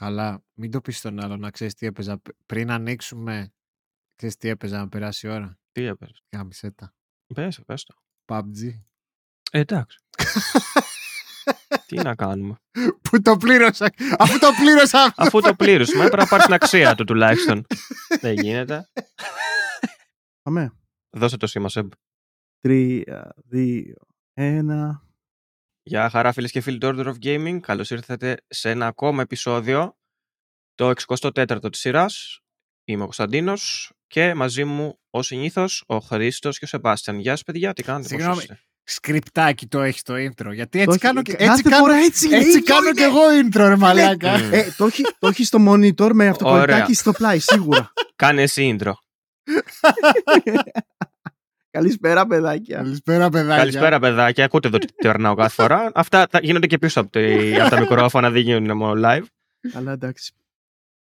Καλά, μην το πεις στον άλλο να ξέρεις τι έπαιζα. Πριν ανοίξουμε, ξέρεις τι έπαιζα να περάσει η ώρα; Τι έπαιζε. Κάμισε τα. Πες, πες το. PUBG. Ε, εντάξει. τι να κάνουμε; Που το πλήρωσα. Αφού το πλήρωσα. Αφού το πλήρωσουμε, έπρεπε να πάρεις την αξία του τουλάχιστον. Δεν γίνεται. Πάμε. Δώσε το σήμα, Σεμπ. Τρία, δύο, ένα. Γεια χαρά φίλες και φίλοι του Order of Gaming. Καλώς ήρθατε σε ένα ακόμα επεισόδιο, το 64ο της σειράς. Είμαι ο Κωνσταντίνος και μαζί μου, ως συνήθως, ο Χρήστος και ο Σεπάστιαν. Γεια σας παιδιά, τι κάνετε, πώς Συγγνώμη. είστε; Σκριπτάκι το έχεις το intro. Γιατί Το έτσι έχει- κάνω και κάθε έτσι κάνω, φορά έτσι, είναι, έτσι ίδιο κάνω είναι. και εγώ intro, ρε μαλάκα. Mm. Ε, το έχει, το έχεις στο monitor με αυτοκολλητάκι στο πλάι, σίγουρα. Κάνε εσύ intro. Καλησπέρα, παιδάκια. Καλησπέρα, παιδάκια. Καλησπέρα παιδάκια, ακούτε εδώ τι περνάω κάθε φορά. Αυτά τα- γίνονται και πίσω από, τη- από τα μικρόφωνα, δεν γίνονται μόνο live. Καλά, εντάξει.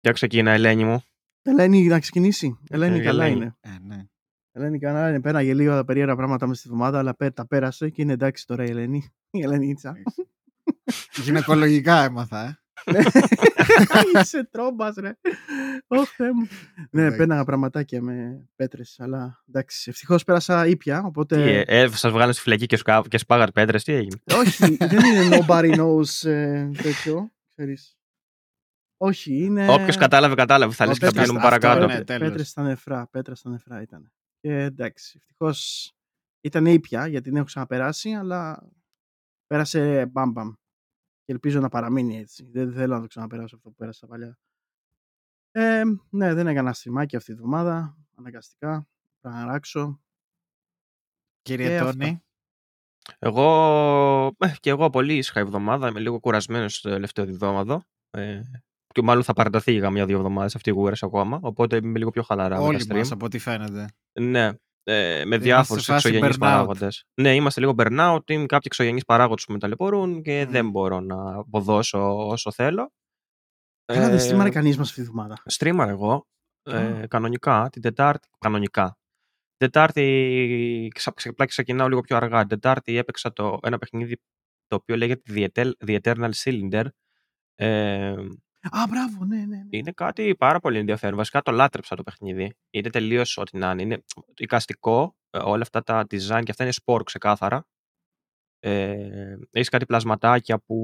Για ξεκίνα, Ελένη μου. Ελένη, να ξεκινήσει. Ελένη, Ε, καλά Ελένη. είναι. Ε, ναι. Ελένη, καλά είναι. Πέραγε λίγο τα περίεργα πράγματα μες στη εβδομάδα, αλλά πέ- τα πέρασε και είναι εντάξει τώρα η Ελένη. Η Ελένη Ίτσα. Γυναικολογικά έμαθα, ε. Είσαι τρόμπας, ρε. Ωχ, Θεέ μου. Ναι, Εντάξει. πέναγα πραγματάκια με πέτρες, αλλά εντάξει. Ευτυχώς πέρασα ήπια, Τι, οπότε. ε, ε, σας βγάλανε στη φυλακή και, σκά, και σπάγατε πέτρες, τι έγινε; Όχι, δεν είναι nobody knows ε, τέτοιο. Ξέρεις. Όχι, είναι. Όποιος κατάλαβε, κατάλαβε. Θα λες και θα Πέτρες, πηγαίνουμε αυτό παρακάτω. είναι. τέλος. Πέτρες στα νεφρά, πέτρα στα νεφρά ήταν. Και εντάξει, ευτυχώς ήταν ήπια γιατί την έχω ξαναπεράσει, αλλά πέρασε μπαμπαμ. Και ελπίζω να παραμείνει έτσι. Δεν θέλω να το ξαναπεράσω αυτό που πέρασα παλιά. Ε, ναι, δεν έκανα στριμάκι αυτή τη βδομάδα. Αναγκαστικά. Θα αράξω. Κύριε Ε, Τόνι. Εγώ, ε, και εγώ πολύ ήσυχα εβδομάδα. Είμαι λίγο κουρασμένος στο τελευταίο διδόμαδο. Ε, και μάλλον θα παραταθεί για μια-δύο εβδομάδες αυτή η κούραση ακόμα. Οπότε είμαι λίγο πιο χαλαρά με Όλοι τα μας, stream. από ό,τι φαίνεται. Ναι, ε, με Είμαστε διάφορους σε φάση εξωγενείς burnout. παράγοντες. Ναι, είμαστε λίγο burnout. Είναι κάποιοι εξωγενείς παράγοντες που με ταλαιπωρούν και Μμ. δεν μπορώ να αποδώσω όσο θέλω. Καλά, δεν Ε, στριμάρει κανείς μας αυτή τη βδομάδα. Στρίμαρα εγώ. Ε, Α. κανονικά την Τετάρτη. Κανονικά. Την Τετάρτη ξα- ξα- απλά ξεκινάω λίγο πιο αργά. Την Τετάρτη έπαιξα το, ένα παιχνίδι το οποίο λέγεται The, Etel- The Eternal Cylinder. Ε, Α, μπράβο, ναι, ναι. ναι. είναι κάτι πάρα πολύ ενδιαφέρον. Βασικά το λάτρεψα το παιχνίδι. Είναι τελείως ό,τι να είναι. Είναι εικαστικό. ε, Όλα αυτά τα design και αυτά είναι sport ξεκάθαρα. Ε, Έχεις κάτι πλασματάκια που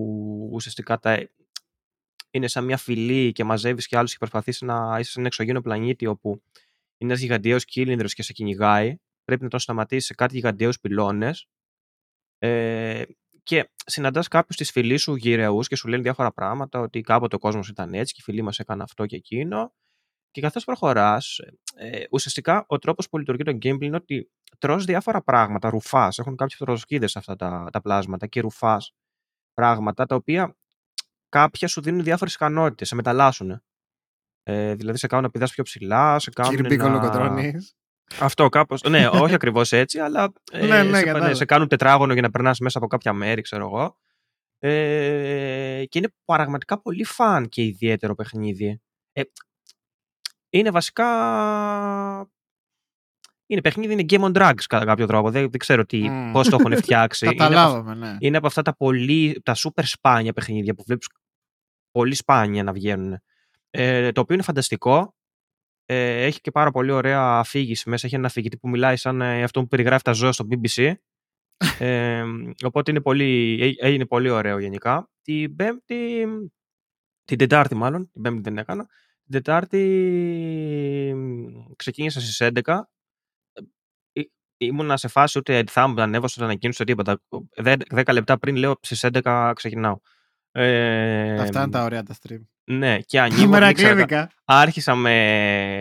ουσιαστικά τα, είναι σαν μια φυλή και μαζεύεις και άλλους και προσπαθείς να είσαι σε ένα εξωγήινο πλανήτη όπου είναι ένας γιγαντιαίος κύλινδρο και σε κυνηγάει. Πρέπει να τον σταματήσεις σε κάτι γιγαντιαίους πυλώνες. Ε, και συναντάς κάποιους της φυλής σου γυρεού και σου λένε διάφορα πράγματα, ότι κάποτε ο κόσμος ήταν έτσι και η φυλή μας έκανε αυτό και εκείνο. Και καθώς προχωράς, ε, ουσιαστικά ο τρόπος που λειτουργεί το gameplay είναι ότι τρως διάφορα πράγματα, ρουφάς. Έχουν κάποιες τροσκίδε αυτά τα, τα πλάσματα και ρουφάς πράγματα τα οποία κάποια σου δίνουν διάφορες ικανότητες, σε μεταλλάσσουν. Ε, δηλαδή σε κάνουν να πηδάς πιο ψηλά, σε κάνουν Κύριε Πίκολο να... Κοντρώνης. Αυτό κάπως, ναι, όχι ακριβώς έτσι, αλλά ε, Ναι, ναι, σε, κατάλαβα. σε κάνουν τετράγωνο για να περνάς μέσα από κάποια μέρη, ξέρω εγώ. Ε, και είναι πραγματικά πολύ φαν και ιδιαίτερο παιχνίδι. Ε, είναι βασικά... Είναι παιχνίδι, είναι game on drugs κατά κάποιο τρόπο. Δεν, δεν ξέρω τι, Μμ. πώς το έχουν φτιάξει. είναι, από, Καταλάβαμε, ναι. είναι από αυτά τα πολύ, τα super σπάνια παιχνίδια που βλέπεις πολύ σπάνια να βγαίνουν. Ε, το οποίο είναι φανταστικό. Ε, έχει και πάρα πολύ ωραία αφήγηση μέσα. Έχει ένα αφηγητή που μιλάει σαν ε, αυτό που περιγράφει τα ζώα στο BBC. Ε, οπότε είναι πολύ, ε, είναι πολύ ωραίο γενικά. Την Πέμπτη, την Τετάρτη μάλλον, την Πέμπτη δεν έκανα. Την Τετάρτη μ, ξεκίνησα στις 11. Ε, Ήμουνα σε φάση ούτε θα μου ανέβασα ούτε ανακοίνωση ούτε τίποτα. Δε- 10 λεπτά πριν λέω στις 11 ξεκινάω. Ε, Αυτά είναι τα ωραία τα stream. Ναι, και ανοίγω. Σήμερα δεν ήξερα καν- κλίδικα. άρχισα, με,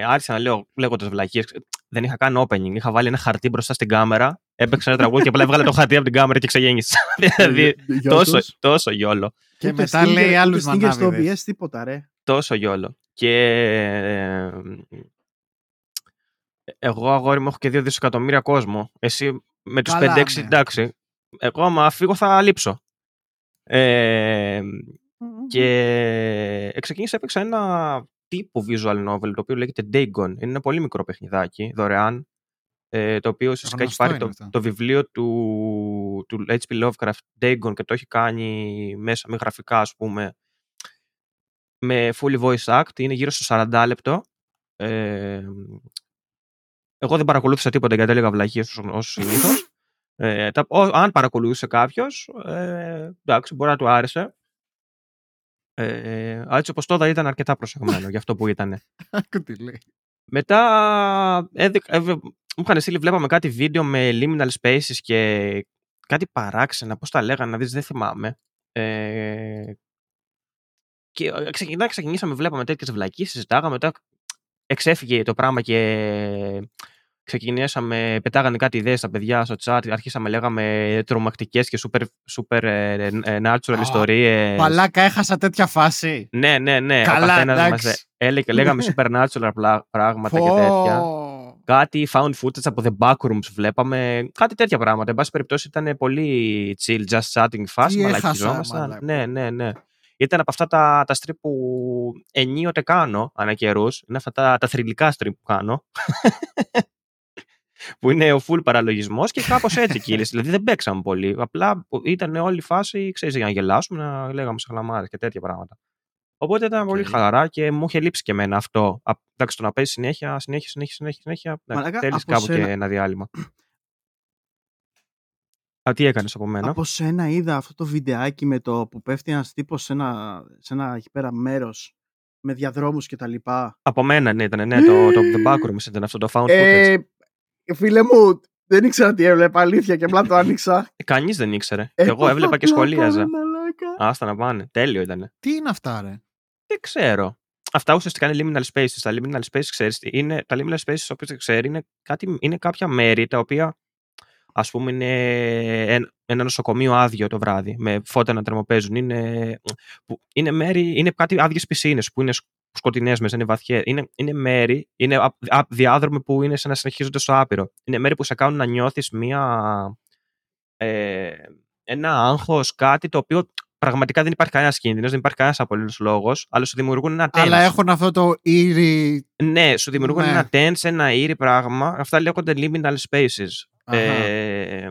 άρχισα να λέω λέγοντα βλακίες. Δεν είχα κάνει opening. Είχα βάλει ένα χαρτί μπροστά στην κάμερα. Έπαιξε ένα τραγούδι και απλά έβγαλε το χαρτί από την κάμερα και ξεγέννησα. δηλαδή, Γεια τόσο, τους. τόσο γιόλο. Και Ούτε μετά stinger- λέει ούτε άλλου stinger στο μανάβιδες. OBS, τίποτα, ρε. Τόσο γιόλο. Και ε, εγώ αγόρι μου έχω και 2 δισεκατομμύρια κόσμο. Εσύ με τους Καλά, 5-6 ναι. εντάξει. Εγώ άμα φύγω θα λείψω. Ε, και ξεκίνησα έπαιξα ένα τύπου visual novel το οποίο λέγεται Dagon. Είναι ένα πολύ μικρό παιχνιδάκι, δωρεάν, ε, το οποίο ουσιαστικά έχει Γνωστό πάρει είναι το, αυτό. το βιβλίο του, του H.P. Lovecraft Dagon και το έχει κάνει μέσα με γραφικά ας πούμε με fully voice act, είναι γύρω στο 40 λεπτό. Ε, εγώ δεν παρακολούθησα τίποτα γιατί έλεγα βλαχίες ως συνήθως. Ε, τα, ο, αν παρακολούθησε κάποιος, ε, εντάξει, μπορεί να του άρεσε. Ε, έτσι όπως τώρα ήταν αρκετά προσεγμένο για αυτό που ήταν. Μετά έδι, ε, μου είχαν στείλει, βλέπαμε κάτι βίντεο με liminal spaces και κάτι παράξενα, πώς τα λέγανε, να δεις, δεν θυμάμαι. Ε, και ε, ξεκινά, ξεκινήσαμε, βλέπαμε τέτοιες βλακίες, συζητάγαμε, μετά εξέφυγε το πράγμα και ξεκινήσαμε, πετάγανε κάτι ιδέες στα παιδιά στο chat, αρχίσαμε λέγαμε τρομακτικές και super, super ε, ε, natural oh, ιστορίες. Παλάκα, έχασα τέτοια φάση. Ναι, ναι, ναι. Καλά, εντάξει. Μας έλεγε, λέγαμε supernatural πράγματα και τέτοια. Κάτι found footage από the backrooms βλέπαμε, κάτι τέτοια πράγματα. Εν πάση περιπτώσει ήταν πολύ chill, just chatting fast, μαλακιζόμασταν. Ναι, ναι, ναι. Ήταν από αυτά τα, τα strip που ενίοτε κάνω ανά καιρούς. Είναι αυτά τα, τα θρηλυκά strip που κάνω που είναι ο full παραλογισμός και κάπως έτσι κύλησε. δηλαδή δεν παίξαμε πολύ. Απλά ήταν όλη η φάση, ξέρεις, για να γελάσουμε, να λέγαμε σε χλαμάρες και τέτοια πράγματα. Οπότε ήταν okay. πολύ χαλαρά και μου είχε λείψει και εμένα αυτό. Εντάξει, το να παίζεις συνέχεια, συνέχεια, συνέχεια, συνέχεια. συνέχεια Θέλεις κάπου σένα... και ένα διάλειμμα. Α, τι έκανες από μένα; Από σένα είδα αυτό το βιντεάκι με το που πέφτει ένας τύπος σε ένα, σε ένα εκεί πέρα μέρος με διαδρόμους και τα λοιπά. Από μένα, ναι, ήταν ναι, το, το The Backrooms ήταν αυτό το found ε, footage. Φίλε μου, δεν ήξερα τι έβλεπα, αλήθεια, και απλά το άνοιξα. Ε, Κανείς δεν ήξερε. Ε, εγώ έβλεπα και σχολίαζα. Άστα να πάνε. Τέλειο ήταν. Τι είναι αυτά, ρε; Δεν ξέρω. Αυτά ουσιαστικά είναι liminal spaces. Τα liminal spaces, ξέρεις, είναι, τα liminal spaces, όπως δεν ξέρει, είναι, κάτι, είναι κάποια μέρη τα οποία, ας πούμε, είναι ένα νοσοκομείο άδειο το βράδυ, με φώτα να τρεμοπαίζουν. Είναι, είναι μέρη, είναι κάτι άδειες πισίνες που είναι σκοτεινές μέσα, είναι βαθιές. Είναι, είναι μέρη, είναι διάδρομοι που είναι σαν να συνεχίζονται στο άπειρο. Είναι μέρη που σε κάνουν να νιώθεις μία. Ε, ένα άγχος, κάτι το οποίο πραγματικά δεν υπάρχει κανένας κίνδυνος, δεν υπάρχει κανένας απολύτως λόγος, αλλά σου δημιουργούν ένα tense. Αλλά έχουν αυτό το ήρι. Ναι, σου δημιουργούν ναι. ένα tense, ένα ήρι πράγμα. Αυτά λέγονται liminal spaces. Ε,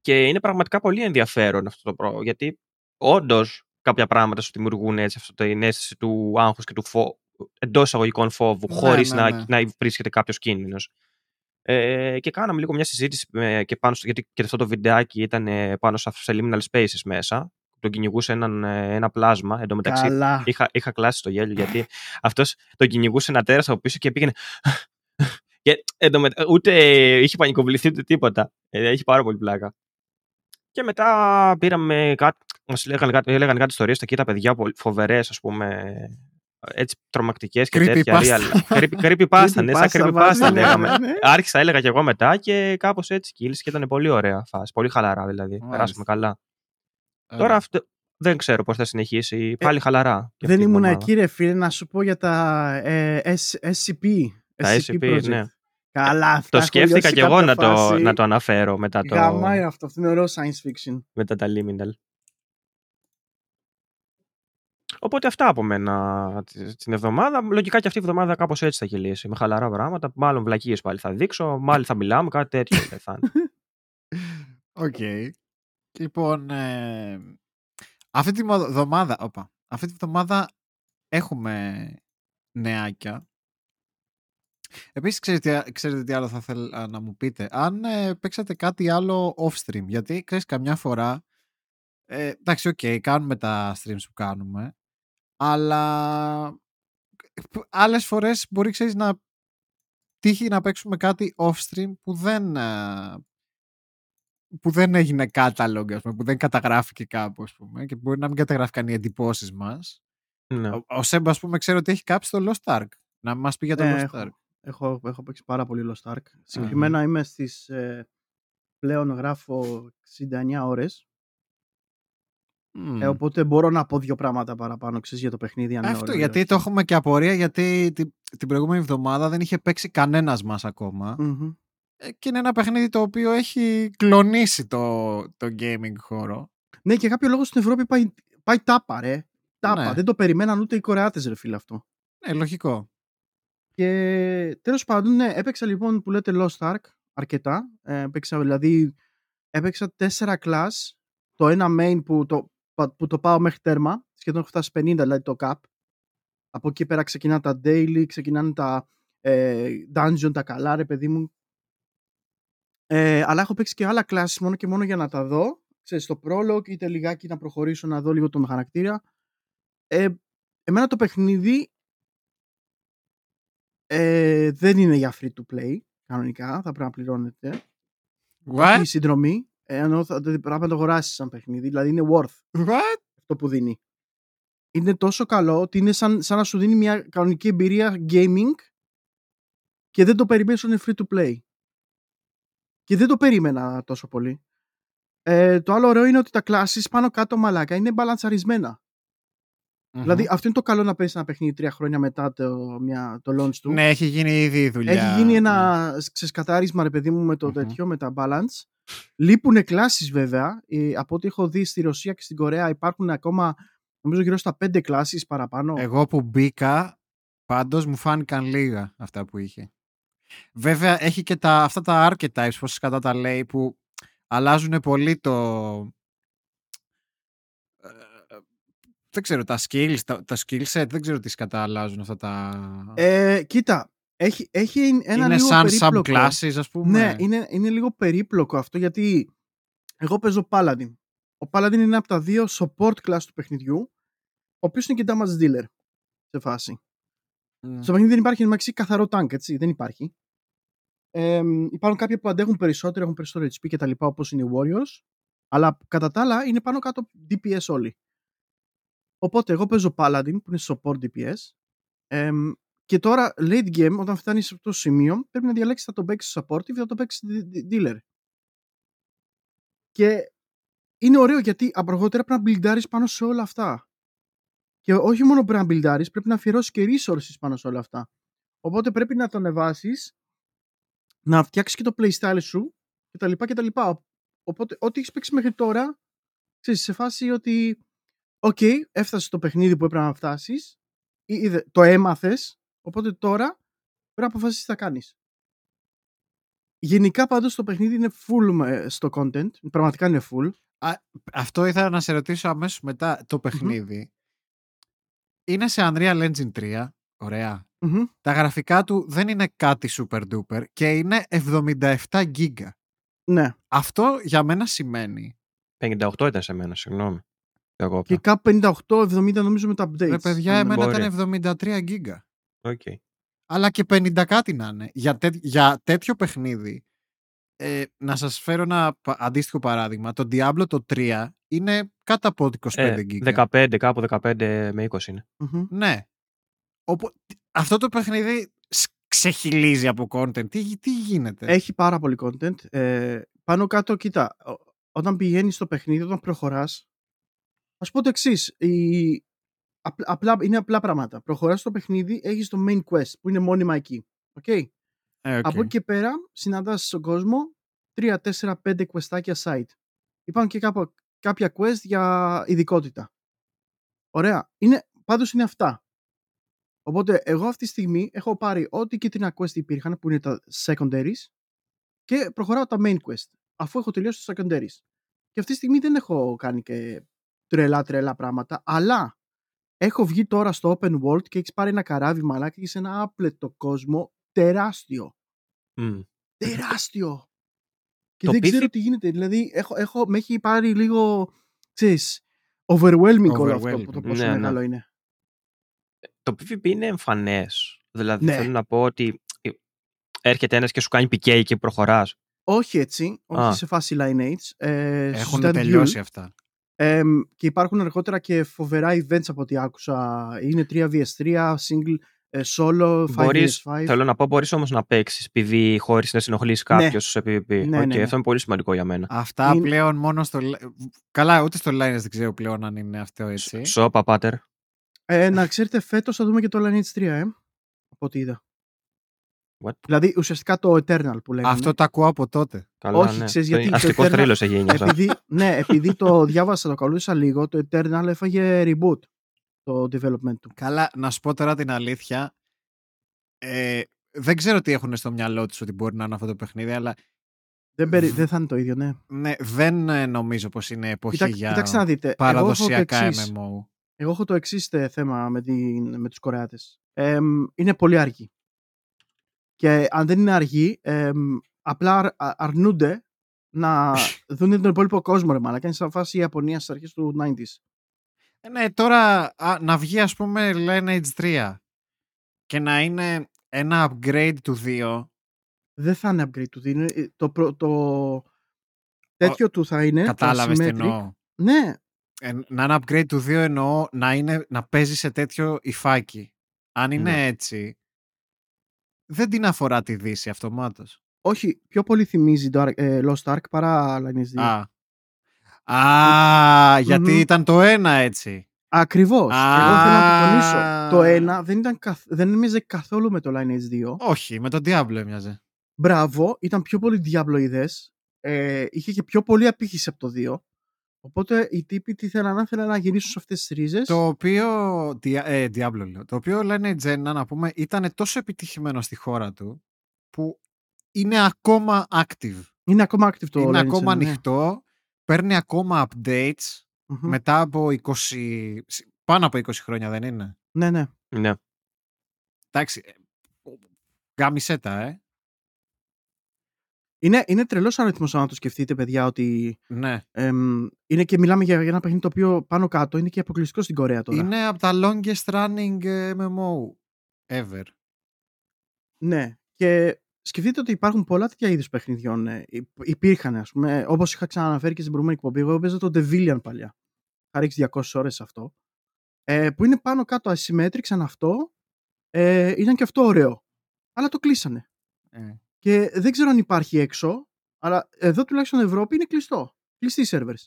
και είναι πραγματικά πολύ ενδιαφέρον αυτό το πράγμα, γιατί όντως κάποια πράγματα σου δημιουργούν έτσι αυτό την αίσθηση του άγχους και του φο... εντός εισαγωγικών φόβου, ναι, χωρίς ναι, να, ναι. να βρίσκεται κάποιος κίνδυνος. Ε, και κάναμε λίγο μια συζήτηση με, και πάνω στο, γιατί και αυτό το βιντεάκι ήταν ε, πάνω σε, σε liminal spaces μέσα. Τον κυνηγούσε έναν, ε, ένα πλάσμα. Εν τω μεταξύ είχα, είχα κλάσει το γέλιο γιατί αυτός τον κυνηγούσε ένα τέρας από πίσω και πήγαινε. και ούτε είχε πανικοβληθεί ούτε τίποτα. Ε, έχει πάρα πολύ πλάκα. Και μετά πήραμε κάτι, μας λέγανε, λέγανε κάτι ιστορίες εκεί τα παιδιά φοβερές ας πούμε έτσι τρομακτικές και τέτοια creepy pasta, ναι, σαν creepy pasta λέγαμε. Ναι. Άρχισα, έλεγα και εγώ μετά και κάπως έτσι κύλησε και ήταν πολύ ωραία φάση, πολύ χαλαρά δηλαδή, περάσαμε καλά. Τώρα αυτό, δεν ξέρω πώς θα συνεχίσει, ε, πάλι χαλαρά. Δεν ήμουν εκεί ρε φίλε να σου πω για τα ε, SCP. Τα SCP, ναι. Καλά, αυτά Το σκέφτηκα και εγώ να το, να το αναφέρω μετά το. Γαμάει αυτό, αυτό είναι ωραίο science fiction. Μετά τα liminal. Οπότε αυτά από μένα την εβδομάδα. Λογικά και αυτή η εβδομάδα κάπως έτσι θα κυλήσει. Με χαλαρά πράγματα. Μάλλον βλακίες πάλι θα δείξω. Μάλλον θα μιλάμε. Κάτι τέτοιο θα είναι. Οκ. Okay. Λοιπόν, ε, αυτή τη εβδομάδα, όπα, αυτή τη εβδομάδα έχουμε νεάκια. Επίσης, ξέρετε, ξέρετε τι άλλο θα ήθελα να μου πείτε. Αν ε, παίξατε κάτι άλλο off-stream, γιατί ξέρεις καμιά φορά, ε, εντάξει, οκ, okay, κάνουμε τα streams που κάνουμε, αλλά άλλες φορές μπορεί, ξέρεις, να τύχει να παίξουμε κάτι off-stream που δεν, ε, που δεν έγινε catalog, πούμε, που δεν καταγράφηκε κάπου, ας πούμε, και μπορεί να μην καταγράφηκαν οι εντυπώσεις μας. Ναι. Ο, ο Σέμπα, ας πούμε, ξέρω ότι έχει κάψει το Lost Ark. Να μας πει για το ε, Lost Ark. Έχω, έχω παίξει πάρα πολύ Lost Ark. Συγκεκριμένα είμαι στις... Ε, πλέον γράφω 69 ώρες. Ε, οπότε μπορώ να πω δύο πράγματα παραπάνω ξέρεις, για το παιχνίδι. Αν Αυτό, γιατί το έχουμε και απορία, γιατί την, την προηγούμενη εβδομάδα δεν είχε παίξει κανένας μας ακόμα. Ε, και είναι ένα παιχνίδι το οποίο έχει κλονίσει το, το gaming χώρο. Ναι, και κάποιο λόγο στην Ευρώπη πάει, πάει τάπα, ρε. Τάπα. Ναι. Δεν το περιμέναν ούτε οι Κορεάτες, ρε φίλε αυτό. Ναι, λογικό. Και τέλος πάντων, ναι, έπαιξα λοιπόν που λέτε Lost Ark αρκετά. Ε, έπαιξα δηλαδή, έπαιξα τέσσερα class. Το ένα main που το, που το πάω μέχρι τέρμα, σχεδόν έχω φτάσει 50, δηλαδή το cap. Από εκεί πέρα ξεκινάνε τα daily, ξεκινάνε τα ε, dungeon, τα καλά, ρε παιδί μου. Ε, αλλά έχω παίξει και άλλα classes μόνο και μόνο για να τα δω. Ξέρεις, στο prologue, είτε λιγάκι να προχωρήσω να δω λίγο τον χαρακτήρα. Ε, εμένα το παιχνίδι ε, δεν είναι για free to play, κανονικά, θα πρέπει να πληρώνετε. What? Η συνδρομή, ε, ενώ θα πρέπει να το αγοράσεις σαν παιχνίδι, δηλαδή είναι worth What? αυτό που δίνει. Είναι τόσο καλό ότι είναι σαν, σαν να σου δίνει μια κανονική εμπειρία gaming και δεν το περιμένεις ότι είναι free to play. Και δεν το περίμενα τόσο πολύ. Ε, το άλλο ωραίο είναι ότι τα classes πάνω κάτω μαλάκα είναι μπαλανσαρισμένα. Δηλαδή αυτό είναι το καλό να παίζεις ένα παιχνίδι τρία χρόνια μετά το, μια, το launch του. Ναι, έχει γίνει ήδη η δουλειά. Έχει γίνει Ναι. ένα ξεσκατάρισμα, ρε παιδί μου, με το Μμμ. τέτοιο, με τα balance. Λείπουν κλάσεις βέβαια. Ε, από ό,τι έχω δει στη Ρωσία και στην Κορέα υπάρχουν ακόμα, νομίζω, γύρω στα πέντε κλάσεις παραπάνω. Εγώ που μπήκα, πάντως μου φάνηκαν λίγα αυτά που είχε. Βέβαια, έχει και τα, αυτά τα archetypes, πώς κατά τα λέει, που αλλάζουν πολύ το... ε, Δεν ξέρω, τα skills, τα, τα skill set, δεν ξέρω τι σκατά αλλάζουν αυτά τα... Ε, κοίτα, έχει, έχει ένα είναι λίγο σαν περίπλοκο. subclasses, ας πούμε. Ναι, είναι, είναι λίγο περίπλοκο αυτό γιατί εγώ παίζω Paladin. Ο Paladin είναι από τα δύο support class του παιχνιδιού, ο οποίος είναι και damage dealer σε φάση. Mm. Στο παιχνίδι δεν υπάρχει μεταξύ καθαρό tank, έτσι, δεν υπάρχει. Ε, υπάρχουν κάποιοι που αντέχουν περισσότερο, έχουν περισσότερο HP και τα λοιπά, όπως είναι οι Warriors, αλλά κατά τα άλλα είναι πάνω κάτω DPS όλοι. Οπότε εγώ παίζω Paladin, που είναι support DPS, ε, και τώρα late game, όταν φτάνεις σε αυτό το σημείο, πρέπει να διαλέξεις θα το παίξεις support ή θα το παίξεις di- di- dealer. Και είναι ωραίο γιατί αργότερα πρέπει να μπιλντάρεις πάνω σε όλα αυτά. Και όχι μόνο πρέπει να μπιλντάρεις, πρέπει να αφιερώσεις και resources πάνω σε όλα αυτά. Οπότε πρέπει να το ανεβάσεις, να φτιάξεις και το playstyle σου κτλ. κτλ. Οπότε, ό,τι έχεις παίξει μέχρι τώρα, ξέρεις, σε φάση ότι, οκ, έφτασες το παιχνίδι που έπρεπε να φτάσεις, το έμαθες, οπότε τώρα πρέπει να αποφασίσεις τι θα κάνεις. Γενικά πάντως το παιχνίδι είναι full με- στο content, πραγματικά είναι full. Α, αυτό ήθελα να σε ρωτήσω αμέσως μετά το παιχνίδι. Είναι σε Unreal Engine 3. Ωραία. Μμμ. Τα γραφικά του δεν είναι κάτι super duper και είναι 77 γίγκα. Ναι. Αυτό για μένα σημαίνει 58 ήταν σε μένα, συγγνώμη. Εγώ Και κάπου 58-70 νομίζω με τα updates. Ρε παιδιά, Ναι, εμένα μπορεί. ήταν 73 γίγκα. Οκ. Αλλά και 50 κάτι να είναι. Για, τέ- για τέτοιο παιχνίδι, ε, να σας φέρω ένα πα- αντίστοιχο παράδειγμα. Το Diablo το 3 είναι κάτω από 25 Ε, giga. 15, κάπου 15 με 20 είναι. Μμμ. Ναι. Οπο- αυτό το παιχνίδι σ- ξεχυλίζει από content. Τι, τι γίνεται; Έχει πάρα πολύ content. Ε, πάνω κάτω, κοίτα, ο- όταν πηγαίνεις στο παιχνίδι, όταν προχωράς, θα σου πω το εξής. Απλά, είναι απλά πράγματα. Προχωράς στο παιχνίδι, έχεις το main quest που είναι μόνιμα εκεί. Okay? Ε, οκ. Από εκεί και πέρα συναντάς στον κόσμο 3, 4, 5 quest άκια side. Υπάρχουν και κάπου, κάποια quest για ειδικότητα. Ωραία. Είναι, πάντως είναι αυτά. Οπότε εγώ αυτή τη στιγμή έχω πάρει ό,τι κίτρινα quest υπήρχαν που είναι τα secondaries και προχωράω τα main quest αφού έχω τελειώσει τα secondaries. Και αυτή τη στιγμή δεν έχω κάνει και τρελά τρελά πράγματα αλλά έχω βγει τώρα στο open world και έχεις πάρει ένα καράβι μαλάκι και σε ένα άπλετο κόσμο τεράστιο. Μμ. Τεράστιο. Και Το δεν ξέρω πίθη- τι γίνεται. Δηλαδή έχω, έχω, με έχει πάρει λίγο ξέρεις, overwhelming όλο αυτό Overwhelming. που το πόσο Ναι, ναι. μεγάλο είναι. Το PvP είναι εμφανές. Δηλαδή Ναι. θέλω να πω ότι ε, έρχεται ένας και σου κάνει PK και προχωράς. Όχι έτσι, όχι Α. σε φάση lineage. Ε, Έχουν στο Stand τελειώσει Duel. αυτά. Εμ, και υπάρχουν αργότερα και φοβερά events από ό,τι άκουσα. Είναι 3vs3, single, ε, solo, 5vs5. Μπορείς, θέλω να πω, μπορείς όμως να παίξεις επειδή χωρίς να συνοχλήσει κάποιος σε PvP. Ναι, ναι, Οκ, ναι. Αυτό είναι πολύ σημαντικό για μένα. Αυτά Είναι- πλέον μόνο στο. li- Καλά, ούτε στο Linux δεν ξέρω πλέον αν είναι αυτό έτσι. Σόπα, πάτερ. Ε, να ξέρετε, φέτος θα δούμε και το Lineage 3, ε, από ό,τι είδα. What? Δηλαδή, ουσιαστικά το Eternal που λέγαμε. Αυτό το ακούω από τότε. Καλά, Όχι, ναι. ξέρεις Το γιατί το Αστικό Eternal- θρύλος έχει γίνει αυτό. επειδή, ναι, επειδή το διάβασα, το καλούσα λίγο, το Eternal έφαγε reboot το development του. Καλά, να σου πω τώρα την αλήθεια. Ε, δεν ξέρω τι έχουν στο μυαλό τους ότι μπορεί να είναι αυτό το παιχνίδι, αλλά Δεν, περι... Β- δεν θα είναι το ίδιο, ναι. ναι, δεν ε, νομίζω πως είναι εποχή Κοιτά... για Κοιτάξτε να δείτε. παραδοσιακά εγώ έχω το εξής. MMO. Εγώ έχω το εξής θέμα με, την, με τους Κορεάτες. Εμ, είναι πολύ αργοί. Και αν δεν είναι αργοί, εμ, απλά αρ- α- αρνούνται να δουν τον υπόλοιπο κόσμο, ρε μαλάκα. Είναι σαν φάση η Ιαπωνίας στις αρχές του 90s. Ε, Ναι, τώρα α, να βγει ας πούμε Lineage 3 και να είναι ένα upgrade του 2. Δεν θα είναι upgrade του. Είναι, ε, το, προ- το τέτοιο του θα είναι. το Κατάλαβες τι asymmetric. εννοώ. Ναι, Ε, να είναι upgrade του 2 εννοώ να, είναι, να παίζει σε τέτοιο υφάκι. Αν είναι Ναι. έτσι, δεν την αφορά τη Δύση αυτομάτως. όχι, πιο πολύ θυμίζει το Ark- ε, Lost Ark παρά Lineage 2. Α. Α, γιατί Μμμ. ήταν το ένα έτσι. Ακριβώς. Α. Εγώ θέλω να το τονίσω. Το ένα δεν, ήταν καθ... δεν έμοιαζε καθόλου με το Lineage 2. Όχι, με τον Diablo έμοιαζε. Μπράβο, ήταν πιο πολύ διαμπλοειδές. Ε, είχε και πιο πολύ απήχηση από το 2. Οπότε οι τύποι τι θέλαν, να θέλαν να γυρίσουν σε αυτές τις ρίζες. Το οποίο, Dia- ε, Diablo λέω, το οποίο λένε Gen να πούμε ήταν τόσο επιτυχημένο στη χώρα του που είναι ακόμα active. Είναι ακόμα active το είναι Lineage ακόμα 1, ναι. ανοιχτό, παίρνει ακόμα updates Μμμ. μετά από 20, πάνω από 20 χρόνια δεν είναι; Ναι, ναι. Ναι. Εντάξει, ε, γάμισέ τα, ε. Είναι, είναι τρελός αριθμός αν το σκεφτείτε, παιδιά, ότι Ναι. εμ, είναι και μιλάμε για, για ένα παιχνίδι το οποίο πάνω κάτω είναι και αποκλειστικό στην Κορέα τώρα. Είναι από τα longest running ε, MMO ever. Ναι. Και σκεφτείτε ότι υπάρχουν πολλά τέτοια είδους παιχνιδιών. Ε, υ- υπήρχαν, ας πούμε, όπως είχα ξαναναφέρει και στην προηγούμενη εκπομπή. Εγώ έπαιζα το Devillian παλιά. Είχα ρίξει 200 ώρες σε αυτό. Ε, που είναι πάνω κάτω asymmetric σαν αυτό. Ε, ήταν και αυτό ωραίο. Αλλά το κλείσανε. Ε. Και δεν ξέρω αν υπάρχει έξω, αλλά εδώ τουλάχιστον Ευρώπη είναι κλειστό. Κλειστοί servers.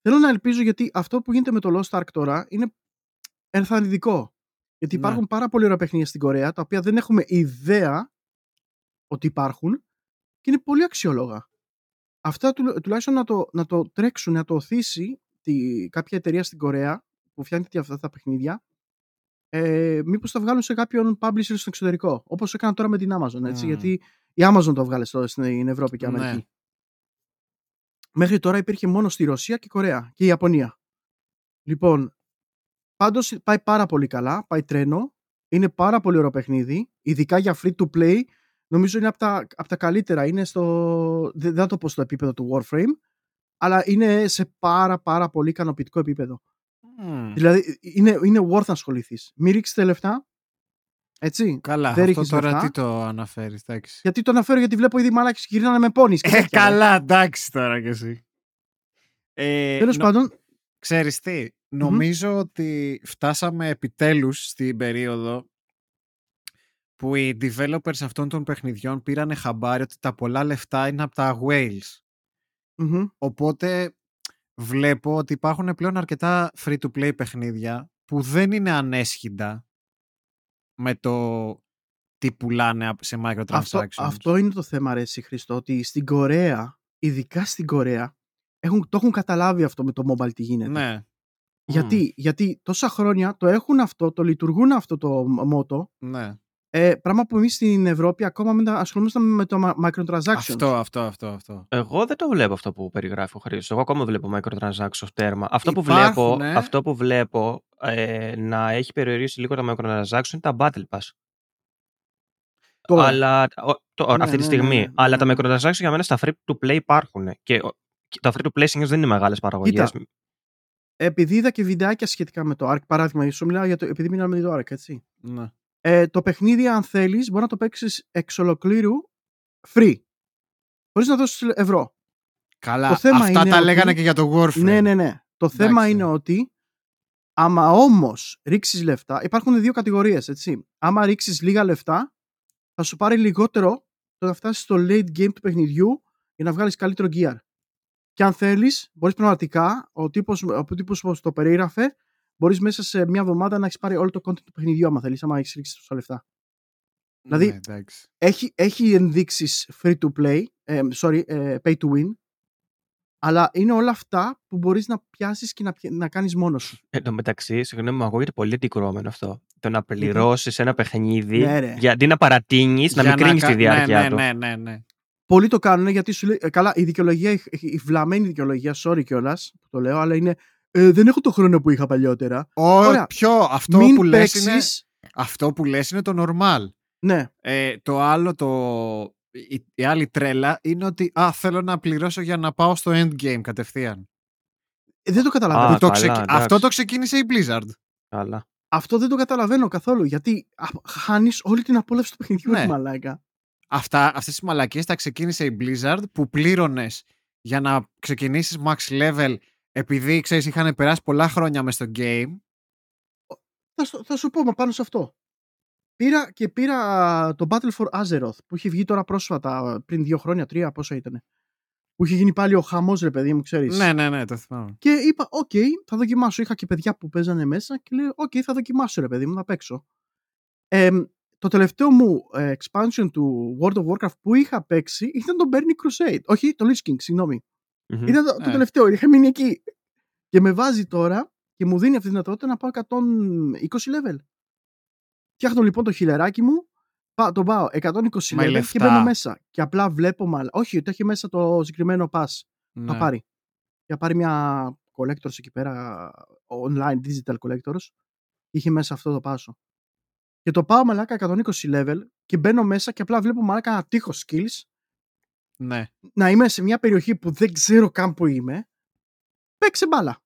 Θέλω να ελπίζω γιατί αυτό που γίνεται με το Lost Ark τώρα είναι ενθαρρυντικό. Γιατί Ναι. υπάρχουν πάρα πολύ ωραία παιχνίδια στην Κορέα τα οποία δεν έχουμε ιδέα ότι υπάρχουν και είναι πολύ αξιόλογα. Αυτά του, τουλάχιστον να το, να το τρέξουν, να το οθήσει τη, κάποια εταιρεία στην Κορέα που φτιάχνει τέτοια αυτά τα παιχνίδια ε, μήπως τα βγάλουν σε κάποιον publisher στο εξωτερικό όπως έκανα τώρα με την Amazon έτσι, Μμμ. γιατί η Amazon το βγάλε στο, στην Ευρώπη και Ναι. Αμερική. Μέχρι τώρα υπήρχε μόνο στη Ρωσία και η Κορέα και η Ιαπωνία. Λοιπόν, πάντως πάει πάρα πολύ καλά, πάει τρένο, είναι πάρα πολύ ωραίο παιχνίδι, ειδικά για free to play, νομίζω είναι από τα, απ' τα καλύτερα, είναι στο, δεν δεν θα το πω στο επίπεδο του Warframe, αλλά είναι σε πάρα πάρα πολύ ικανοποιητικό επίπεδο. Μμμ. Δηλαδή είναι, είναι worth να ασχοληθείς. Μην ρίξετε λεφτά. Έτσι. Καλά, δεν αυτό ρίχνεις τώρα λεφτά. τι το αναφέρεις, εντάξει. Γιατί το αναφέρω, γιατί βλέπω ήδη μαλάκι γυρνάνε με πόνι. Ε, καλά, εντάξει τώρα κι εσύ. Ε, Τέλος νο- πάντων, Ξέρεις τι, νομίζω ότι φτάσαμε επιτέλους στην περίοδο που οι developers αυτών των παιχνιδιών πήρανε χαμπάρι ότι τα πολλά λεφτά είναι από τα whales. μμμ, Οπότε βλέπω ότι υπάρχουν πλέον αρκετά free-to-play παιχνίδια που δεν είναι ανέσχυντα με το τι πουλάνε απ- σε microtransactions. αυτό, αυτό είναι το θέμα, ρε, εσύ, Χριστό, ότι στην Κορέα, ειδικά στην Κορέα, έχουν, το έχουν καταλάβει αυτό με το mobile τι γίνεται. Ναι, Γιατί, γιατί τόσα χρόνια το έχουν αυτό, το λειτουργούν αυτό το μότο, ναι. Ε, πράγμα που εμείς στην Ευρώπη ακόμα μην τα- ασχολούμασταν με το ma- microtransactions. Αυτό, αυτό, αυτό, αυτό. Εγώ δεν το βλέπω αυτό που περιγράφει ο Χρήστος. Εγώ ακόμα βλέπω microtransactions τέρμα. Αυτό που Υπάρχουν, βλέπω, ε. αυτό που βλέπω ε, να έχει περιορίσει λίγο τα microtransactions είναι τα battle pass. Τώρα. Αλλά, ο- το- Ναι, αυτή τη ναι, στιγμή. ναι, ναι, Αλλά ναι. τα microtransactions για μένα στα free to play υπάρχουν. Και, ο- και τα free to play συνήθως δεν είναι μεγάλες παραγωγές. Κοίτα, επειδή είδα και βιντεάκια σχετικά με το ARK, παράδειγμα, σου μιλάω για το, επειδή μιλάμε για το ARK, έτσι. Ναι. Ε, το παιχνίδι, αν θέλεις, μπορεί να το παίξεις εξ ολοκλήρου free. Χωρίς να δώσεις ευρώ. Καλά, Το θέμα αυτά είναι τα ότι- λέγανε και για το Warframe. Ναι, ναι, ναι. Το θέμα Εντάξει. είναι ότι άμα όμως ρίξεις λεφτά, υπάρχουν δύο κατηγορίες, έτσι. Άμα ρίξεις λίγα λεφτά, θα σου πάρει λιγότερο το να φτάσεις στο late game του παιχνιδιού για να βγάλεις καλύτερο gear. Και αν θέλεις, μπορείς πραγματικά, ο τύπος, ο τύπος που το περίγραφε, μπορείς μέσα σε μια εβδομάδα να έχεις πάρει όλο το content του παιχνιδιού, άμα θέλεις, άμα έχεις ρίξεις τόσα λεφτά. δηλαδή- Ναι, εντάξει. Έχει, έχει ενδείξεις free to play, ε, sorry, ε, pay to win, αλλά είναι όλα αυτά που μπορείς να πιάσεις και να, πια- να κάνεις μόνος σου. Εν τω μεταξύ, συγγνώμη, μου ακούγεται πολύ αντικρώμενο αυτό. Το να πληρώσεις ένα παιχνίδι Ναι, ρε. γιατί να παρατείνεις, να Για μικρύνει κα- τη διάρκεια ναι, του. Ναι, ναι, ναι, ναι. Πολλοί το κάνουν γιατί σου λέει, ε, καλά, η δικαιολογία, η, η βλαμμένη δικαιολογία, sorry κιόλας που το λέω, αλλά είναι Ε, δεν έχω το χρόνο που είχα παλιότερα. Ο, Ωραία. Ποιο, αυτό Μην που λες είναι, παίξεις... αυτό που λες είναι το normal. Ναι, Ε, το άλλο, το, η, η άλλη τρέλα είναι ότι α, θέλω να πληρώσω για να πάω στο endgame κατευθείαν. ε, δεν το καταλαβαίνω. Α, Που το καλά, ξεκι- εντάξει. αυτό το ξεκίνησε η Blizzard. Καλά. Αυτό δεν το καταλαβαίνω καθόλου. Γιατί χάνεις όλη την απόλαυση του παιχνιδιού, Ναι. ρε μαλάκα. Αυτά, αυτές τις μαλακίες τα ξεκίνησε η Blizzard που πλήρωνες για να ξεκινήσεις max level επειδή ξέρεις είχαν περάσει πολλά χρόνια μες στο game. Θα, σου- θα σου πω μα πάνω σε αυτό. Πήρα και πήρα το Battle for Azeroth που είχε βγει τώρα πρόσφατα, πριν δύο χρόνια, τρία, πόσα ήταν. Που είχε γίνει πάλι ο χαμός, ρε παιδί μου, ξέρεις. Ναι, ναι, ναι, το θυμάμαι. Και είπα, οκ, θα δοκιμάσω. Είχα και παιδιά που παίζανε μέσα και λέω, οκ, θα δοκιμάσω, ρε παιδί μου, να παίξω. Ε, το τελευταίο μου ε, expansion του World of Warcraft που είχα παίξει ήταν το Burning Crusade. Όχι, το Lich King, συγγνώμη. Μμμ. Ήταν το, το Ε. τελευταίο, είχα μείνει εκεί. Και με βάζει τώρα και μου δίνει αυτή τη δυνατότητα να πάω 120 level. Φτιάχνω λοιπόν το χιλεράκι μου, πά, τον πάω 120 Με level και λεφτά. μπαίνω μέσα. Και απλά βλέπω μάλλον. Όχι, το έχει μέσα το συγκεκριμένο pass να Ναι. πάρει. Για να πάρει μια collectors εκεί πέρα, online digital collectors. Είχε μέσα αυτό το πάσο. Και το πάω μαλάκα 120 level και μπαίνω μέσα και απλά βλέπω μαλάκα ένα τείχο skills ναι. να είμαι σε μια περιοχή που δεν ξέρω καν που είμαι. Παίξε μπάλα.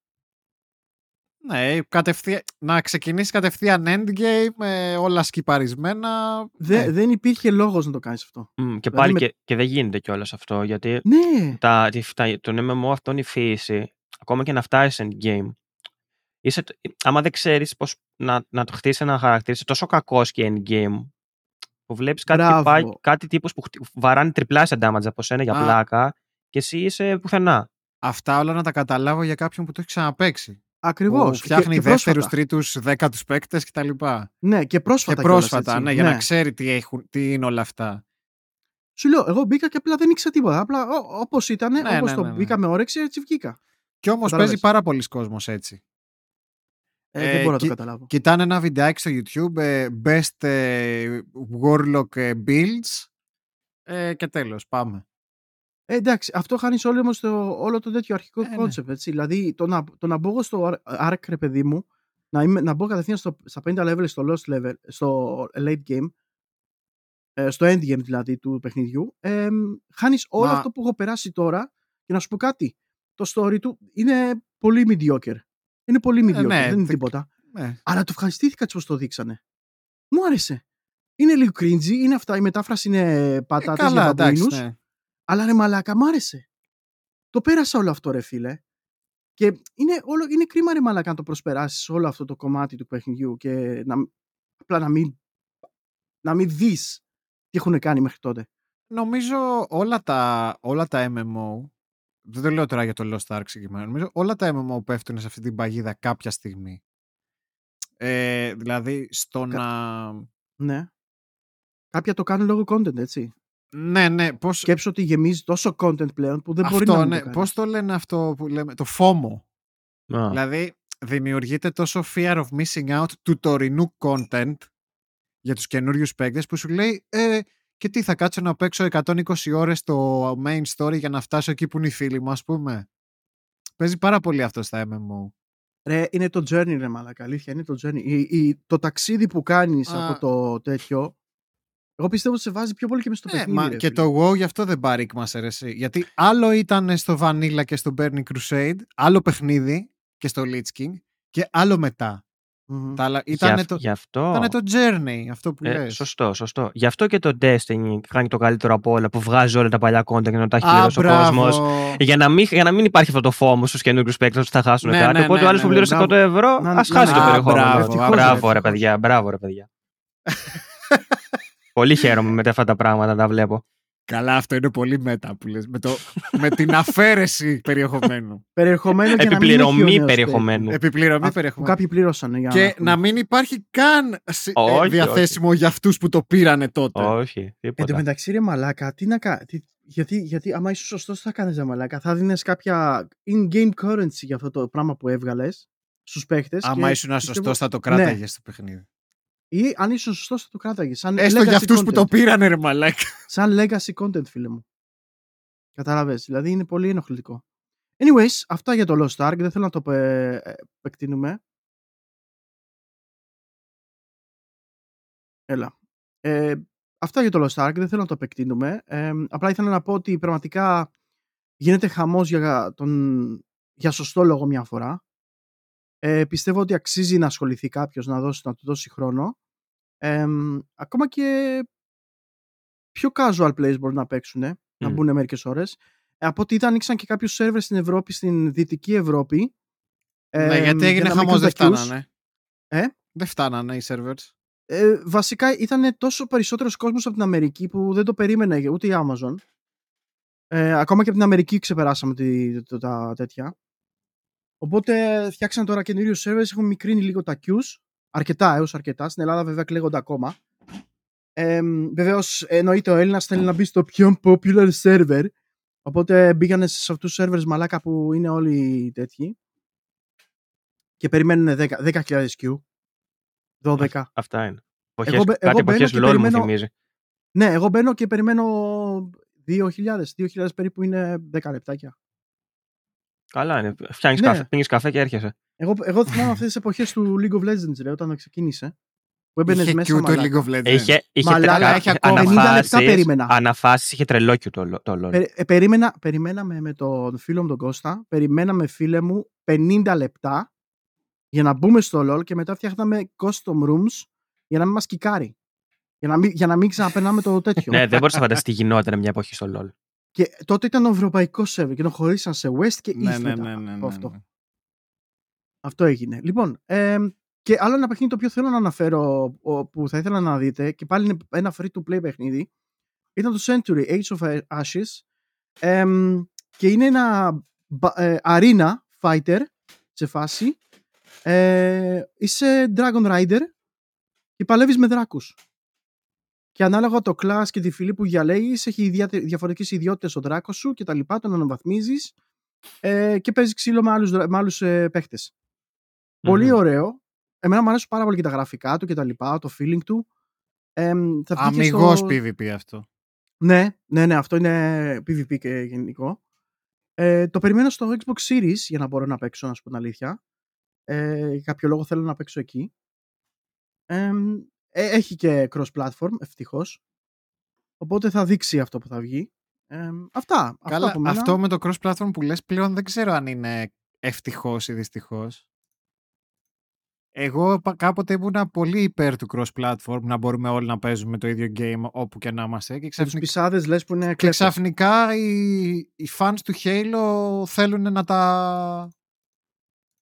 Ναι, κατευθείαν, να ξεκινήσει κατευθείαν endgame με όλα σκυπαρισμένα. Δε- ναι. Δεν υπήρχε λόγος να το κάνεις αυτό. Μμ, Και Δηλαδή πάλι με- και, και δεν γίνεται κιόλας αυτό γιατί Ναι, τα, τη- τα, τον MMO αυτό είναι η φύση, ακόμα και να φτάσεις endgame. Είσαι, τ- άμα δεν ξέρεις πώς να, να το χτίσει ένα χαρακτήρα, είσαι τόσο κακός και endgame. Που βλέπεις κάτι, Μπράβο. τυπά, κάτι τύπους που χτι- βαράνε τριπλάσια damage από σένα για Α. πλάκα και εσύ είσαι πουθενά. Αυτά όλα να τα καταλάβω για κάποιον που το έχει ξαναπέξει. ακριβώς. Που φτιάχνει και, και δεύτερους, πρόσφατα. τρίτους, δέκατους παίκτες κτλ. Ναι, και Και πρόσφατα. κιόλας, πρόσφατα, έτσι. ναι, για να ξέρει τι, έχουν, τι είναι όλα αυτά. Σου λέω, εγώ μπήκα και απλά δεν ήξερα τίποτα. Απλά όπως ήταν, Ναι, όπως ναι, το ναι, ναι. μπήκα με όρεξη, έτσι βγήκα. Κι όμως Κατάλαβες. παίζει πάρα πολλοί κόσμος έτσι. Ε, Ε, δεν μπορώ να το και- καταλάβω. Κοιτάνε ένα βιντεάκι στο YouTube, ε, best ε, warlock ε, builds ε, και τέλος, πάμε. Ε, εντάξει, αυτό χάνεις όλο, όμως το, όλο το τέτοιο αρχικό Ε, ναι. concept. Έτσι. Δηλαδή, το να, το να μπω εγώ στο Ar- Ark, ρε παιδί μου, να, είμαι, να μπω κατευθείαν στο, στα 50 level στο Lost level, στο late game, ε, στο end game δηλαδή του παιχνιδιού, ε, χάνεις όλο Μα- αυτό που έχω περάσει τώρα και να σου πω κάτι. Το story του είναι πολύ mediocre. Είναι πολύ mediocre, ναι, δεν είναι δεν- τίποτα. Ναι. Αλλά το ευχαριστήθηκα έτσι όπως το δείξανε. Μου άρεσε. Είναι λίγο cringy, είναι αυτά, η μετάφραση είναι Ε, πατάτες καλά, για εντάξει, μπαμπουίνους. ναι. Αλλά ρε μαλάκα, μ' άρεσε. Το πέρασα όλο αυτό ρε φίλε. Και είναι, όλο, είναι κρίμα ρε μαλάκα να το προσπεράσεις όλο αυτό το κομμάτι του παιχνιδιού και να, απλά να μην, να μην δεις τι έχουν κάνει μέχρι τότε. Νομίζω όλα τα, όλα τα MMO, δεν το λέω τώρα για το Lost Ark συγκεκριμένα, νομίζω όλα τα MMO πέφτουν σε αυτή την παγίδα κάποια στιγμή. Ε, δηλαδή στο Κα- να... Ναι. Κάποια το κάνουν λόγω content, έτσι. Ναι, ναι, πώς... Σκέψω ότι γεμίζει τόσο content πλέον που δεν μπορεί αυτό, να μην ναι, το κάνει. πώς το λένε αυτό που λέμε, το FOMO. Α, Δηλαδή, δημιουργείται τόσο fear of missing out του τωρινού content για τους καινούριους παίκτες που σου λέει ε, και τι θα κάτσω να παίξω 120 ώρες το main story για να φτάσω εκεί που είναι οι φίλοι μου, ας πούμε; Παίζει πάρα πολύ αυτό στα MMO. Ρε, είναι το journey ρε μαλάκα, αλήθεια, είναι το journey. Η, η- το ταξίδι που κάνεις Α. από το τέτοιο, εγώ πιστεύω ότι σε βάζει πιο πολύ και μες στο Ναι, παιχνίδι. μα ρε και φίλε. το WoW γι' αυτό δεν παρήκμασε ρε εσύ. Γιατί άλλο ήταν στο Vanilla και στο Burning Crusade, άλλο παιχνίδι και στο Lich King και άλλο μετά. Μμμ. Τα άλλα- γι' Ήτανε αυ- το, γι' αυτό. ήτανε το journey, αυτό που Ε, λες. σωστό, σωστό. Γι' αυτό και το Destiny κάνει το καλύτερο από όλα που βγάζει όλα τα παλιά content και να τα έχει Α, πληρώσει ο μπράβο. κόσμος. Για, να μην- για να μην υπάρχει αυτό το φόμο στους καινούριους παίκτες ότι θα χάσουν Ναι, κάτι. ναι, Οπότε ναι, ο άλλος ναι, που ναι, πλήρωσε 100 μπράβο. ευρώ, Να- ας να- χάσει το να- περιεχόμενο. μπράβο, ευτυχώς, μπράβο, ρε ευτυχώς. παιδιά, μπράβο, ρε παιδιά. Πολύ χαίρομαι με αυτά τα πράγματα να τα βλέπω. Καλά, αυτό είναι πολύ μέτα που λες. Με, το, με την αφαίρεση περιεχομένου. Περιεχομένο και να μην έχει ο Επιπληρωμή νέος περιεχομένου. Επιπληρωμή Αυτό που περιεχομένου. κάποιοι πλήρωσαν για Και έχουμε. να μην υπάρχει καν σε- ε, Όχι, διαθέσιμο για αυτούς που το πήρανε τότε. Όχι, Εν τω τίποτα. μεταξύ, ρε μαλάκα, τι να κα... τι... Γιατί, γιατί άμα είσαι σωστός, τι θα κάνεις, ρε μαλάκα. Θα δίνει κάποια in-game currency για αυτό το πράγμα που έβγαλες στους παίχτε. Άμα ήσουν σωστός, θα το κράταγες στο παιχνίδι. Ή αν ήσουν σωστός, θα το κράταγες. Σαν Έστω legacy για αυτούς που content. το πήρανε, ρε μαλάκα. Σαν legacy content, φίλε μου. Καταλαβες. Δηλαδή είναι πολύ ενοχλητικό. Anyways, αυτά για το Lost Ark. Δεν θέλω να το πε- ε, επεκτείνουμε. Έλα. Ε, αυτά για το Lost Ark. Δεν θέλω να το επεκτείνουμε. Ε, απλά ήθελα να πω ότι πραγματικά γίνεται χαμός για, τον, για σωστό λόγο μια φορά. Ε, πιστεύω ότι αξίζει να ασχοληθεί κάποιος να, δώσει, να του δώσει χρόνο. Ε, ακόμα και πιο casual players μπορούν να παίξουν, να Μμ. μπουν μερικές ώρες. Ε, από ότι ήταν ανοίξαν και κάποιους servers στην Ευρώπη, στην Δυτική Ευρώπη. ναι, ε, γιατί για έγινε να χαμός, δεν μειώσουν τα queues. φτάνανε. Ε; Δεν φτάνανε οι servers. Ε, βασικά ήταν τόσο περισσότερος κόσμος από την Αμερική που δεν το περίμενε ούτε η Amazon. Ε, ακόμα και από την Αμερική ξεπεράσαμε τη, το, τα τέτοια. Οπότε φτιάξαν τώρα καινούριου servers, έχουν μικρύνει λίγο τα queues. Αρκετά, έως αρκετά. Στην Ελλάδα βέβαια κλαίγονται ακόμα. Ε, Βεβαίως εννοείται ο Έλληνας θέλει να μπει στο πιο popular server. Οπότε μπήκανε σε αυτούς τους servers μαλάκα που είναι όλοι τέτοιοι. Και περιμένουν 10 10.000 queue. 12. Αυτά είναι. Εγώ Εποχές, μπαι- εγώ κάτι μπαίνω εποχές και LOL μου περιμένω- θυμίζει. Ναι, εγώ μπαίνω και περιμένω 2.000. 2.000 περίπου είναι 10 λεπτάκια. Καλά είναι. Φτιάχνεις Ναι. καφέ, πίνεις καφέ και έρχεσαι. Εγώ, εγώ θυμάμαι αυτές τις εποχές του League of Legends, ρε, όταν ξεκίνησε. Που έμπαινες Είχε μέσα. queue το μαλάκα. League of Legends. Είχε, είχε Μαλάκα, κα- έχει ακόμα 50 λεπτά αναφάσεις, περίμενα. αναφάσεις, είχε τρελό queue το, lo- το LOL. Περι- ε, περίμενα, περιμέναμε με τον φίλο μου τον Κώστα, περιμέναμε φίλε μου 50 λεπτά για να μπούμε στο LOL και μετά φτιάχναμε custom rooms για να μην μας κικάρει. Για να μην, για να μην ξαναπερνάμε το τέτοιο. ναι, δεν μπορείς να φανταστείς τι γινόταν μια εποχή στο LOL. Και τότε ήταν ο ευρωπαϊκός server και τον χωρίσαν σε West και East ναι, ναι, μετά ναι, ναι, από ναι, αυτό. ναι. Αυτό έγινε. Λοιπόν, εμ, και άλλο ένα παιχνίδι το οποίο θέλω να αναφέρω ο- που θα ήθελα να δείτε και πάλι είναι ένα free to play παιχνίδι ήταν το Century Age of Ashes εμ, και είναι ένα μπα- ε, arena fighter σε φάση ε, είσαι Dragon Rider και παλεύεις με δράκους και ανάλογα το class και τη φυλή που διαλέγεις έχει διάτε- διαφορετικές ιδιότητες ο δράκος σου και τα λοιπά, τον αναβαθμίζεις ε, και παίζεις ξύλο με άλλους, δρα- με άλλους ε, παίχτες. Πολύ Μμμ. ωραίο. Εμένα μου αρέσουν πάρα πολύ και τα γραφικά του και τα λοιπά, το feeling του. Εμ, θα βγει και Αμυγός στο... PvP αυτό. Ναι, ναι, ναι, αυτό είναι PvP και γενικό. Ε, το περιμένω στο Xbox Series για να μπορώ να παίξω, να σου πω την αλήθεια. Ε, για κάποιο λόγο θέλω να παίξω εκεί. Εμ, ε, έχει και cross-platform, ευτυχώς. Οπότε θα δείξει αυτό που θα βγει. Εμ, αυτά. Καλά, αυτά από μένα. αυτό με το cross-platform που λες πλέον δεν ξέρω αν είναι ευτυχώς ή δυστυχώς. Εγώ πα- κάποτε ήμουν πολύ υπέρ του cross-platform, να μπορούμε όλοι να παίζουμε το ίδιο game όπου και να είμαστε. Και Με τους ξαφνικά, πισάδες λες που είναι και κλέφτες. ξαφνικά οι, οι fans του Halo θέλουν να τα,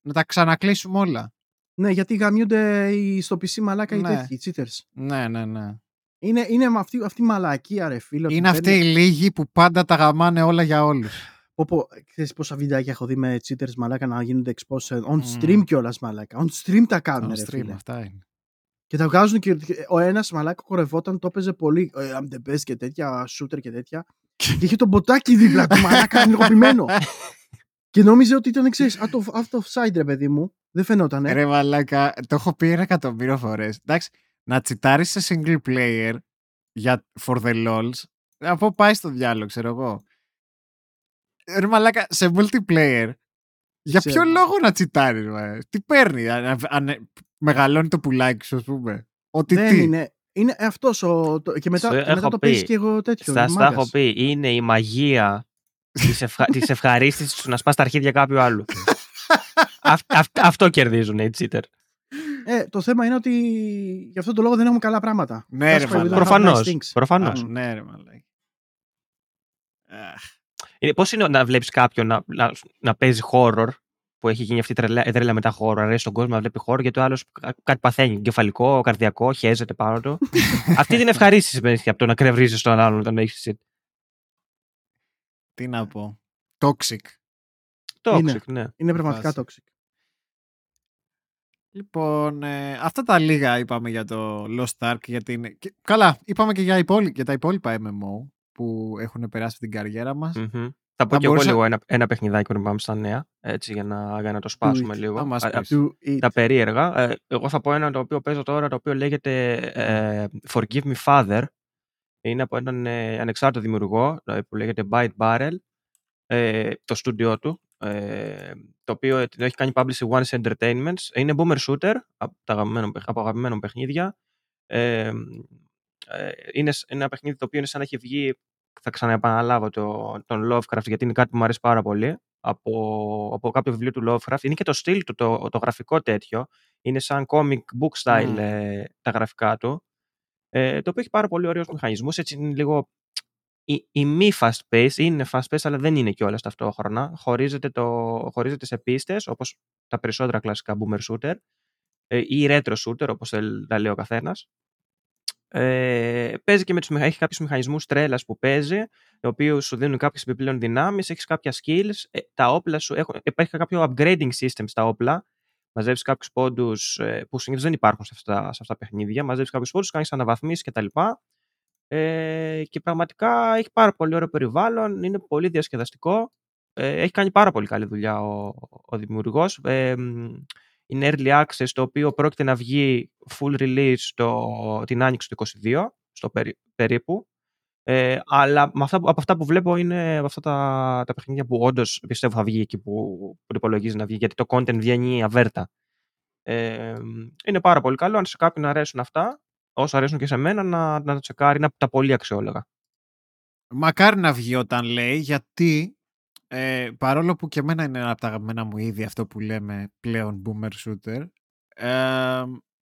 να τα ξανακλείσουμε όλα. Ναι, γιατί γαμιούνται οι- στο PC μαλάκα οι Ναι. τέτοιοι, οι cheaters. Ναι, ναι, ναι. Είναι, είναι με αυτή, αυτή η μαλακία, ρε φίλε. ότι Είναι αυτοί οι λίγοι που πάντα τα γαμάνε όλα για όλους. Πω, πω, ξέρεις πόσα βιντεάκια έχω δει με cheaters μαλάκα να γίνονται expose on Μμμ. stream κιόλας μαλάκα. On stream τα κάνουν, On ρε stream, φίλε. αυτά είναι. Και τα βγάζουν και και ο ένας μαλάκα κορευόταν, το έπαιζε πολύ. ε, I'm the best και τέτοια, shooter και τέτοια. και είχε το μποτάκι δίπλα του μαλάκα ενεργοποιημένο. Και νόμιζε ότι ήταν, ξέρεις, out of, out of sight, ρε παιδί μου. Δεν φαινόταν, ε. Ρε μαλάκα, το έχω πει ένα εκατομμύριο φορές. Εντάξει, να τσιτάρεις σε single player για for the lols, από πάει στο διάλογο, ξέρω εγώ. Ρε μαλάκα, σε multiplayer, για Ξέρω. ποιο λόγο να τσιτάρεις, μα, τι παίρνει, αν, αν- μεγαλώνει το πουλάκι σου, ας πούμε. Ότι Δεν τι; είναι. Είναι αυτός ο. Το, και μετά, Στο και μετά έχω το πεις. παίζει και εγώ τέτοιο. Σας τα μάγκας. έχω πει. Είναι η μαγεία της, ευχα... της ευχαρίστησης τους να σπάς τα αρχίδια κάποιου άλλου. Αυ- αυ- αυτό κερδίζουν οι cheater. Ε, το θέμα είναι ότι γι' αυτό το λόγο δεν έχουμε καλά πράγματα. Ναι, ρε That's why we don't μαλάκα. have Προφανώς. nice things. Προφανώς. Α, ναι, ρε μαλάκα. Αχ, Είναι, πώς είναι να βλέπεις κάποιον να, να, να παίζει horror που έχει γίνει αυτή η τρελά, η τρέλα μετά horror, αρέσει στον κόσμο να βλέπει horror γιατί ο άλλος κα- κάτι παθαίνει, κεφαλικό, καρδιακό, χέζεται πάνω του. αυτή την ευχαρίστηση παίρνεις από το να κρευρίζεις τον άλλον όταν έχεις shit. Τι να πω. Toxic. Toxic, Είναι. ναι. Είναι πραγματικά Φάση. toxic. Λοιπόν, ε, αυτά τα λίγα είπαμε για το Lost Ark. Για την... και- Καλά, είπαμε και για, υπόλοι... για τα υπόλοιπα MMO που έχουν περάσει από την καριέρα μας. Μμμ. Θα πω Θα και εγώ μπορούσα- λίγο ένα, ένα παιχνιδάκι πριν πάμε στα νέα, έτσι, για να, για να το σπάσουμε it. λίγο. Θα μας Α- πεις. To eat. τα περίεργα. Ε, εγώ θα πω ένα το οποίο παίζω τώρα, το οποίο λέγεται ε, Forgive Me Father. Είναι από έναν ε, ανεξάρτητο δημιουργό ε, που λέγεται Byte Barrel, ε, το στούντιό του. ε, το οποίο την έχει κάνει publish One Entertainment. Είναι boomer shooter από, τα αγαπημένο, από αγαπημένο παιχνίδια. Ε, ε, είναι ένα παιχνίδι το οποίο είναι σαν να έχει βγει, θα ξαναεπαναλάβω το, τον Lovecraft γιατί είναι κάτι που μου αρέσει πάρα πολύ από, από κάποιο βιβλίο του Lovecraft. Είναι και το στυλ του, το, το γραφικό τέτοιο. Είναι σαν comic book style ε, τα γραφικά του. Ε, το οποίο έχει πάρα πολύ ωραίους μηχανισμούς. Έτσι είναι λίγο η, η μη fast pace είναι fast pace, αλλά δεν είναι κιόλας ταυτόχρονα. Χωρίζεται, το, χωρίζεται σε πίστες, όπως τα περισσότερα κλασικά boomer shooter, ε, ή retro shooter, όπως τα λέει ο καθένας. Ε, παίζει και με τους, έχει κάποιους μηχανισμούς τρέλας που παίζει, οι οποίοι σου δίνουν κάποιες επιπλέον δυνάμεις, έχεις κάποια skills, ε, τα όπλα σου, έχουν, υπάρχει κάποιο upgrading system στα όπλα, μαζεύει κάποιους πόντους ε, που συνήθως δεν υπάρχουν σε αυτά, σε αυτά τα παιχνίδια. Μαζεύει κάποιους πόντους, κάνεις αναβαθμίσεις κτλ. Ε, και πραγματικά έχει πάρα πολύ ωραίο περιβάλλον, είναι πολύ διασκεδαστικό. Ε, έχει κάνει πάρα πολύ καλή δουλειά ο, ο δημιουργός. Ε, είναι early access, το οποίο πρόκειται να βγει full release το, την άνοιξη του 22, στο περίπου. Ε, αλλά με αυτά, από αυτά που βλέπω είναι από αυτά τα, τα παιχνίδια που όντως πιστεύω θα βγει εκεί που, που υπολογίζει να βγει, γιατί το content βγαίνει αβέρτα. Ε, είναι πάρα πολύ καλό. Αν σε κάποιον αρέσουν αυτά, όσο αρέσουν και σε μένα, να, να το τσεκάρει. Είναι από τα πολύ αξιόλογα. Μακάρι να βγει όταν λέει, γιατί ε, παρόλο που και εμένα είναι ένα από τα αγαπημένα μου είδη αυτό που λέμε πλέον boomer shooter, ε,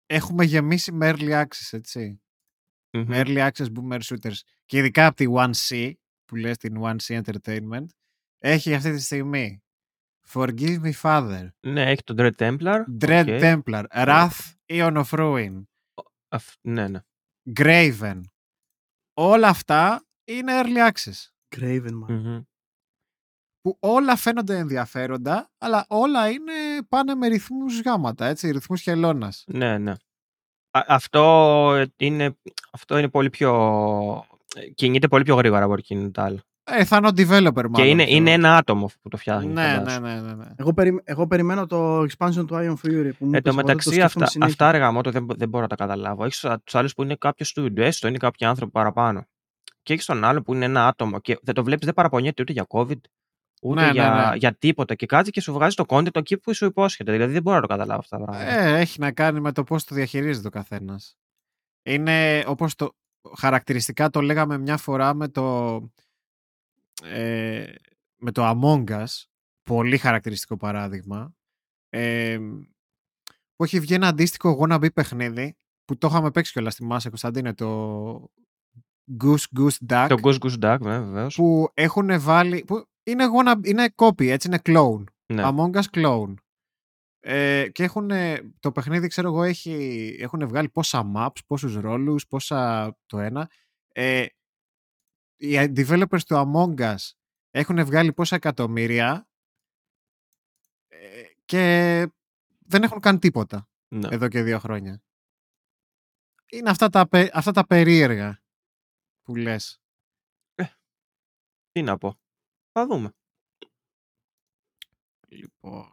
έχουμε γεμίσει με early access, ετσι Με early access boomer shooters. Και ειδικά από τη 1C, που λες την 1C Entertainment, έχει αυτή τη στιγμή Forgive me, Father. Ναι, έχει το Dread Templar. Dread okay. Templar. Wrath, Eon of Ruin. Ναι, ναι. Graven. Όλα αυτά είναι early access. Graven, man. Που όλα φαίνονται ενδιαφέροντα, αλλά όλα είναι πάνε με ρυθμούς γάματα, έτσι, ρυθμούς χελώνας. Ναι, ναι. Αυτό, είναι, αυτό είναι πολύ πιο... κινείται πολύ πιο γρήγορα από εκείνο το άλλο. Ε, θα είναι ο developer μάλλον. Και είναι, είναι ένα άτομο που το φτιάχνει. Ναι, ναι, ναι, ναι, ναι. Εγώ, περι, εγώ περιμένω το expansion του Iron Fury. Που μου ε, το μεταξύ το αυτά, αυτά ρε γαμώτο, δεν, δεν μπορώ να τα καταλάβω. Έχεις τους άλλους που είναι κάποιος studio, έστω είναι κάποιοι άνθρωποι παραπάνω. Και έχεις τον άλλο που είναι ένα άτομο και δεν το βλέπεις, δεν παραπονιέται ούτε για COVID, ούτε ναι, για, ναι, ναι. για τίποτα. Και κάτσε και σου βγάζει το content εκεί που σου υπόσχεται. Δηλαδή δεν μπορώ να το καταλάβω αυτά τα πράγματα. Ε, έχει να κάνει με το πώς το διαχειρίζεται ο καθένας. Είναι όπως το. Χαρακτηριστικά το λέγαμε μια φορά με το ε, με το Among Us, πολύ χαρακτηριστικό παράδειγμα, ε, που έχει βγει ένα αντίστοιχο wannabe παιχνίδι, που το είχαμε παίξει κιόλας στη Μάσα Κωνσταντίνε, το Goose Goose Duck. Το Goose Goose Duck, ναι, βεβαίως. Που έχουν βάλει, που είναι, wannabe, είναι copy, έτσι είναι clone. Ναι. Among Us clone. Ε, και έχουν, το παιχνίδι, ξέρω εγώ, έχει, έχουν βγάλει πόσα maps, πόσους ρόλους, πόσα το ένα. Ε, οι developers του Among Us έχουν βγάλει πόσα εκατομμύρια ε, και δεν έχουν κάνει τίποτα ναι. εδώ και δύο χρόνια. Είναι αυτά τα, αυτά τα περίεργα που λες. Ε, τι να πω. Θα δούμε. Λοιπόν...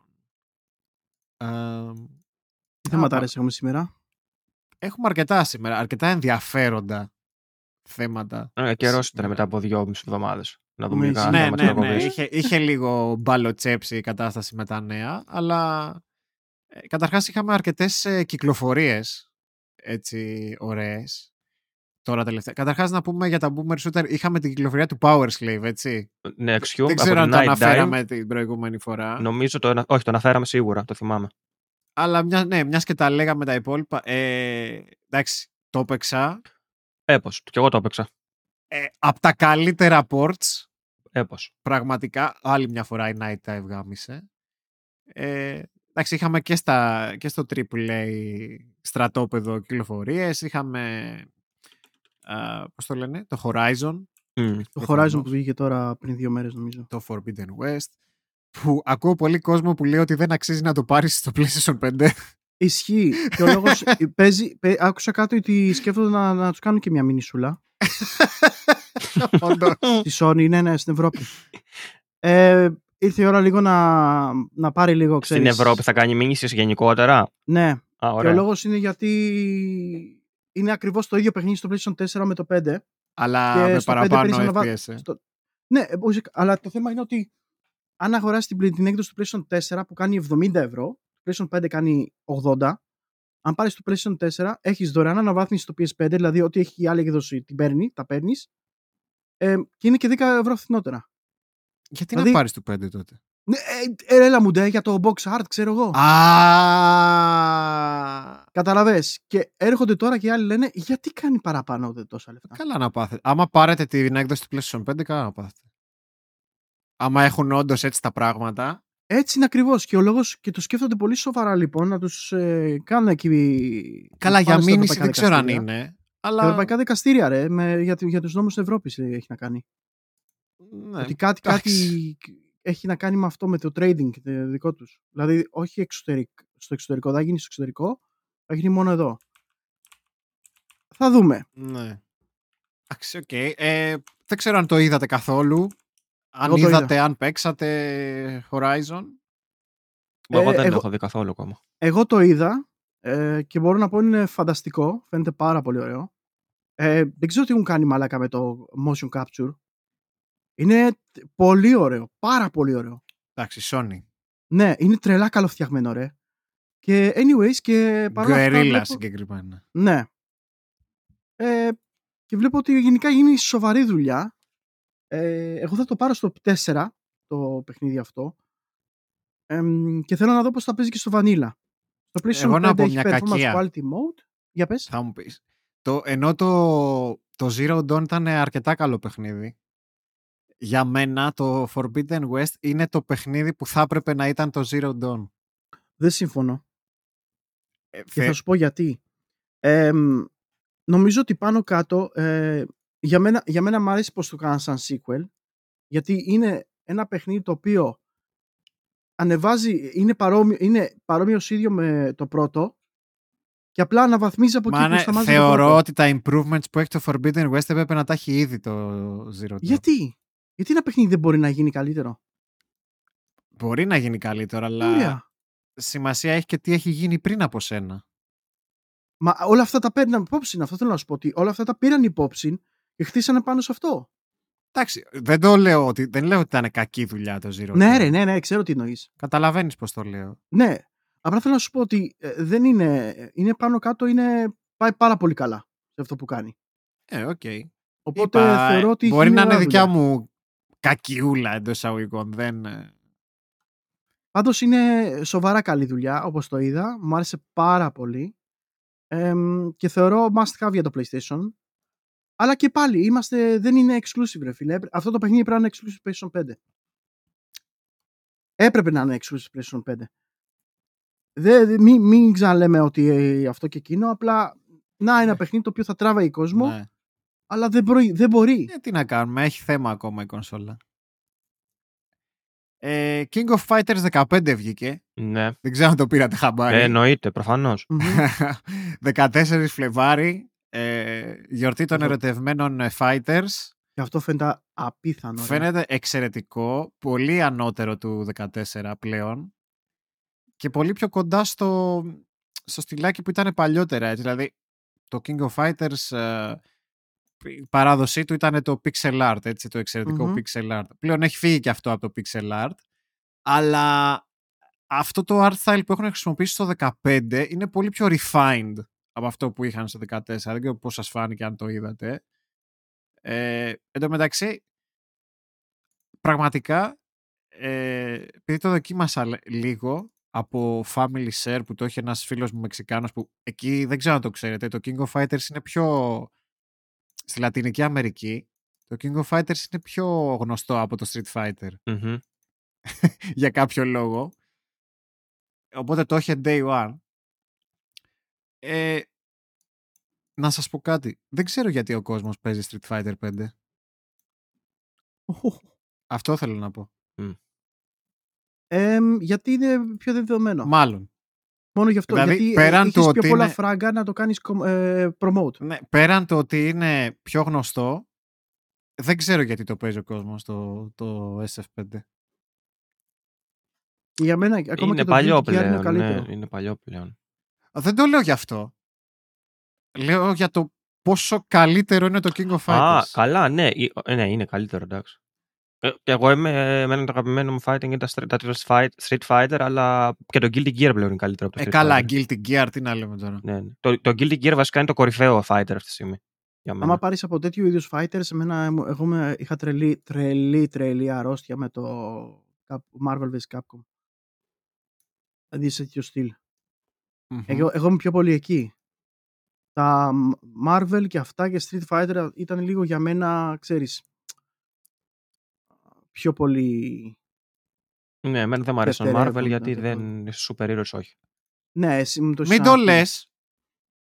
Τι θέματα έχουμε σήμερα; Έχουμε αρκετά σήμερα, αρκετά ενδιαφέροντα θέματα. Ε, καιρός ήταν μετά από δυόμιση εβδομάδες. Να δούμε λίγα ναι, ναι, ναι, Είχε, είχε λίγο μπαλοτσέψη η κατάσταση με τα νέα, αλλά ε, καταρχάς είχαμε αρκετές ε, κυκλοφορίες έτσι ωραίες. Τώρα τελευταία. Καταρχάς να πούμε για τα Boomer Shooter, είχαμε την κυκλοφορία του Power Slave, έτσι. Ναι, Exhume, Δεν ξέρω αν το αναφέραμε την προηγούμενη φορά. Νομίζω το, όχι, το αναφέραμε σίγουρα, το θυμάμαι. Αλλά μια, ναι, μιας και τα λέγαμε τα υπόλοιπα. Ε, εντάξει, το έπαιξα. Έπως. Και εγώ το έπαιξα. Ε, από τα καλύτερα ports. Έπως. Πραγματικά. Άλλη μια φορά η Night Dive γάμισε. Ε, εντάξει, είχαμε και, στα, και στο AAA στρατόπεδο κυκλοφορίες. Είχαμε, α, πώς το λένε, το Horizon. Mm. Το Horizon που βγήκε τώρα πριν δύο μέρες νομίζω. Το Forbidden West. Που ακούω πολύ κόσμο που λέει ότι δεν αξίζει να το πάρεις στο PlayStation 5. Ισχύει. Και ο λόγος παίζει. Άκουσα κάτι ότι σκέφτονται να, να τους κάνουν και μια μινισούλα. Στη Sony, ναι, ναι, στην Ευρώπη. Ε, ήρθε η ώρα λίγο να, να πάρει λίγο, ξέρεις. Στην Ευρώπη θα κάνει μήνυση γενικότερα; Ναι. Α, και ο λόγος είναι γιατί είναι ακριβώς το ίδιο παιχνίδι στο PlayStation 4 με το 5. Αλλά και με παραπάνω FPS. Ε. Στο... Ναι, αλλά το θέμα είναι ότι αν αγοράσεις την, την έκδοση του PlayStation 4 που κάνει 70 ευρώ, το PlayStation 5 κάνει 80, αν πάρεις το PlayStation 4, έχεις δωρεάν αναβάθμιση στο PS5, δηλαδή ό,τι έχει η άλλη έκδοση την παίρνει, τα παίρνεις. Ε, και είναι και 10 ευρώ φθηνότερα. Γιατί Δηλαδή- να πάρεις το 5 τότε; Ναι, ε, ε, έλα μου ντε για το box art, ξέρω εγώ. Α, Καταλαβες. Και έρχονται τώρα και οι άλλοι λένε γιατί κάνει παραπάνω δε τόσα λεφτά; Καλά να πάθετε. Άμα πάρετε την έκδοση του PlayStation 5, καλά να πάθετε. Άμα έχουν όντως έτσι τα πράγματα. Έτσι είναι ακριβώς. Και ο λόγος και το σκέφτονται πολύ σοβαρά λοιπόν να τους ε, κάνουν εκεί. Καλά, να για πάνε στα μήνυση ευρωπαϊκά δεν ξέρω αν δικαστήρια. είναι. Τα Αλλά. ευρωπαϊκά δικαστήρια, ρε, με, για, για τους νόμους της Ευρώπης έχει να κάνει. Ναι, ότι κάτι, εντάξει. κάτι έχει να κάνει με αυτό, με το trading το δικό τους. Δηλαδή, όχι εξωτερικ, στο εξωτερικό, δεν θα γίνει στο εξωτερικό, θα γίνει μόνο εδώ. Θα δούμε. Ναι. Εντάξει, οκ. Ε, δεν ξέρω αν το είδατε καθόλου. Αν Εγώ το είδα. είδατε, αν παίξατε Horizon. Εγώ Ε, δεν εγώ- το έχω δει καθόλου ακόμα. Εγώ το είδα ε, και μπορώ να πω είναι φανταστικό. Φαίνεται πάρα πολύ ωραίο. Ε, δεν ξέρω τι έχουν κάνει μαλάκα με το motion capture. Είναι πολύ ωραίο. Πάρα πολύ ωραίο. Εντάξει, Sony. Ναι, είναι τρελά καλοφτιαγμένο, ρε. Και anyways και παρόλα αυτά Guerrilla βλέπω- συγκεκριμένα. Ναι. Ε, και βλέπω ότι γενικά γίνει σοβαρή δουλειά. Ε, εγώ θα το πάρω στο 4 το παιχνίδι αυτό. Εμ, και θέλω να δω πώς θα παίζει και στο Vanilla. Το PlayStation Εγώ να 5 πω έχει μια performance κακία. quality mode. Για πες. Θα μου πεις. Το, ενώ το, το Zero Dawn ήταν αρκετά καλό παιχνίδι. Για μένα το Forbidden West είναι το παιχνίδι που θα έπρεπε να ήταν το Zero Dawn. Δεν συμφωνώ. Ε, Και θε- θα σου πω γιατί. Εμ, νομίζω ότι πάνω κάτω ε, για, μένα, για μένα μου αρέσει πως το κάναν σαν sequel γιατί είναι ένα παιχνίδι το οποίο ανεβάζει, είναι παρόμοιο, είναι παρόμοιος ίδιο με το πρώτο και απλά αναβαθμίζει από εκεί Μα που ναι, σταμάζει το θεωρώ πρώτο. ότι τα improvements που έχει το Forbidden West έπρεπε να τα έχει ήδη το Zero Dawn. Γιατί; Γιατί ένα παιχνίδι δεν μπορεί να γίνει καλύτερο; Μπορεί να γίνει καλύτερο, αλλά Ωραία. σημασία έχει και τι έχει γίνει πριν από σένα. Μα όλα αυτά τα παίρναν υπόψη. Αυτό θέλω να σου πω ότι όλα αυτά τα πήραν υπόψη και χτίσανε πάνω σε αυτό. Εντάξει, δεν το λέω ότι, δεν λέω ότι ήταν κακή δουλειά το Zero Ναι, Dawn. ρε, ναι, ναι, ξέρω τι εννοείς. Καταλαβαίνεις πώς το λέω. Ναι. Απλά θέλω να σου πω ότι ε, δεν είναι. Είναι πάνω κάτω, είναι, πάει πάρα πολύ καλά σε αυτό που κάνει. Ε, οκ. Οπότε Είπα, θεωρώ ότι. μπορεί έχει να είναι ωραία δικιά δουλειά. μου κακιούλα εντός εισαγωγικών. Δεν... ε, Πάντως είναι σοβαρά καλή δουλειά, όπως το είδα. Μου άρεσε πάρα πολύ. Εμ, και θεωρώ must have για το PlayStation. Αλλά και πάλι, είμαστε, δεν είναι exclusive, ρε φίλε. Αυτό το παιχνίδι πρέπει να είναι exclusive PlayStation 5. Έπρεπε να είναι exclusive PlayStation 5. Δεν, δεν- μην, μην ξαναλέμε ότι ε, αυτό και εκείνο, απλά να ένα παιχνίδι το οποίο θα τράβαει κόσμο, ναι. Αλλά δεν μπορεί. Δεν μπορεί. Ε, τι να κάνουμε, έχει θέμα ακόμα η κονσόλα. Ε, King of Fighters 15 βγήκε. Ναι. Δεν ξέρω αν το πήρατε χαμπάρι. Ε, εννοείται, προφανώς. Μμμ. 14 Φλεβάρι, ε, γιορτή των Αυτό. ερωτευμένων ε, Fighters. Και αυτό φαίνεται απίθανο. ρε. Φαίνεται εξαιρετικό, πολύ ανώτερο του 14 πλέον και πολύ πιο κοντά στο, στο στυλάκι που ήταν παλιότερα. έτσι. Δηλαδή, το King of Fighters, ε, η παράδοσή του ήταν το pixel art, έτσι, το εξαιρετικό Μμμ. pixel art. Πλέον έχει φύγει και αυτό από το pixel art, αλλά αυτό το art style που έχουν χρησιμοποιήσει στο 15 είναι πολύ πιο refined από αυτό που είχαν στο 14. Δεν ξέρω πώς σας φάνηκε αν το είδατε. Ε, εν τω μεταξύ, πραγματικά, ε, επειδή το δοκίμασα λε- λίγο από Family Share που το έχει ένας φίλος μου Μεξικάνος που εκεί δεν ξέρω αν το ξέρετε, το King of Fighters είναι πιο στη Λατινική Αμερική το King of Fighters είναι πιο γνωστό από το Street Fighter. Μμμ. για κάποιο λόγο. Οπότε το είχε day one. Ε, να σας πω κάτι. Δεν ξέρω γιατί ο κόσμος παίζει Street Fighter 5 αυτό θέλω να πω. Εμ, γιατί είναι πιο δεδομένο. μάλλον Μόνο γι' αυτό. Δηλαδή, γιατί πέραν έχεις του πιο ότι πολλά είναι- φράγκα να το κάνεις κομ- ε, promote. Ναι, πέραν το ότι είναι πιο γνωστό, δεν ξέρω γιατί το παίζει ο κόσμος το, το SF5. Και για μένα ακόμα Είναι και το παλιό Guilty Gear είναι πλέον. καλύτερο. Ναι, είναι παλιό πλέον. Α, Δεν το λέω γι' αυτό. Λέω για το πόσο καλύτερο είναι το King of Fighters. Α, καλά, ναι. ε, ε, ναι, είναι καλύτερο, εντάξει. Ε, και εγώ είμαι με έναν αγαπημένο μου fighting είναι τα Street, τα Street Street Fighter, αλλά και το Guilty Gear πλέον είναι καλύτερο από το Ε, Street καλά, Fighter. Guilty Gear, τι να λέμε τώρα. Ναι, ναι. Το, το Guilty Gear βασικά είναι το κορυφαίο fighter αυτή τη στιγμή. Για μένα. Άμα πάρεις από τέτοιου είδους fighters, εμένα, μου- εγώ με- είχα τρελή, τρελή, τρελή αρρώστια με το Cap- Marvel vs. Capcom. Δηλαδή σε τέτοιο στυλ. Μμμ. Εγώ, εγώ είμαι πιο πολύ εκεί. Τα Marvel και αυτά και Street Fighter ήταν λίγο για μένα, ξέρεις, πιο πολύ... Ναι, εμένα δεν μου αρέσει το Marvel Δευτερεύον, γιατί δευτερεύον. δεν σούπερ ήρωες όχι. Ναι, εσύ μου το Μην το ξαναπεί. λες.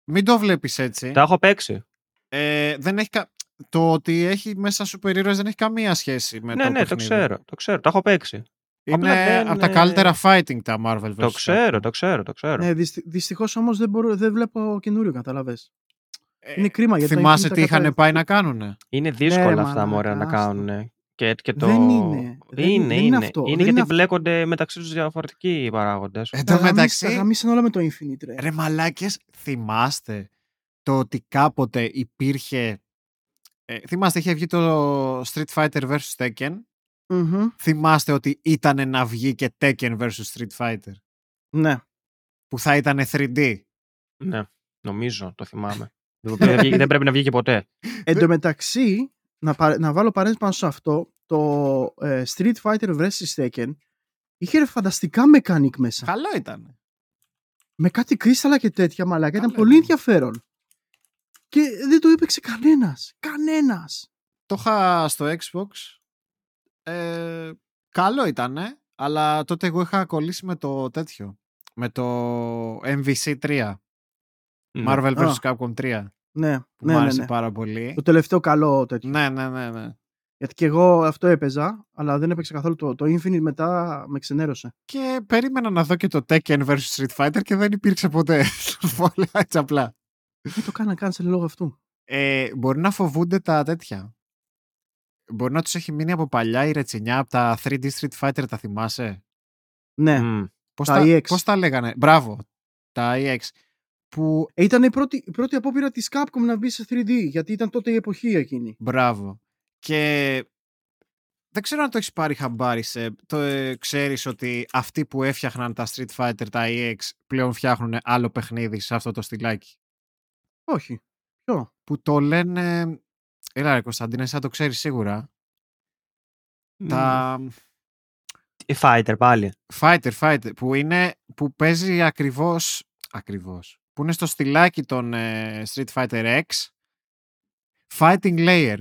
Μην το βλέπεις έτσι. Τα έχω παίξει. Ε, δεν έχει κα... Το ότι έχει μέσα σούπερ ήρωες δεν έχει καμία σχέση με ναι, το ναι, το παιχνίδι. ξέρω. Το ξέρω. Τα έχω παίξει. Είναι Απλά δεν, από τα ε, καλύτερα fighting τα Marvel vs. Το ξέρω, Capcom. το ξέρω, το ξέρω. Ναι, δυσ, δυστυχώς όμως δεν, μπορώ, δεν βλέπω καινούριο, κατάλαβες. Ε, Είναι κρίμα γιατί το Θυμάσαι Infinite τι είχαν κατά- πάει να κάνουνε; Είναι δύσκολα ρε, αυτά μωρέ να τα μαλάκα, άστο. κάνουν. Και, και το... Δεν είναι. Δεν- Είναι, δεν είναι είναι. αυτό. Είναι Δεν γιατί είναι αυτό. μπλέκονται μεταξύ τους διαφορετικοί οι παράγοντες. Εν Τα τω γαμίσ- μεταξύ, Τα γαμίσαν όλα με το Infinite, ρε. ρε μαλάκες, θυμάστε το ότι κάποτε υπήρχε... Ε, θυμάστε, είχε βγει το Street Fighter vs. Tekken; Μμμ. Θυμάστε ότι ήταν να βγει και Tekken vs. Street Fighter; Ναι. Που θα ήταν 3D. Ναι, νομίζω, το θυμάμαι. δεν, πρέπει να βγει- δεν πρέπει να βγει και ποτέ. Εν τω μεταξύ, να, πα- να βάλω παρένθεση πάνω σε αυτό, το ε, Street Fighter vs. Tekken είχε ρε φανταστικά mechanic μέσα. Καλό ήταν. Με κάτι κρίσταλα και τέτοια μαλάκα. Ήταν Καλό πολύ ήταν. ενδιαφέρον. Και δεν το έπαιξε κανένας. Κανένας. Το είχα στο Xbox. Ε, καλό ήτανε, αλλά τότε εγώ είχα κολλήσει με το τέτοιο. Με το MVC3. Ναι. Marvel vs. Α. Capcom 3. Ναι, Που ναι, μου ναι, άρεσε ναι. πάρα πολύ. Το τελευταίο καλό τέτοιο. Ναι, ναι, ναι, ναι. Γιατί και εγώ αυτό έπαιζα, αλλά δεν έπαιξα καθόλου το, το Infinite μετά με ξενέρωσε. Και περίμενα να δω και το Tekken vs. Street Fighter και δεν υπήρξε ποτέ. Πολύ έτσι απλά. Δεν το κάνα cancel λόγω αυτού. Ε, μπορεί να φοβούνται τα τέτοια. Μπορεί να τους έχει μείνει από παλιά η ρετσινιά από τα 3D Street Fighter, τα θυμάσαι; Ναι. Μμ. Πώς Τα τα, EX. πώς τα λέγανε; Μπράβο. Τα EX. Που Ε, ήταν η πρώτη, η πρώτη απόπειρα της Capcom να μπει σε 3D, γιατί ήταν τότε η εποχή εκείνη. Μπράβο. Και δεν ξέρω αν το έχεις πάρει χαμπάρι σε. Το ε, ξέρεις ότι αυτοί που έφτιαχναν τα Street Fighter, τα EX, πλέον φτιάχνουν άλλο παιχνίδι σε αυτό το στυλάκι; Όχι. Ποιο; Που το λένε. Έλα ρε Κωνσταντίνε, εσύ θα το ξέρεις σίγουρα. Τα Η Fighter πάλι. Fighter, Fighter, που, είναι, που παίζει ακριβώς, ακριβώς, που είναι στο στυλάκι των ε, Street Fighter X, Fighting Layer.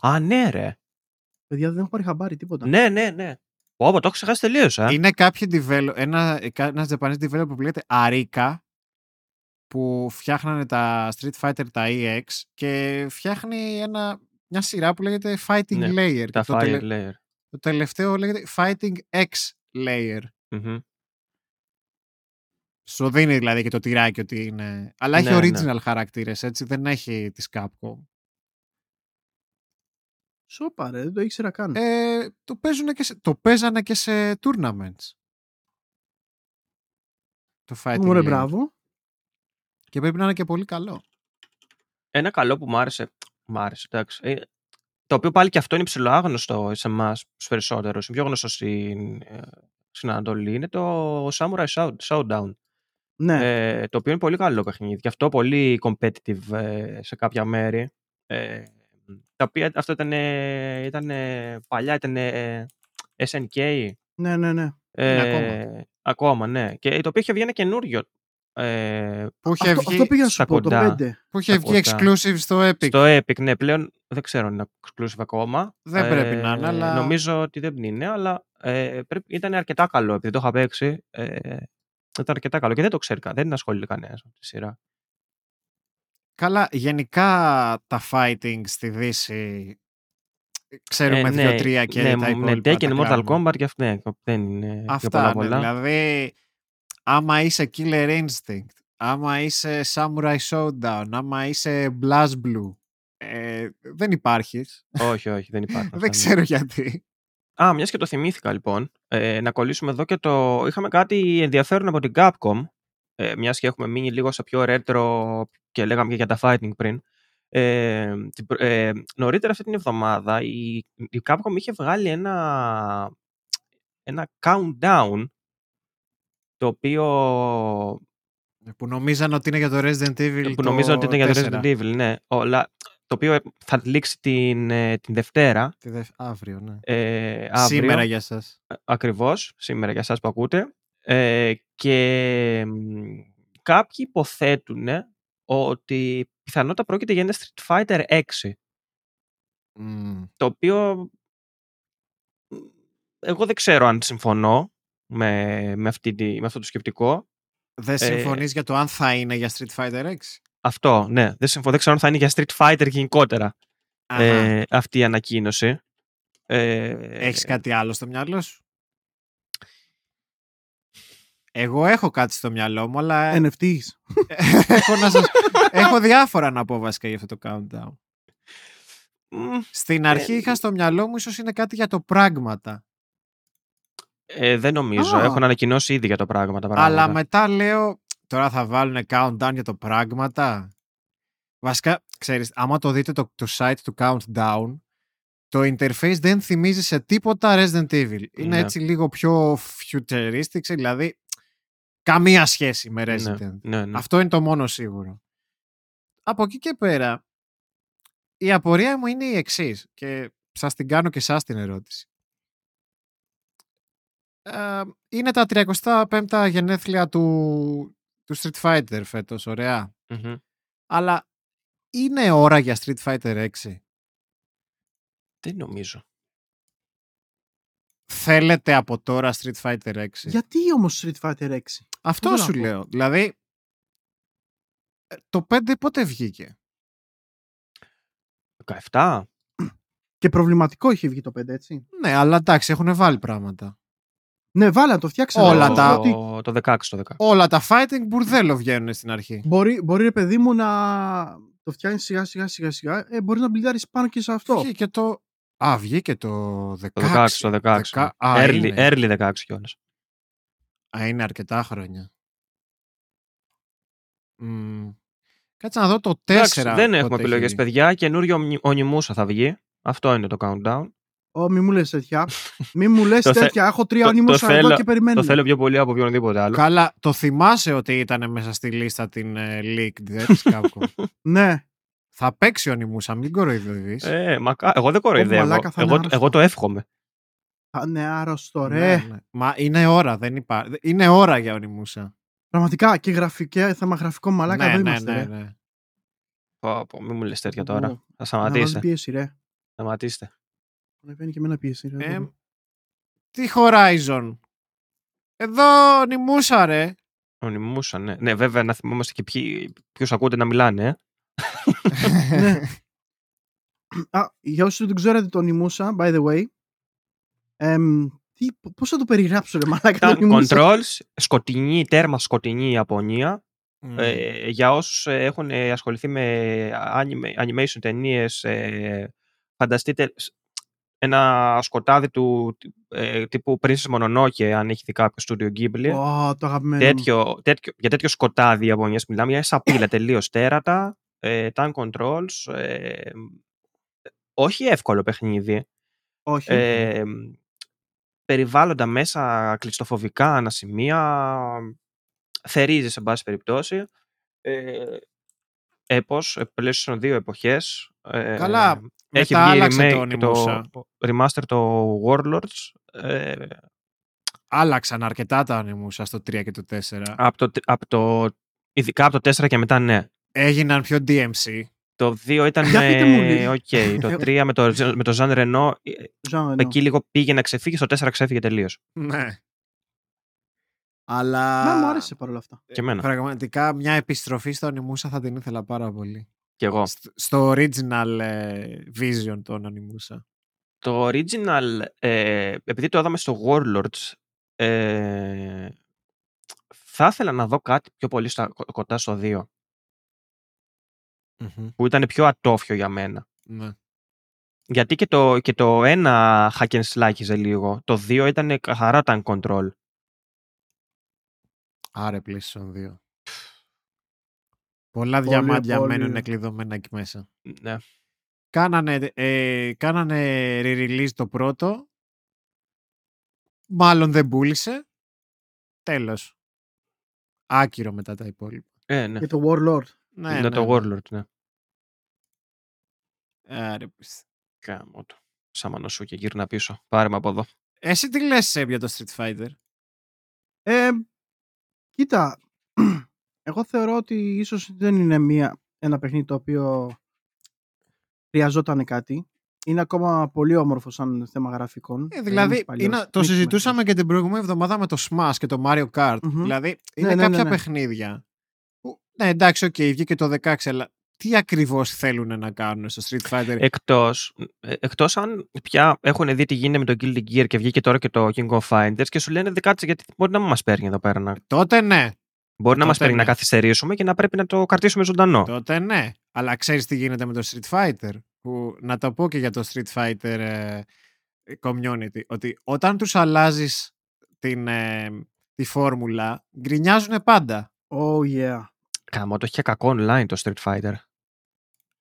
Α, ναι, ρε. Παιδιά δεν έχω πάρει χαμπάρι τίποτα. Ναι, ναι, ναι. Ωπα, το έχω ξεχάσει τελείως, ε. Είναι κάποιοι develop, ένα, ένας Japanese developer που λέγεται Arika που φτιάχνανε τα Street Fighter τα EX και φτιάχνει ένα, μια σειρά που λέγεται Fighting Ναι, Layer. Τα και το, Fire τελε- Layer. το τελευταίο λέγεται Fighting X Layer. Μμμ. Σου δίνει δηλαδή και το τυράκι ότι είναι. Αλλά έχει Ναι, original ναι. χαρακτήρες, έτσι. Δεν έχει της Capcom. Σόπα ρε, δεν το ήξερα καν. Ε, το, παίζουνε και σε, το παίζανε και σε tournaments. Το Fighting Ωραία, Layer. μπράβο. Και πρέπει να είναι και πολύ καλό. Ένα καλό που μου άρεσε. Μ' άρεσε, εντάξει. Ε, το οποίο πάλι και αυτό είναι ψηλό άγνωστο σε εμάς τους περισσότερους. Είναι πιο γνωστό στην, ε, στην Ανατολή. Είναι το Samurai Show- Showdown. Ναι. Ε, το οποίο είναι πολύ καλό παιχνίδι. Και αυτό πολύ competitive ε, σε κάποια μέρη. Ε, τα οποία αυτό ήταν, ε, ήταν ε, παλιά, ήταν ε, SNK. ναι, ναι, ναι. Ε, ακόμα. ακόμα, ναι. Και το οποίο είχε βγει ένα καινούριο. Ε, Που είχε Αυτό, βγει, αυτό πήγα να σου στα πω, το κοντά. 5. που είχε στα βγει κοντά. exclusive στο Epic. στο Epic, ναι, πλέον δεν ξέρω αν είναι exclusive ακόμα. Δεν πρέπει να είναι, αλλά- Νομίζω ότι δεν είναι, αλλά ε, πρέπει, ήταν αρκετά καλό, επειδή το είχα παίξει. Ε, ήταν αρκετά καλό και δεν το ξέρει, κα- δεν ασχολείται κανένας με τη σειρά. Καλά, γενικά τα fighting στη Δύση ξέρουμε Ε, ναι, δύο-τρία και ναι, τα ναι, υπόλοιπα Tekken, τα Mortal κάνουμε. Kombat και αυτό, ναι, δεν είναι πιο Αυτά, πολλά ναι, πολλά. δηλαδή άμα είσαι Killer Instinct, άμα είσαι Samurai Showdown, άμα είσαι Blast Blue, ε, δεν υπάρχεις. όχι, όχι, δεν υπάρχει. αυτά, δεν ναι. ξέρω γιατί. Α, μιας και το θυμήθηκα λοιπόν, ε, να κολλήσουμε εδώ και το. Είχαμε κάτι ενδιαφέρον από την Capcom. Ε, μιας και έχουμε μείνει λίγο σε πιο retro και λέγαμε και για τα fighting πριν. Ε, την προ- ε, νωρίτερα αυτή την εβδομάδα η, η Capcom είχε βγάλει ένα, ένα countdown το οποίο Που νομίζαν ότι είναι για το Resident Evil. που το νομίζω ότι ήταν για το 4. Resident Evil, ναι. Όλα, το οποίο θα λήξει την, ε, την Δευτέρα, Τη δευ- Αύριο, ναι. ε, αύριο. Σήμερα για σας. Ακριβώς, σήμερα για σας που ακούτε. Ε, και μ, κάποιοι υποθέτουν ότι πιθανότατα πρόκειται για ένα Street Fighter 6, Μμ. το οποίο μ, εγώ δεν ξέρω αν συμφωνώ με, με, αυτή τη, με αυτό το σκεπτικό. Δεν Ε, συμφωνείς για το αν θα είναι για Street Fighter 6. Αυτό, ναι. Δεν συμφωνώ. Δεν ξέρω αν θα είναι για Street Fighter γενικότερα Αχα. ε, αυτή η ανακοίνωση. Ε, Έχεις κάτι άλλο στο μυαλό σου; Εγώ έχω κάτι στο μυαλό μου, αλλά NFTs. έχω, να σας... έχω διάφορα να πω βασικά για αυτό το countdown. μ, Στην αρχή Ε, είχα στο μυαλό μου ίσως είναι κάτι για το πράγματα. ε, δεν νομίζω. Α. Έχουν ανακοινώσει ήδη για το πράγμα τα πράγματα. Αλλά μετά λέω, τώρα θα βάλουν countdown για το πράγματα. Βασικά, ξέρεις, άμα το δείτε το, το site του countdown, το interface δεν θυμίζει σε τίποτα Resident Evil. Είναι Ναι. έτσι λίγο πιο futuristic, δηλαδή καμία σχέση με Resident. Ναι, ναι, ναι. Αυτό είναι το μόνο σίγουρο. Από εκεί και πέρα, η απορία μου είναι η εξής και σας την κάνω και εσάς την ερώτηση. Ε, είναι τα 35 γενέθλια του, του Street Fighter φέτος, ωραία. Μμμ. Αλλά είναι ώρα για Street Fighter 6. Δεν νομίζω. Θέλετε από τώρα Street Fighter 6. Γιατί όμως Street Fighter 6. Αυτό θέλω σου να πω. λέω. Δηλαδή, ε, το 5 πότε βγήκε; 17. Και προβληματικό είχε βγει το 5, έτσι. Ναι, αλλά εντάξει, έχουν βάλει πράγματα. Ναι, βάλα να το φτιάξανε. Όλα Το- τα- ότι Το, το 16 το 16. Όλα τα fighting μπουρδέλο βγαίνουν στην αρχή. Μπορεί, μπορεί ρε παιδί μου να το φτιάνει σιγά σιγά σιγά σιγά. Ε, μπορείς να μπλιντάρεις πάνω και σε αυτό. Βγήκε το. Α, βγήκε το 16. Το 16, το 16. Δεκα- Α, early, είναι. early 16 κιόλας. Α, είναι αρκετά χρόνια. Μμ. Κάτσε να δω το 4. Εντάξει, δεν έχουμε πότε επιλογές, έχει. παιδιά. Καινούριο Ονι- Ονιμούσα θα βγει. Αυτό είναι το countdown. Ω, μη μου λες τέτοια. μη μου λες Το θε- τέτοια. Έχω τρία το- το ονείμωσα εδώ θέλω- και περιμένω. Το θέλω πιο πολύ από οποιονδήποτε άλλο. Καλά, το θυμάσαι ότι ήταν μέσα στη λίστα την ε, leaked ε, της Capcom; Ναι. θα παίξει ο Νιμούσα, μην κοροϊδεύεις. Ε, μακά... Εγώ δεν κοροϊδεύω. μαλάκα, θα είναι Εγώ, άρρωστο. εγώ το εύχομαι. Θα είναι άρρωστο, Ναι, ρε. ναι. Μα είναι ώρα, δεν υπάρχει. Είναι ώρα για ο Νιμούσα. Πραγματικά και γραφικέ, θέμα γραφικό μαλάκα ναι, εδώ ναι, είμαστε. ναι, ρε. ναι. Πω, πω, μην μου λες τέτοια Ω, τώρα. Θα Να βάζει σταματήσετε. πίεση, ρε. Σταματήστε. Ανεβαίνει και εμένα πίεση, ρε. Ε, τι Horizon. Εδώ Νιμούσα, ρε. Ονιμούσα, ναι. Ναι, βέβαια να θυμόμαστε και ποιοι, ποιους ακούτε να μιλάνε. Ε. Ναι. Α, για όσους δεν ξέρετε τον Ιμούσα, by the way, εμ, τι, πώς θα το περιγράψω ρε μαλάκα Ήταν τον Ιμούσα. controls, σκοτεινή, τέρμα σκοτεινή Ιαπωνία. Μμ. Ε, για όσους ε, έχουν ε, ασχοληθεί με anime, animation ταινίες, ε, φανταστείτε σ- ένα σκοτάδι του ε, τύπου Princess Mononoke, αν έχει δει κάποιο στούντιο Ghibli. Ω, το αγαπημένο μου. τέτοιο, τέτοιο, για τέτοιο σκοτάδι Ιαπωνίας μιλάμε, μια σαπίλα τελείως τέρατα, ε, time controls, ε, όχι εύκολο παιχνίδι, Όχι. ε, περιβάλλοντα μέσα κλειστοφοβικά ανασημεία, θερίζεις σε πάση περιπτώσει, ε, έπος, ε, PlayStation 2 εποχές, ε, Καλά, έχει μετά βγει άλλαξε remake το Onimusha. το remaster το Warlords, ε, Άλλαξαν αρκετά τα Onimusha στο 3 και το 4. από το, από το, ειδικά από το 4 και μετά ναι. Έγιναν πιο DMC. Το 2 ήταν Για πείτε μου με. λίγο. Οκ. Το 3 με το, με το Ζαν Ρενό. Ζαν Ρενό. Εκεί λίγο πήγε να ξεφύγει. Στο 4 ξέφυγε τελείως. Ναι. Αλλά. Να μου άρεσε παρόλα αυτά. Και εμένα. Πραγματικά μια επιστροφή στο Onimusa θα την ήθελα πάρα πολύ. Κι εγώ. Σ- Στο original ε, vision των Onimusa. Το original, ε, επειδή το είδαμε στο Warlords, ε, θα ήθελα να δω κάτι πιο πολύ στα, κο- κοντά στο 2. Που ήταν πιο ατόφιο για μένα. Ναι. Γιατί και το, και το ένα hack and slash λίγο. Το 2 ήταν καθαρά tank control. Άρε PlayStation 2. Πολλά Πολύ, διαμάντια πολύ. μένουν κλειδωμένα εκεί μέσα. Ναι. Κάνανε, ε, κάνανε re-release το πρώτο. Μάλλον δεν πούλησε. Τέλος. Άκυρο μετά τα υπόλοιπα. Ε, ναι. Και το Warlord. Ναι, είναι ναι, το ναι. Warlord, ναι. Άρε, πισ- Κάμω το. Σαμανό σου και γύρνα πίσω. Πάρε με από εδώ. Εσύ τι λες Σέμ, για το Street Fighter; Ε, κοίτα, εγώ θεωρώ ότι ίσως δεν είναι μια, ένα παιχνίδι το οποίο χρειαζόταν κάτι. Είναι ακόμα πολύ όμορφο σαν θέμα γραφικών. Ε, Δεν δηλαδή, είναι παλιός. είναι, το Μη συζητούσαμε και την προηγούμενη εβδομάδα με το Smash και το Mario Kart. Μμμ. Δηλαδή, είναι ναι, ναι, κάποια ναι. παιχνίδια. Που, ναι, εντάξει, οκ, βγήκε το 16, αλλά τι ακριβώς θέλουν να κάνουν στο Street Fighter; Εκτός, ε, εκτός αν πια έχουν δει τι γίνεται με το Guilty Gear και βγήκε τώρα και το King of Fighters και σου λένε δε κάτσε γιατί μπορεί να μην μας παίρνει εδώ πέρα. Να, Τότε ναι, μπορεί να μας τότε παίρνει να ναι. καθυστερήσουμε και να πρέπει να το κρατήσουμε ζωντανό. τότε ναι. Αλλά ξέρεις τι γίνεται με το Street Fighter. Που, να το πω και για το Street Fighter ε, community. Ότι όταν τους αλλάζεις την, ε, τη φόρμουλα, γκρινιάζουν πάντα. Oh yeah. Καμώ, το είχε κακό online το Street Fighter.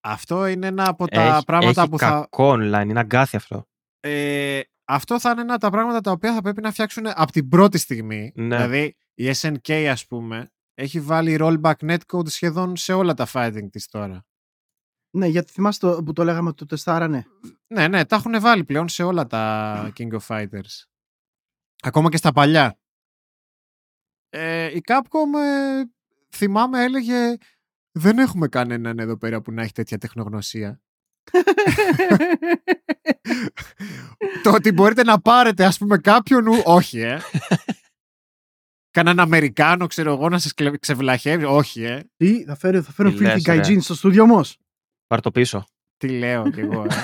Αυτό είναι ένα από τα έχει, πράγματα έχει που θα, κακό online, είναι αγκάθι αυτό. ε, αυτό θα είναι ένα από τα πράγματα τα οποία θα πρέπει να φτιάξουν από την πρώτη στιγμή. Ναι. Δηλαδή η SNK ας πούμε έχει βάλει rollback netcode σχεδόν σε όλα τα fighting της τώρα. Ναι, γιατί θυμάστε το, που το λέγαμε ότι το τεστάρανε; Ναι, ναι, τα έχουν βάλει πλέον σε όλα τα King of Fighters. Ακόμα και στα παλιά. Ε, η Capcom ε, θυμάμαι έλεγε δεν έχουμε κανέναν εδώ πέρα που να έχει τέτοια τεχνογνωσία. το ότι μπορείτε να πάρετε ας πούμε κάποιον ου- όχι ε. Κανέναν Αμερικάνο ξέρω εγώ να σας κλε- ξεβλαχεύει όχι ε. Τι, θα φέρω, θα φέρω Τι λες, Filthy ρε. Gaijin στο στούντιο όμως; Πάρ το πίσω. Τι λέω κι εγώ ε.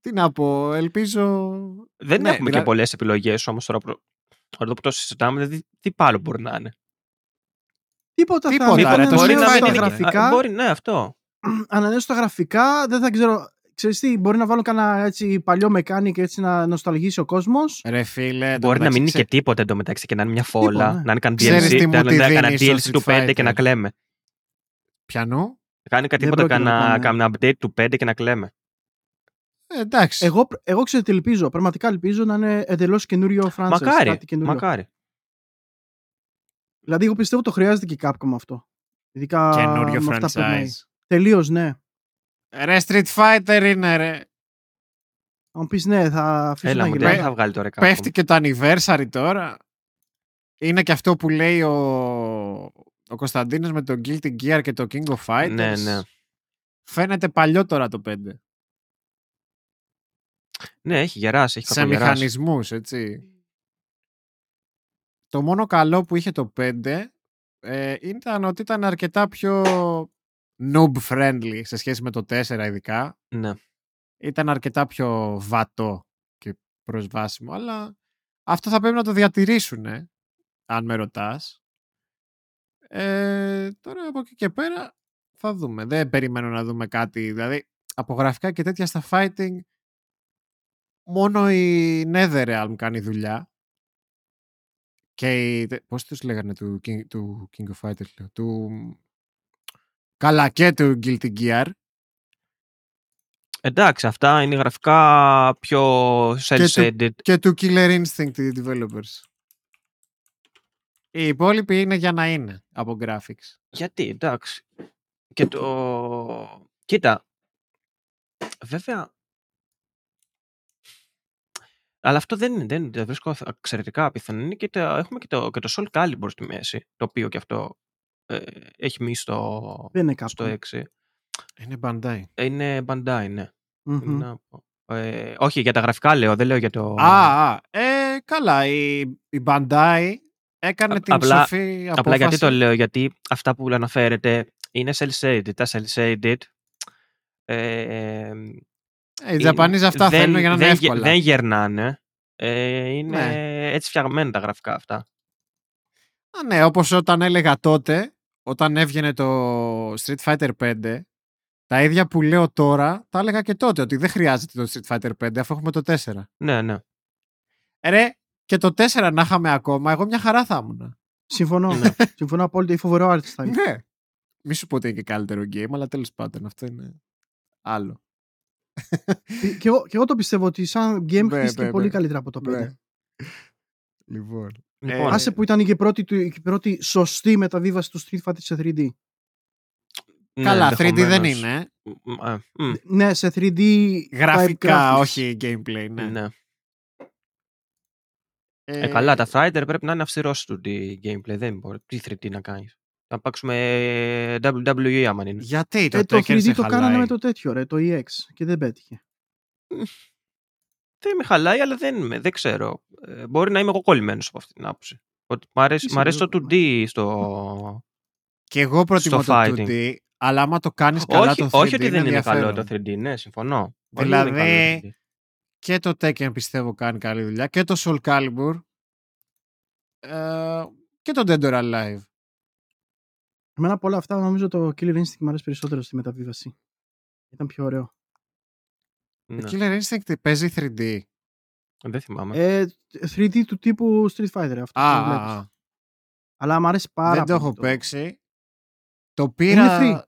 Τι να πω, ελπίζω Δεν Ναι, έχουμε δηλα- και πολλές επιλογές όμως τώρα. Που... Εδώ που το συζητάμε, δηλαδή τι άλλο μπορεί να είναι. Τίποτα, Τίποτα, θα ρε, ανέβουν το μπορεί Street να μην Fighter τα είναι. γραφικά. Α, Μπορεί, ναι, αυτό. ανανεώσω τα γραφικά, δεν θα ξέρω. Ξέρεις τι, μπορεί να βάλω κανένα έτσι παλιό mechanic έτσι να νοσταλγήσει ο κόσμος. Ρε φίλε, Μπορεί να μην είναι ξε... και τίποτα εντωμεταξύ και να είναι μια φόλα, ναι. να είναι καν Ξέρεις DLC, τι μου να τη είναι κανένα δίνει στο DLC του Street 5 και να Fighter. κλαίμε. Πιανού; Κάνει κάτι Δεν τίποτα, πρόκειται να κανένα πάνε. κανένα update του 5 και να κλαίμε. Ε, εντάξει. Εγώ, εγώ ξέρω τι ελπίζω. Πραγματικά ελπίζω να είναι εντελώς καινούριο franchise. Μακάρι, κάτι καινούριο. μακάρι. Δηλαδή, εγώ πιστεύω το χρειάζεται και η Capcom αυτό. Ειδικά Καινούριο με αυτά που περνάει. franchise. Τελείως, ναι. Ρε Street Fighter είναι ρε. Αν μου πεις ναι, θα αφήσω Έλα να μου, γυρνάει. δεν θα βγάλει τώρα κάποιο. Πέφτει και το anniversary τώρα. Είναι και αυτό που λέει ο, ο Κωνσταντίνος με το Guilty Gear και το King of Fighters. Ναι, ναι. Φαίνεται παλιό τώρα το 5. Ναι, έχει γεράσει, έχει Σε κακογεράσει. μηχανισμούς, έτσι. Το μόνο καλό που είχε το 5 ε, ήταν ότι ήταν αρκετά πιο noob friendly σε σχέση με το 4 ειδικά. Ναι. Ήταν αρκετά πιο βατό και προσβάσιμο, αλλά αυτό θα πρέπει να το διατηρήσουν, αν με ρωτάς. Ε, τώρα από εκεί και πέρα θα δούμε. Δεν περιμένω να δούμε κάτι, δηλαδή από γραφικά και τέτοια στα fighting μόνο η NetherRealm κάνει δουλειά. Και η, τε- πώς τους λέγανε του King, του King of Fighters, λέω, του... Καλά και του Guilty Gear. Εντάξει, αυτά είναι γραφικά πιο self-shaded. και του Killer Instinct οι developers. Οι υπόλοιποι είναι για να είναι από graphics. Γιατί, εντάξει. Και το... Κοίτα. Βέβαια... Αλλά αυτό δεν είναι, δεν, δεν βρίσκω εξαιρετικά απίθανο. Είναι και το, έχουμε και το, και το Soul Calibur στη μέση, το οποίο και αυτό ε, έχει μείνει στο, Δεν είναι Capcom. στο 6. Είναι Bandai. Είναι Bandai, ναι. Μμμ. Να πω. Ε, όχι, για τα γραφικά λέω, δεν λέω για το... Α, α, ε, καλά, η, η Bandai έκανε Α- την απλά- σοφή απόφαση. Απλά γιατί το λέω, γιατί αυτά που αναφέρετε είναι self-shaded. Τα self-shaded ε, Ε, οι Japanese αυτά δεν, θέλουν για να είναι δεν, γε- εύκολα. δεν γερνάνε. Ε, είναι Ναι. έτσι φτιαγμένα τα γραφικά αυτά. Α, ναι, όπως όταν έλεγα τότε, όταν έβγαινε το Street Fighter 5, τα ίδια που λέω τώρα, τα έλεγα και τότε, ότι δεν χρειάζεται το Street Fighter 5 αφού έχουμε το 4. Ναι, ναι. Ε, Ρε, και το 4 να είχαμε ακόμα, εγώ μια χαρά θα ήμουν. Συμφωνώ. Ναι. Συμφωνώ απόλυτα. Η φοβερό art style. Ναι. Μη σου πω ότι είναι και καλύτερο game, αλλά τέλος πάντων αυτό είναι άλλο. Ε, και, εγώ, και εγώ το πιστεύω ότι σαν game Ναι, χτίστηκε ναι, πολύ ναι. καλύτερα από το 5. Ναι. Λοιπόν. Λοιπόν, Ε, Άσε που ήταν και η πρώτη, του- η πρώτη σωστή μεταβίβαση του Street Fighter σε 3D. ναι, Καλά, 3D δεν ενδεχομένως. είναι. Μ, ε, μ, Ναι, σε 3D Γραφικά, type graphics. όχι gameplay. Ναι. ναι. Ε, καλά, τα fighter πρέπει να είναι αυστηρό του τη gameplay. Δεν μπορεί. Τι 3D να κάνεις. Θα παίξουμε ε, WWE άμα είναι. Γιατί το, Ε, το Tekken 3D σε το κάνανε χαλάει. με το τέτοιο, ρε, το EX και δεν πέτυχε. Δεν με χαλάει, αλλά δεν, με- δεν ξέρω. Ε, μπορεί να είμαι εγώ κολλημένος από αυτή την άποψη. Ότι μ' αρέσει, Είσαι μ' αρέσει το λίγο- 2D στο. Και εγώ προτιμώ στο το fighting. 2D, αλλά άμα το κάνεις καλά όχι, το 3D όχι ότι δεν είναι καλό ενδιαφέρον. το 3D, ναι, συμφωνώ. Πολύ Δηλαδή, είναι καλό το 3D. Και το Tekken πιστεύω κάνει καλή δουλειά. Και το Soul Calibur. Ε, και το Dead or Alive. Εμένα από όλα αυτά νομίζω το Killer Instinct μου αρέσει περισσότερο στη μεταβίβαση. Ήταν πιο ωραίο. Ναι, Το Killer Instinct παίζει 3D. δεν θυμάμαι. Ε, 3D του τύπου Street Fighter αυτό Α, που α, βλέπεις. α. Αλλά μου αρέσει πάρα δεν το πολύ. έχω παίξει. Το πήρα... free.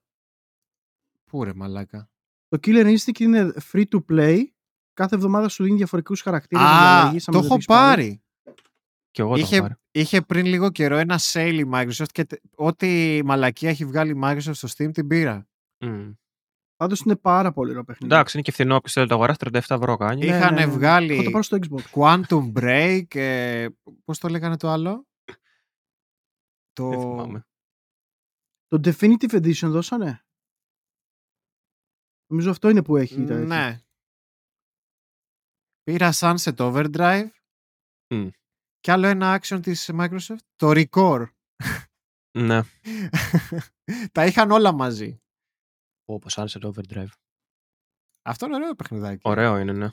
Πού ρε μαλάκα. Το Killer Instinct είναι free to play. Κάθε εβδομάδα σου δίνει διαφορετικούς χαρακτήρες. να Α, διαλέγεις, άμα το δεν έχω έχεις πάρει. πάρει. Και εγώ το έχω πάρει. Είχε, είχε πριν λίγο καιρό ένα sale η Microsoft και τε- ό,τι μαλακία έχει βγάλει η Microsoft στο Steam την πήρα. Μμ. Πάντως είναι πάρα πολύ ωραίο παιχνίδι. Εντάξει, είναι και φθηνό. Όποιος θέλει να το αγοράσει 37 ευρώ κάνει. Ναι, Είχαν ναι, ναι. βγάλει Εγώ το πάρω στο Xbox. Quantum Break. Ε, πώς το λέγανε το άλλο; Το... Δεν θυμάμαι. Το Definitive Edition δώσανε; Νομίζω αυτό είναι που έχει. τα τέτοια. Ναι. Πήρα Sunset Overdrive. Μμ. Και άλλο ένα action της Microsoft. Το Record. Ναι. Τα είχαν όλα μαζί. Όπως άρεσε το Overdrive. Αυτό είναι ωραίο παιχνιδάκι. Ωραίο είναι, ναι.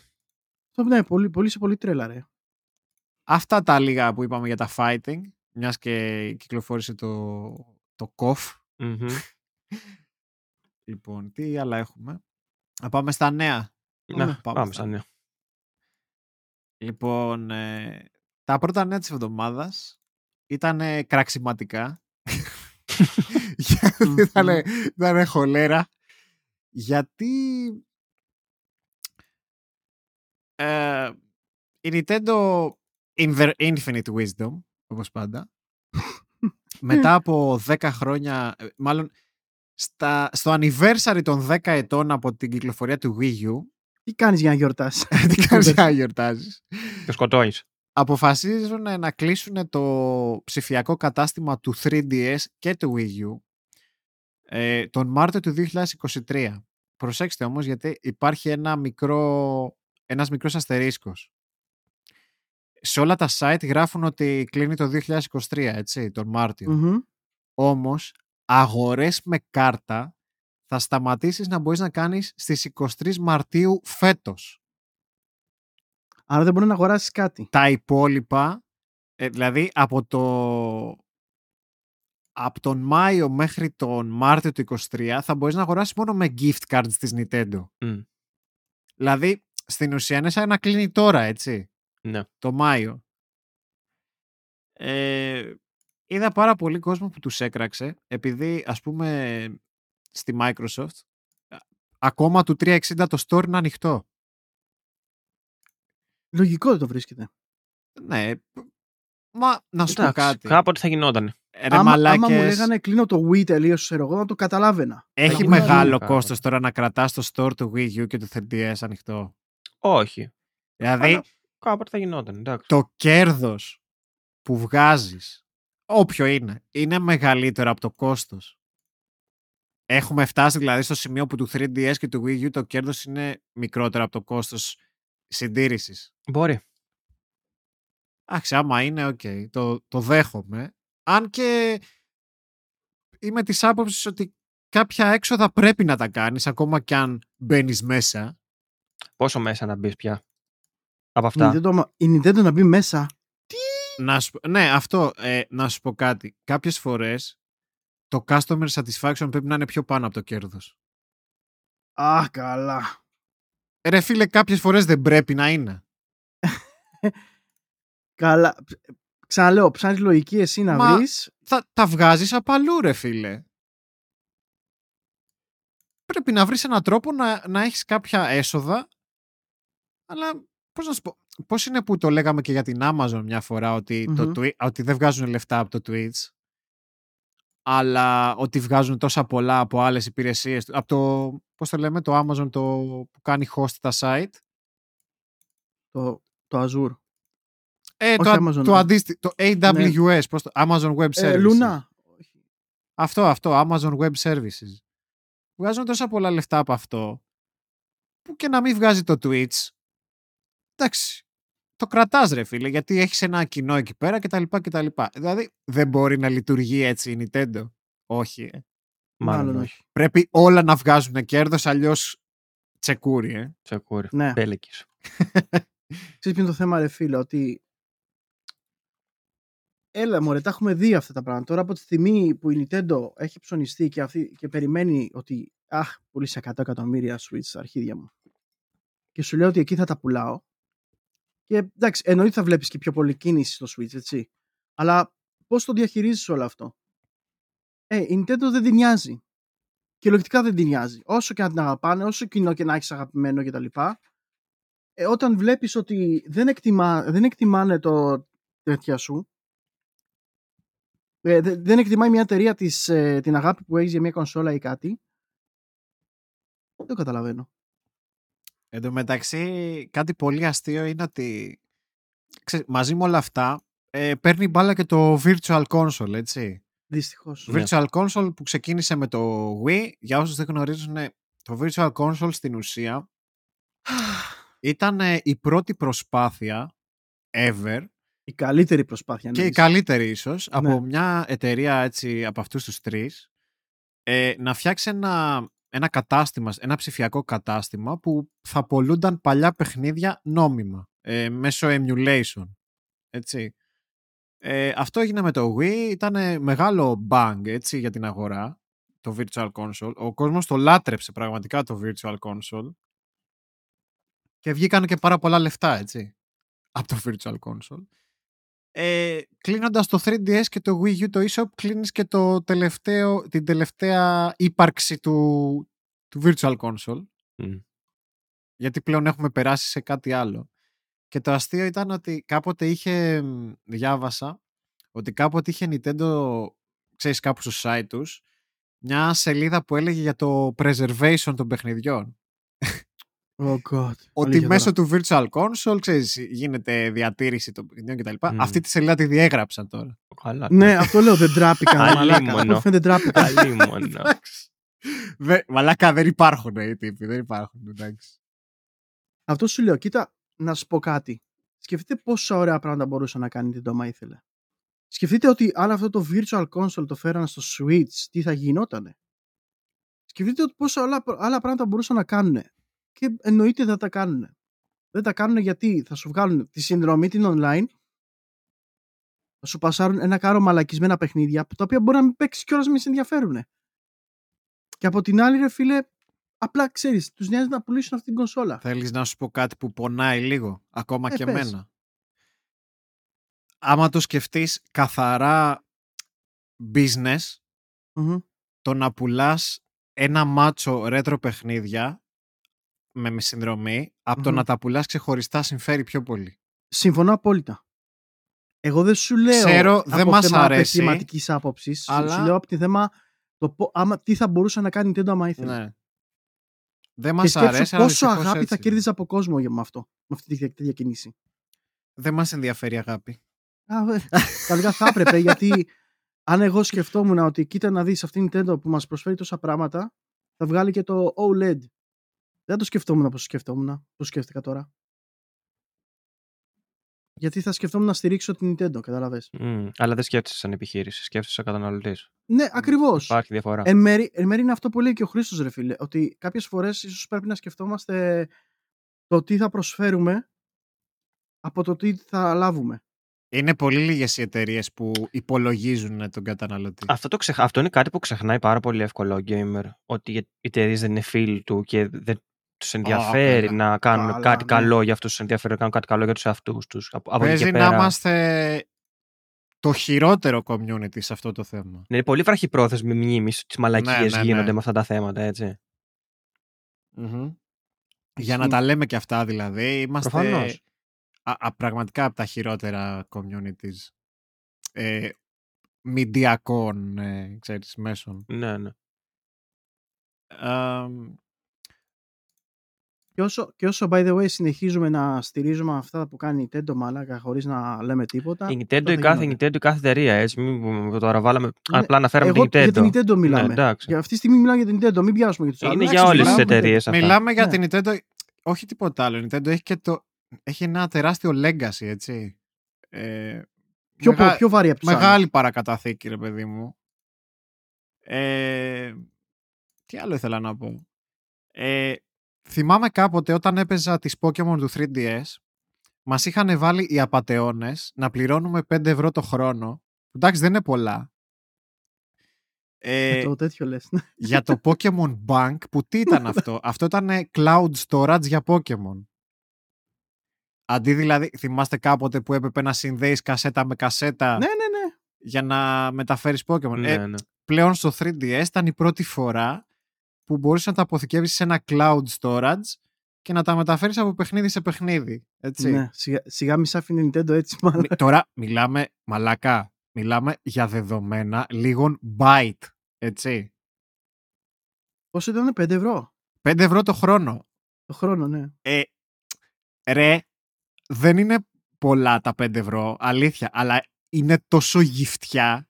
Αυτό ναι, πολύ, πολύ σε πολύ τρέλα, ρε. Αυτά τα λίγα που είπαμε για τα fighting. Μιας και κυκλοφόρησε το, το KOF. Μμμ. Λοιπόν, τι άλλα έχουμε. Να πάμε στα νέα. Ναι, πάμε πάμε στα στα νέα. Λοιπόν, ε, τα πρώτα νέα της εβδομάδας ήταν ε, κραξιματικά. Γιατί ήταν, ήταν χολέρα. Γιατί ε, η Nintendo in their infinite wisdom, όπως πάντα, μετά από 10 χρόνια, ε, μάλλον στα, στο anniversary των 10 ετών από την κυκλοφορία του Wii U, Τι κάνεις για να γιορτάσεις. τι κάνεις για να γιορτάζεις, Το σκοτώνεις. αποφασίζουν να κλείσουν το ψηφιακό κατάστημα του 3DS και του Wii U ε, τον Μάρτιο του 2023. Προσέξτε όμως γιατί υπάρχει ένα μικρό, ένας μικρός αστερίσκος. Σε όλα τα site γράφουν ότι κλείνει το 2023, έτσι, τον Μάρτιο. Μμμ. Όμως, αγορές με κάρτα θα σταματήσεις να μπορείς να κάνεις στις 23 Μαρτίου φέτος. Άρα δεν μπορεί να αγοράσεις κάτι. τα υπόλοιπα, ε, δηλαδή από το από τον Μάιο μέχρι τον Μάρτιο του 23 θα μπορείς να αγοράσεις μόνο με gift cards της Nintendo. Μμ. Δηλαδή, στην ουσία είναι σαν να κλείνει τώρα, έτσι, Ναι. το Μάιο. Ε, είδα πάρα πολύ κόσμο που τους έκραξε, επειδή, ας πούμε, στη Microsoft, α- ακόμα του 360 το store είναι ανοιχτό. Λογικό δεν το βρίσκεται. Ναι, μα να σου πω Εντάξει, κάτι. κάποτε θα γινόταν. Ε, Ρε άμα, άμα μου μαλάκες. λέγανε κλείνω το Wii τελείως, ξέρω εγώ, να το καταλάβαινα. Έχει γίνει μεγάλο κάτι. κόστος τώρα να κρατάς το store του Wii U και του 3DS ανοιχτό. Όχι. Δηλαδή, Αλλά κάποτε θα γινόταν. Εντάξει. το κέρδος που βγάζεις, όποιο είναι, είναι μεγαλύτερο από το κόστος. Έχουμε φτάσει δηλαδή στο σημείο που του 3DS και του Wii U το κέρδος είναι μικρότερο από το κόστος συντήρησης. Μπορεί. Εντάξει, άμα είναι, οκ, το, το δέχομαι. Αν και είμαι της άποψης ότι κάποια έξοδα πρέπει να τα κάνεις, ακόμα κι αν μπαίνεις μέσα. Πόσο μέσα να μπεις πια. Από Η αυτά; Nintendo, η Nintendo να μπει μέσα. Να σου, πω- ναι, αυτό, ε, να σου πω κάτι. Κάποιες φορές το customer satisfaction πρέπει να είναι πιο πάνω από το κέρδος. Α, καλά. Ρε φίλε, κάποιες φορές δεν πρέπει να είναι. Καλά. Ξαναλέω, ψάχνεις λογική εσύ να Μα- βρεις Θα, τα βγάζεις από αλλού ρε φίλε. Πρέπει να βρεις έναν τρόπο να, να έχεις κάποια έσοδα αλλά πώς να σου πω πώς είναι που το λέγαμε και για την Amazon μια φορά ότι, το Μμμ. Twi- ότι δεν βγάζουν λεφτά από το Twitch αλλά ότι βγάζουν τόσα πολλά από άλλες υπηρεσίες από το, πώς το λέμε, το Amazon το, που κάνει host τα site το, το Azure. Ε, το, Όχι α- Amazon, το ναι. αντίστοιχο, το AWS, πώς το, Amazon Web Services. Ε, Λουνά. Αυτό, αυτό, Amazon Web Services. Βγάζουν τόσα πολλά λεφτά από αυτό, που και να μην βγάζει το Twitch, εντάξει, το κρατάς ρε φίλε, γιατί έχεις ένα κοινό εκεί πέρα κτλ. κτλ. Δηλαδή, δεν μπορεί να λειτουργεί έτσι η Nintendo. Όχι. ε. Μάλλον, Μάλλον όχι. Πρέπει όλα να βγάζουν κέρδος, αλλιώς τσεκούρι, ε. Τσεκούρι. Ναι. Πέλεκης. Ξέρεις ποιο είναι το θέμα ρε φίλε, ότι έλα μωρέ, τα έχουμε δει αυτά τα πράγματα. Τώρα από τη στιγμή που η Nintendo έχει ψωνιστεί και, αυτή, και περιμένει ότι αχ, πουλήσα 100 εκατομμύρια Switch στα αρχίδια μου και σου λέω ότι εκεί θα τα πουλάω και εντάξει, εννοείται θα βλέπεις και πιο πολύ κίνηση στο Switch, έτσι. Αλλά πώς το διαχειρίζεις όλο αυτό; Ε, η Nintendo δεν την νοιάζει. Και λογικά δεν την νοιάζει. Όσο και να την αγαπάνε, όσο κοινό και να έχεις αγαπημένο κτλ. Ε, όταν βλέπεις ότι δεν, εκτιμά, δεν εκτιμάνε το τέτοια σου, ε, δε- δεν εκτιμάει μια εταιρεία της, ε, την αγάπη που έχει για μια κονσόλα ή κάτι, δεν το καταλαβαίνω. Εν τω μεταξύ, κάτι πολύ αστείο είναι ότι ξέρεις, μαζί με όλα αυτά ε, παίρνει μπάλα και το Virtual Console, έτσι. Δυστυχώς. Ναι. Virtual Console που ξεκίνησε με το Wii, για όσους δεν γνωρίζουν, το Virtual Console στην ουσία ήταν ε, η πρώτη προσπάθεια ever Η καλύτερη προσπάθεια. και η εννοείς. καλύτερη ίσως από Ναι. μια εταιρεία έτσι από αυτούς τους τρεις ε, να φτιάξει ένα, ένα κατάστημα, ένα ψηφιακό κατάστημα που θα πολλούνταν παλιά παιχνίδια νόμιμα ε, μέσω emulation. Έτσι. Ε, αυτό έγινε με το Wii, ήταν μεγάλο bang έτσι, για την αγορά το Virtual Console. Ο κόσμος το λάτρεψε πραγματικά το Virtual Console και βγήκαν και πάρα πολλά λεφτά έτσι από το Virtual Console. Ε, κλείνοντας το 3DS και το Wii U το eShop κλείνεις και το τελευταίο, την τελευταία ύπαρξη του, του Virtual Console Μμ. γιατί πλέον έχουμε περάσει σε κάτι άλλο. Και το αστείο ήταν ότι κάποτε είχε, μ, διάβασα, ότι κάποτε είχε Nintendo, ξέρεις κάπου στο site τους, μια σελίδα που έλεγε για το preservation των παιχνιδιών. Oh God. Ότι Αλήθεια μέσω τώρα. του Virtual Console, ξέρεις, γίνεται διατήρηση των παιχνιδιών κτλ. Μμ. Αυτή τη σελίδα τη διέγραψαν τώρα. Καλά. Ναι, αυτό λέω, δεν τράπηκαν. μαλάκα. Αλίμονο. Αυτό φαίνεται τράπηκαν. Καλή μόνο. Εντάξει. Δε- Μαλάκα δεν υπάρχουν οι τύποι, δεν υπάρχουν. Εντάξει. Αυτό σου λέω, κοίτα, να σου πω κάτι. Σκεφτείτε πόσα ωραία πράγματα μπορούσε να κάνει την Τόμα ήθελε. Σκεφτείτε ότι αν αυτό το Virtual Console το φέραν στο Switch, τι θα γινότανε. Σκεφτείτε ότι πόσα άλλα, άλλα πράγματα μπορούσαν να κάνουν. Και εννοείται δεν τα κάνουν. Δεν τα κάνουν γιατί θα σου βγάλουν τη συνδρομή την online, θα σου πασάρουν ένα κάρο μαλακισμένα παιχνίδια, τα οποία μπορεί να μην παίξεις κιόλα μην σε ενδιαφέρουν. Και από την άλλη, ρε φίλε, απλά ξέρεις, τους νοιάζει να πουλήσουν αυτή την κονσόλα. Θέλεις να σου πω κάτι που πονάει λίγο, ακόμα Ε, και πες. εμένα; Άμα το σκεφτείς καθαρά business, Μμμ. το να πουλάς ένα μάτσο ρέτρο παιχνίδια με, με συνδρομή, από το Μμμ. να τα πουλάς ξεχωριστά συμφέρει πιο πολύ. Συμφωνώ απόλυτα. Εγώ δεν σου λέω Ξέρω, δεν από μας θέμα αρέσει, επιχειρηματικής άποψης. αλλά- Σου λέω από τη θέμα το, πο- άμα, τι θα μπορούσε να κάνει η Nintendo άμα ήθελε. Ναι. Δεν Και μας σκέψου αρέσει, αλλά πόσο δυστυχώς αγάπη έτσι θα είναι. κέρδιζε από κόσμο για με αυτό, με αυτή τη τέτοια κίνηση. Δεν μας ενδιαφέρει αγάπη. Α, βε, Κανονικά θα έπρεπε γιατί αν εγώ σκεφτόμουν ότι κοίτα να δεις αυτή η Nintendo που μας προσφέρει τόσα πράγματα θα βγάλει και το OLED. Δεν το σκεφτόμουν όπως σκεφτόμουν, πώς σκέφτηκα τώρα. Γιατί θα σκεφτόμουν να στηρίξω την Nintendo, καταλαβες. Μμ. Αλλά δεν σκέφτεσαι σαν επιχείρηση, σκέφτεσαι σαν καταναλωτής. Ναι, ακριβώς. Υπάρχει διαφορά. Εν μέρη, εν μέρη είναι αυτό που λέει και ο Χρήστος ρε φίλε, ότι κάποιες φορές ίσως πρέπει να σκεφτόμαστε το τι θα προσφέρουμε από το τι θα λάβουμε. Είναι πολύ λίγες οι εταιρείες που υπολογίζουν τον καταναλωτή. Αυτό, το ξεχ... Αυτό είναι κάτι που ξεχνάει πάρα πολύ εύκολο ο gamer. Ότι οι εταιρείες δεν είναι φίλοι του και δεν τους ενδιαφέρει καλά. να κάνουν Καλά, κάτι ναι. καλό για αυτούς τους ενδιαφέρει να κάνουν κάτι καλό για τους εαυτού τους. Από, από εκεί Παίζει και να πέρα. είμαστε το χειρότερο community σε αυτό το θέμα. Είναι πολύ βραχυπρόθεσμη μνήμη τι μαλακίες Ναι, ναι, ναι. γίνονται με αυτά τα θέματα, έτσι. Για να τα λέμε και αυτά δηλαδή, είμαστε Προφανώς. α, α, πραγματικά από τα χειρότερα communities ε, μηντιακών, ε, ξέρεις, μέσων. Ναι, ναι. Ε, Και όσο, και όσο, by the way, συνεχίζουμε να στηρίζουμε αυτά που κάνει η Nintendo μαλάκα χωρίς να λέμε τίποτα. Η αυτά Nintendo, θα η κάθε, η γίνονται. Nintendo, η κάθε εταιρεία, έτσι. Μην πούμε, τώρα βάλαμε. Ναι, Απλά αναφέραμε Εγώ την Nintendo. για την Nintendo μιλάμε. Ναι, εντάξει. για αυτή τη στιγμή μιλάω για την Nintendo, μην πιάσουμε για τους Είναι άλλους. για όλες τις μιλάμε- εταιρείες αυτά. μιλάμε για Ναι. την Nintendo, όχι τίποτα άλλο. Η Nintendo έχει, και το, έχει ένα τεράστιο legacy, έτσι. Ε, Πιο, μεγα- πο- πιο βαρύ από τους Μεγάλη άλλους. παρακαταθήκη, ρε παιδί μου. Ε, τι άλλο ήθελα να πω. Ε, θυμάμαι κάποτε όταν έπαιζα τις Pokemon του 3DS, μας είχαν βάλει οι απατεώνες να πληρώνουμε 5 ευρώ το χρόνο. Εντάξει, δεν είναι πολλά. Ε, Το τέτοιο λες. για το Pokemon Bank, που τι ήταν αυτό; αυτό ήταν cloud storage για Pokemon. Αντί δηλαδή, θυμάστε κάποτε που έπρεπε να συνδέεις κασέτα με κασέτα ναι, ναι, ναι. για να μεταφέρεις Pokemon. Ε, Ναι, ναι. πλέον στο 3DS ήταν η πρώτη φορά που μπορείς να τα αποθηκεύεις σε ένα cloud storage και να τα μεταφέρεις από παιχνίδι σε παιχνίδι. Έτσι. ναι. Σιγά, σιγά μη σ' άφηνε η Nintendo έτσι μάλλον. Μη- Τώρα μιλάμε, μαλακά, μιλάμε για δεδομένα λίγων byte. Έτσι. Πόσο ήταν 5 ευρώ; 5 ευρώ το χρόνο. το χρόνο, ναι. Ε, ρε, δεν είναι πολλά τα 5 ευρώ, αλήθεια, αλλά είναι τόσο γυφτιά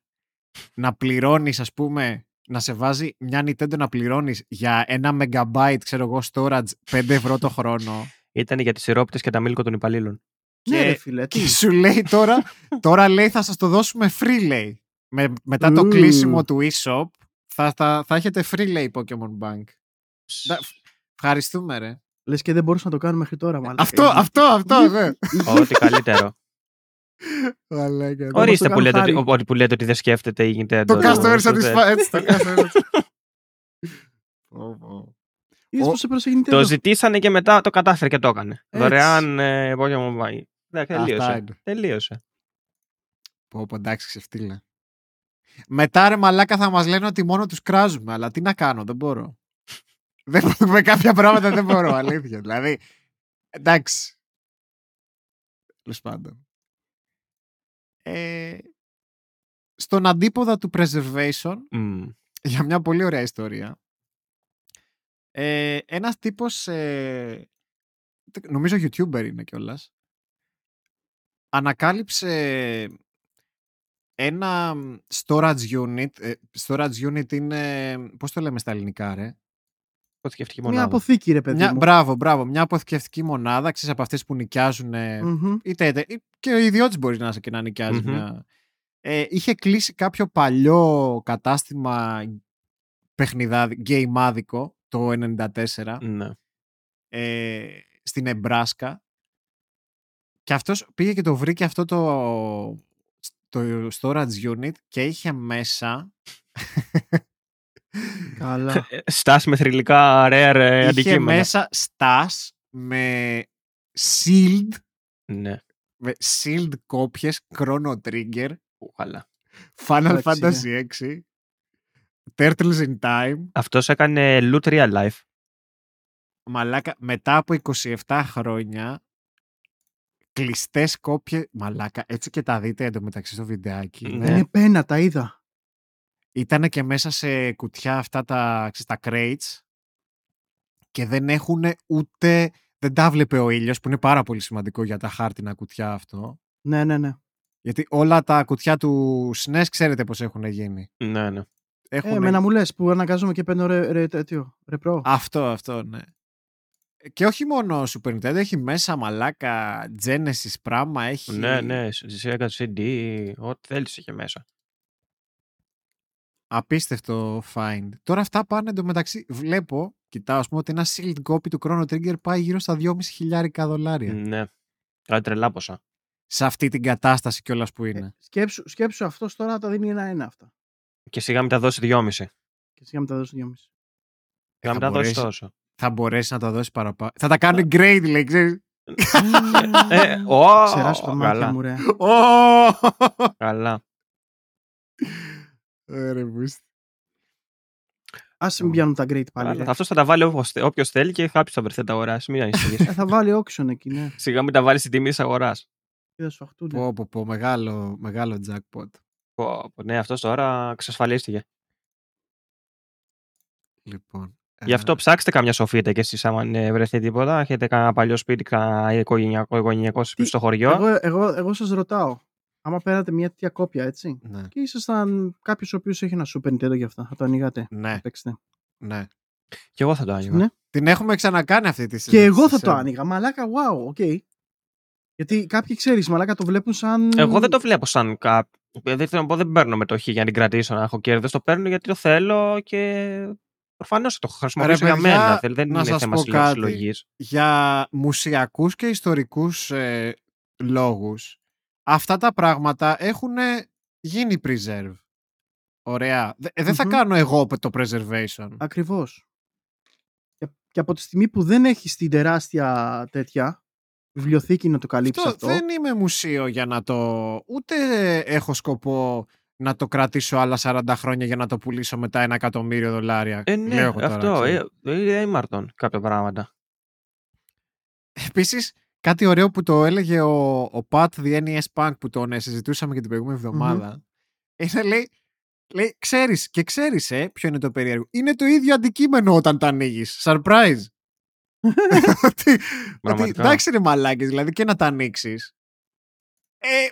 να πληρώνεις, ας πούμε, να σε βάζει μια Nintendo να πληρώνεις για ένα megabyte, ξέρω εγώ, storage 5 ευρώ το χρόνο. Ήταν για τι σιρόπιτε και τα μίλκο των υπαλλήλων. Ναι, Και- ρε φίλε, τι. Και σου λέει τώρα, τώρα λέει θα σας το δώσουμε free, λέει. Με, μετά το Ου. κλείσιμο του e-shop θα, θα, θα έχετε free, λέει, Pokemon Bank. Da- Ευχαριστούμε, ρε. Λες και δεν μπορούσα να το κάνω μέχρι τώρα, μάλλον. Αυτό, αυτό, αυτό, ναι. Ό,τι καλύτερο. Μαλάκα, ναι. Ορίστε το που κάνω λέτε, ότι, χάρη. ότι- που λέτε ότι δεν σκέφτεται η Nintendo. Το ρε, customer οπότε- satisfaction. Έτσι, το customer Πω, πω. Είδες Ο- πώς σε πρόσεχε η Nintendo. Το ζητήσανε και μετά το κατάφερε και το έκανε. Έτσι. Δωρεάν ε, Pokemon Bank. Ναι, Αυτά τελείωσε. είναι. Τελείωσε. Πω, πω, εντάξει, ξεφτύλα. Μετά ρε μαλάκα θα μας λένε ότι μόνο τους κράζουμε, αλλά τι να κάνω, δεν μπορώ. δεν, με κάποια πράγματα δεν μπορώ, αλήθεια. Δηλαδή, εντάξει. Τέλος πάντων. Ε, στον αντίποδα του preservation, Μμ. για μια πολύ ωραία ιστορία, ε, ένας τύπος, ε, νομίζω YouTuber είναι κιόλας, ανακάλυψε ένα storage unit. ε, storage unit είναι, πώς το λέμε στα ελληνικά ρε; Αποθηκευτική Μια μονάδα. αποθήκη, ρε παιδί Μια, μου. μπράβο, μπράβο. Μια αποθηκευτική μονάδα, ξέρεις από αυτές που νοικιάζουν ε, Μμμ. είτε, είτε- ή- και ο ιδιώτης μπορείς να είσαι και να νοικιάζει Μμμ. μια... Ε, είχε κλείσει κάποιο παλιό κατάστημα παιχνιδάδι, γκέιμάδικο το 94 Ναι. ε, στην Εμπράσκα και αυτός πήγε και το βρήκε αυτό το, το storage unit και είχε μέσα Καλά. Ε, Στάση με θρηλυκά rare ε, είχε αντικείμενα. μέσα στάς με sealed Ναι. με sealed κόπιες Chrono Trigger Ου, Καλά. Final Εντάξει, Fantasy 6 Turtles in Time Αυτός έκανε loot real life. Μαλάκα, μετά από 27 χρόνια κλειστές κόπιες Μαλάκα, έτσι και τα δείτε εντωμεταξύ στο βιντεάκι Ναι. Είναι πένα, τα είδα. Ήταν και μέσα σε κουτιά αυτά τα, ξέρεις, τα crates και δεν έχουν ούτε δεν τα βλέπε ο ήλιος που είναι πάρα πολύ σημαντικό για τα χάρτινα κουτιά αυτό Ναι, ναι, ναι. γιατί όλα τα κουτιά του SNES ξέρετε πως έχουν γίνει Ναι, ναι. έχουν... Ε, εμένα μου λες που αναγκάζομαι και παίρνω ρε, ρε, τέτοιο, ρε προ. Αυτό, αυτό, ναι. Και όχι μόνο Super Nintendo, έχει μέσα μαλάκα Genesis πράγμα, έχει... Ναι, ναι. Στη Sega CD, ό,τι θέλεις είχε μέσα. Απίστευτο find. Τώρα αυτά πάνε εντωμεταξύ. Βλέπω, κοιτάω, ας πούμε, ότι ένα sealed copy του Chrono Trigger πάει γύρω στα 2.500 χιλιάρικα δολάρια. Ναι. Κάτι τρελά ποσά. Σε αυτή την κατάσταση κιόλας που είναι. Ε, σκέψου, σκέψου αυτός τώρα τα δίνει ένα-ένα αυτά. Και σιγά μην τα δώσει δυόμιση. Και σιγά με τα δώσει δυόμιση. Σιγά μην τα δώσει τόσο. θα μπορέσει να τα δώσει παραπάνω. Θα τα κάνει grade, λέει, ξέρεις. Ε, ω, Ξεράσου τα μάτια καλά, μου, ρε. Ω! καλά. Ε, ρε, βούστη. Ας μην πιάνουν τα great πάλι. καλά. ρε. Αυτός θα τα βάλει όποιος θέλει και κάποιος θα βρεθεί να τα αγοράσει. Μην ανησυχείς. Ε, θα βάλει auction εκεί, ναι. Σιγά μην τα βάλεις στην τιμή της αγοράς. Και θα σφαχτούν. Πω, πω, πω, μεγάλο, μεγάλο jackpot. Ναι, αυτός τώρα εξασφαλίστηκε. Λοιπόν. Γι' αυτό ε, ψάξτε καμιά σοφίτα και εσείς, άμα ε, βρεθεί τίποτα. Έχετε κανένα παλιό σπίτι, κανένα οικογενειακό, οικογενειακό σπίτι στο χωριό. Εγώ, εγώ, εγώ σας ρωτάω. Άμα παίρνατε μια τέτοια κόπια, έτσι. Ναι, Και ήσασταν κάποιος ο οποίος έχει ένα Super Nintendo για αυτά. Θα το ανοίγατε. ναι, Θα παίξετε. ναι. Και εγώ θα το άνοιγα. Ναι. Την έχουμε ξανακάνει αυτή τη Και συζήτηση, εγώ θα το Seb. άνοιγα. Μαλάκα, wow, οκ. Γιατί κάποιοι ξέρεις, μαλάκα το βλέπουν σαν. Εγώ δεν το βλέπω σαν κάποιο. Δεν θέλω να πω, δεν παίρνω μετοχή για να την κρατήσω να έχω κέρδος. Το παίρνω γιατί το θέλω και προφανώς το χρησιμοποιήσω Ρε, για παιδιά, μένα. Δεν δεν να είναι σας θέμα πω κάτι. συλλογής. για μουσειακούς και ιστορικούς ε, λόγους αυτά τα πράγματα έχουν γίνει preserve. Ωραία. Δε- ε, δεν θα Μμμ. κάνω εγώ το preservation. Ακριβώς. Και, και από τη στιγμή που δεν έχει την τεράστια τέτοια βιβλιοθήκη να το καλύψει αυτό. δεν είμαι μουσείο για να το... Ούτε έχω σκοπό να το κρατήσω άλλα 40 χρόνια για να το πουλήσω μετά ένα εκατομμύριο δολάρια. Ε, ναι, Λέω εγώ τώρα, αυτό. ξέρεις. Ε, ε, ήμαρτον κάποια πράγματα. Επίσης, κάτι ωραίο που το έλεγε ο, ο Pat The NES Punk που τον ε, συζητούσαμε και την προηγούμενη εβδομάδα, είναι λέει, λέει, ξέρεις και ξέρεις ε, ποιο είναι το περίεργο. Είναι το ίδιο αντικείμενο όταν το ανοίγεις. Surprise. ότι, ότι, Πραγματικά. εντάξει είναι μαλάκες, δηλαδή και να τα ανοίξεις. Ε,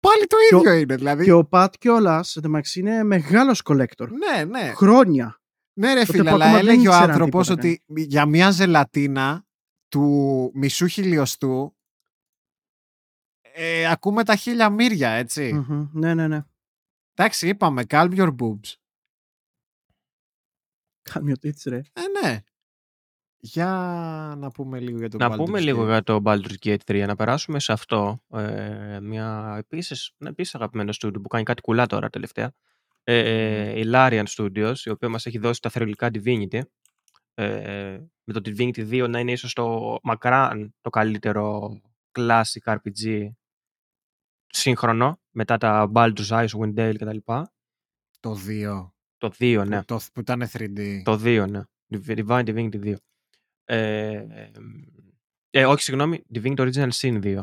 πάλι το Και ο- ίδιο είναι, δηλαδή. Και ο Πατ κιόλας, εντωμεταξύ, είναι μεγάλος collector. Ναι, ναι. Χρόνια. Ναι, ρε Τότε φίλε, που αλλά ακόμα δεν έλεγε ο ήξεραν άνθρωπος τίποτα ότι για μια ζελατίνα του μισού χιλιοστού ε, ακούμε τα χίλια μύρια, έτσι. Μμμ. Ναι, ναι, ναι. Εντάξει, είπαμε, calm your boobs. Καμιωτήτσι, ρε. Ε, ναι. Για να πούμε λίγο για τον Να Baldur's πούμε Gate. λίγο για το Baldur's Gate 3, να περάσουμε σε αυτό. Ε, μια επίσης, ένα επίσης αγαπημένο στούντιο που κάνει κάτι κουλά τώρα τελευταία. Ε, η Larian Studios, η οποία μας έχει δώσει τα θερολικά Divinity. Ε, με το Divinity 2 να είναι ίσως το μακράν το καλύτερο classic RPG σύγχρονο, μετά τα Baldur's Eyes, Wind Dale κτλ. Το 2. Το 2, ναι. Που, το, που ήταν 3D. Το 2, ναι. Divine Divinity 2. Ε, ε, όχι, συγγνώμη, Divinity Original Sin 2.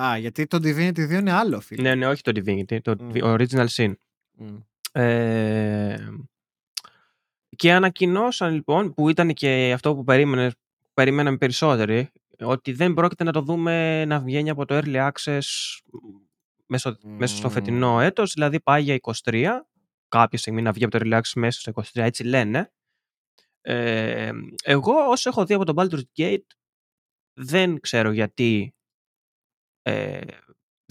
Α, γιατί το Divinity 2 είναι άλλο, φίλε. Ναι, ναι, όχι το Divinity, το Μμ. Original Sin. Μμ. Ε, και ανακοινώσαν λοιπόν, που ήταν και αυτό που περίμενε, περιμέναμε περισσότεροι, ότι δεν πρόκειται να το δούμε να βγαίνει από το Early Access μέσα, μέσα στο Μμμ. φετινό έτος, δηλαδή πάει για 23, κάποια στιγμή να βγει από το Early Access μέσα στο 23, έτσι λένε. Ε, εγώ όσο έχω δει από τον Baldur's Gate δεν ξέρω γιατί ε,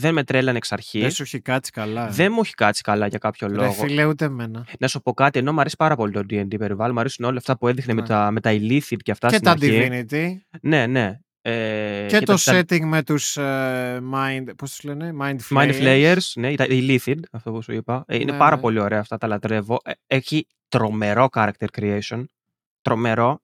δεν με τρέλανε εξ αρχής. Δεν σου έχει κάτσει καλά. ε. Δεν μου έχει κάτσει καλά για κάποιο Ρε λόγο. φίλε, ούτε εμένα. Να σου πω κάτι, ενώ μου αρέσει πάρα πολύ το D&D περιβάλλον, μου αρέσουν όλα αυτά που έδειχνε με Ναι. τα, με τα Illicit και αυτά Και στην τα αρχή. Divinity. Ναι, ναι. Ε, Και, το τα- τα setting με τους ε, mind... Πώς τους λένε; Mind Mind Flayers. Flayers, ναι, τα Illicit, αυτό που σου είπα. Ε, είναι Ναι, πάρα ναι. πολύ ωραία αυτά, τα λατρεύω. Ε, Έχει τρομερό character creation. Τρομερό.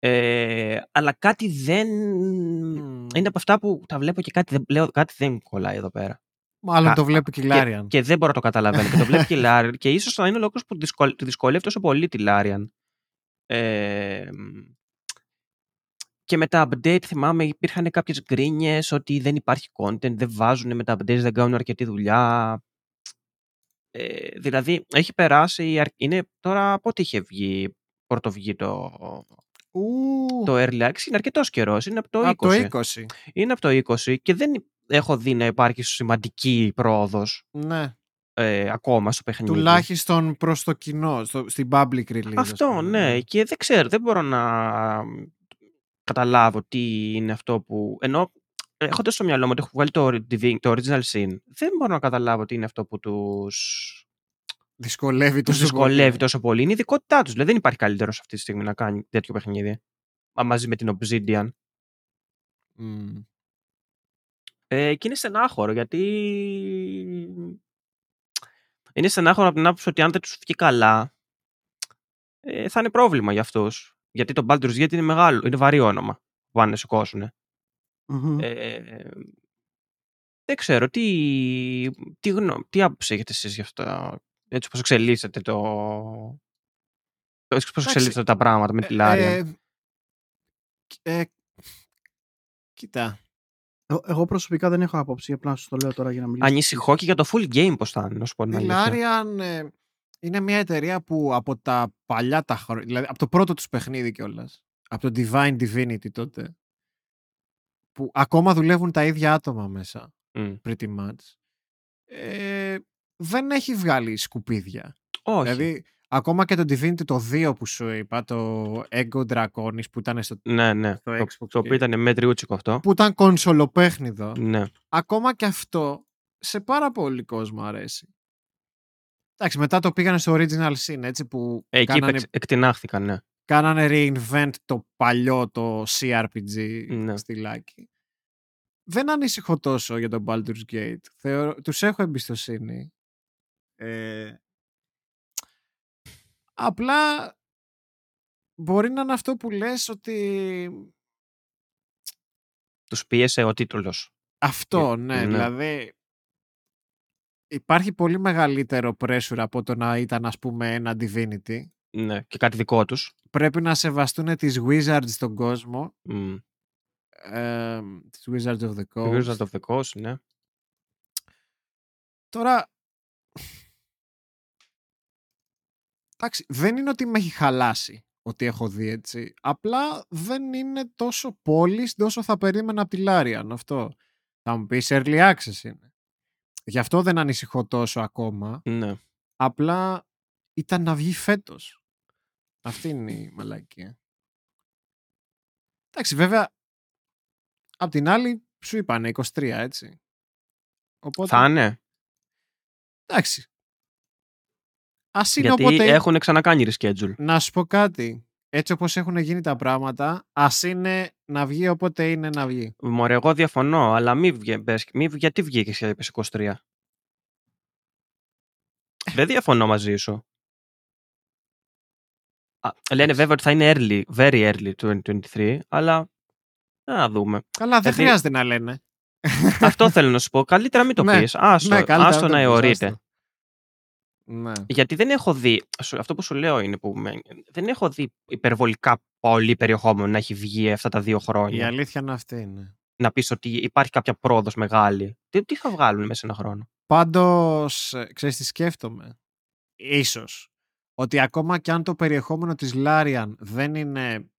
Ε, αλλά κάτι δεν... Μμ. Είναι από αυτά που τα βλέπω και κάτι δεν, λέω, κάτι δεν μου κολλάει εδώ πέρα. Μάλλον Κα- το βλέπει και η Και, Larian. και δεν μπορώ να το καταλαβαίνω. και το βλέπει και η Larian. Και ίσως να είναι ο λόγος που δυσκολ, τη δυσκολεύει τόσο πολύ τη Larian. Ε, και με τα update θυμάμαι υπήρχαν κάποιες γκρίνιες ότι δεν υπάρχει content, δεν βάζουν με τα updates, δεν κάνουν αρκετή δουλειά. Ε, δηλαδή έχει περάσει, αρ- είναι τώρα πότε είχε βγει, πρωτοβγεί το, Ου, το Early Access, είναι αρκετός καιρός, είναι από το 20. από το 20. Είναι από το 20 και δεν έχω δει να υπάρχει σημαντική πρόοδος Ναι. ε, ακόμα στο παιχνίδι. Τουλάχιστον προς το κοινό, στο, στην public release. ας Αυτό, πούμε, ναι. Και δεν ξέρω, δεν μπορώ να καταλάβω τι είναι αυτό που... Ενώ έχοντας στο μυαλό μου ότι έχω βγάλει το, Divin- το Original Sin, δεν μπορώ να καταλάβω τι είναι αυτό που τους, Δυσκολεύει τους τόσο πολύ. δυσκολεύει τόσο πολύ. Είναι η ειδικότητά τους. Δηλαδή δεν υπάρχει καλύτερος αυτή τη στιγμή να κάνει τέτοιο παιχνίδι. Μα μαζί με την Obsidian. Μμ. Ε, και είναι στενάχωρο γιατί. Είναι στενάχωρο από την άποψη ότι αν δεν τους βγει καλά, ε, θα είναι πρόβλημα για αυτούς. Γιατί το Baldur's Gate είναι μεγάλο, είναι βαρύ όνομα που πάνε να σηκώσουν. Μμμ. Ε, δεν ξέρω, τι, τι, γνω, τι άποψη έχετε εσείς γι' αυτό, έτσι όπως εξελίσσεται το... Έτσι πώς Εντάξει, εξελίσσεται τα πράγματα με τη Larian. Ε, ε, κοίτα. Εγώ- Εγώ προσωπικά δεν έχω άποψη, απλά σου το λέω τώρα για να μιλήσω. Ανησυχώ και για το full game πώς θα είναι, να σου πω την Η αλήθεια. Larian ε, είναι μια εταιρεία που από τα παλιά τα χρόνια, δηλαδή από το πρώτο τους παιχνίδι κιόλας, από το Divine Divinity τότε, που ακόμα δουλεύουν τα ίδια άτομα μέσα, Μμ. pretty much, ε, δεν έχει βγάλει σκουπίδια. Όχι. Δηλαδή, ακόμα και το Divinity το 2 που σου είπα, το Ego Draconis που ήταν στο, ναι, ναι. στο Το, Xbox το και- οποίο ήταν μέτριούτσικο αυτό. που ήταν κονσολοπέχνιδο, Ναι. ακόμα και αυτό σε πάρα πολύ κόσμο αρέσει. Εντάξει, μετά το πήγανε στο Original Sin, έτσι, που Ε, Εκεί κάνανε, επεξ- εκτινάχθηκαν, ναι. κάνανε reinvent το παλιό, το CRPG Ναι. στυλάκι. Δεν ανησυχώ τόσο για τον Baldur's Gate. Θεωρώ, τους έχω εμπιστοσύνη. Ε, απλά μπορεί να είναι αυτό που λες ότι Τους πίεσε ο τίτλος. Αυτό, Ε, ναι, ναι. Δηλαδή υπάρχει πολύ μεγαλύτερο pressure από το να ήταν ας πούμε ένα Divinity. Ναι. Και κάτι δικό τους. Πρέπει να σεβαστούν τις Wizards στον κόσμο. Μμ. Ε, τις Wizards of the Coast. Wizard of the Coast, ναι. Τώρα, εντάξει, δεν είναι ότι με έχει χαλάσει ότι έχω δει έτσι. Απλά δεν είναι τόσο polished όσο θα περίμενα από τη Larian αυτό. Θα μου πεις early access είναι. Γι' αυτό δεν ανησυχώ τόσο ακόμα. ναι. Απλά ήταν να βγει φέτος. Αυτή είναι η μαλακία. Εντάξει, βέβαια, απ' την άλλη σου είπανε 23, έτσι. Οπότε, Θα είναι. εντάξει. Ας είναι Γιατί όποτε... έχουν ξανακάνει reschedule. Να σου πω κάτι. Έτσι όπως έχουν γίνει τα πράγματα, ας είναι να βγει όποτε είναι να βγει. Μωρέ, εγώ διαφωνώ, αλλά μη βγε, πες- μη, γιατί βγήκες και είπες 23. Δεν διαφωνώ μαζί σου. Α, λένε βέβαια ότι θα είναι early, very early 2023, αλλά να δούμε. Καλά, δεν Γιατί- χρειάζεται να λένε. Αυτό θέλω να σου πω. Καλύτερα μην το Ναι, πεις. Άστο, ναι, καλύτερα άστο δεν να το πεις, αιωρείται. Άστο. Ναι. Γιατί δεν έχω δει, σου- αυτό που σου λέω είναι που με- δεν έχω δει υπερβολικά πολύ περιεχόμενο να έχει βγει αυτά τα δύο Η χρόνια. αλήθεια είναι αυτή. Ναι. Να πεις ότι υπάρχει κάποια πρόοδος μεγάλη. Τι, τι θα βγάλουν μέσα σε ένα χρόνο; Πάντως, ε, ξέρεις τι σκέφτομαι; Ίσως. Ότι ακόμα και αν το περιεχόμενο της Larian δεν είναι,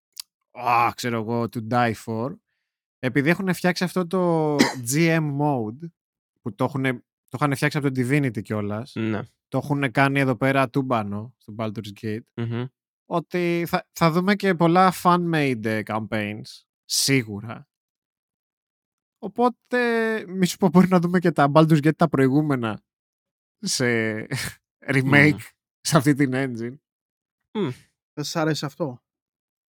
α, ξέρω εγώ, to die for, επειδή έχουν φτιάξει αυτό το GM mode, που το, έχουν, το είχαν φτιάξει από το Divinity κιόλας. Ναι. το έχουν κάνει εδώ πέρα τούμπανο στο Baldur's Gate, Μμμ. ότι θα, θα δούμε και πολλά fan-made ε, campaigns, σίγουρα. Οπότε, μη σου πω, μπορεί να δούμε και τα Baldur's Gate τα προηγούμενα σε remake Μμμ. σε αυτή την engine. Δεν σας άρεσε αυτό;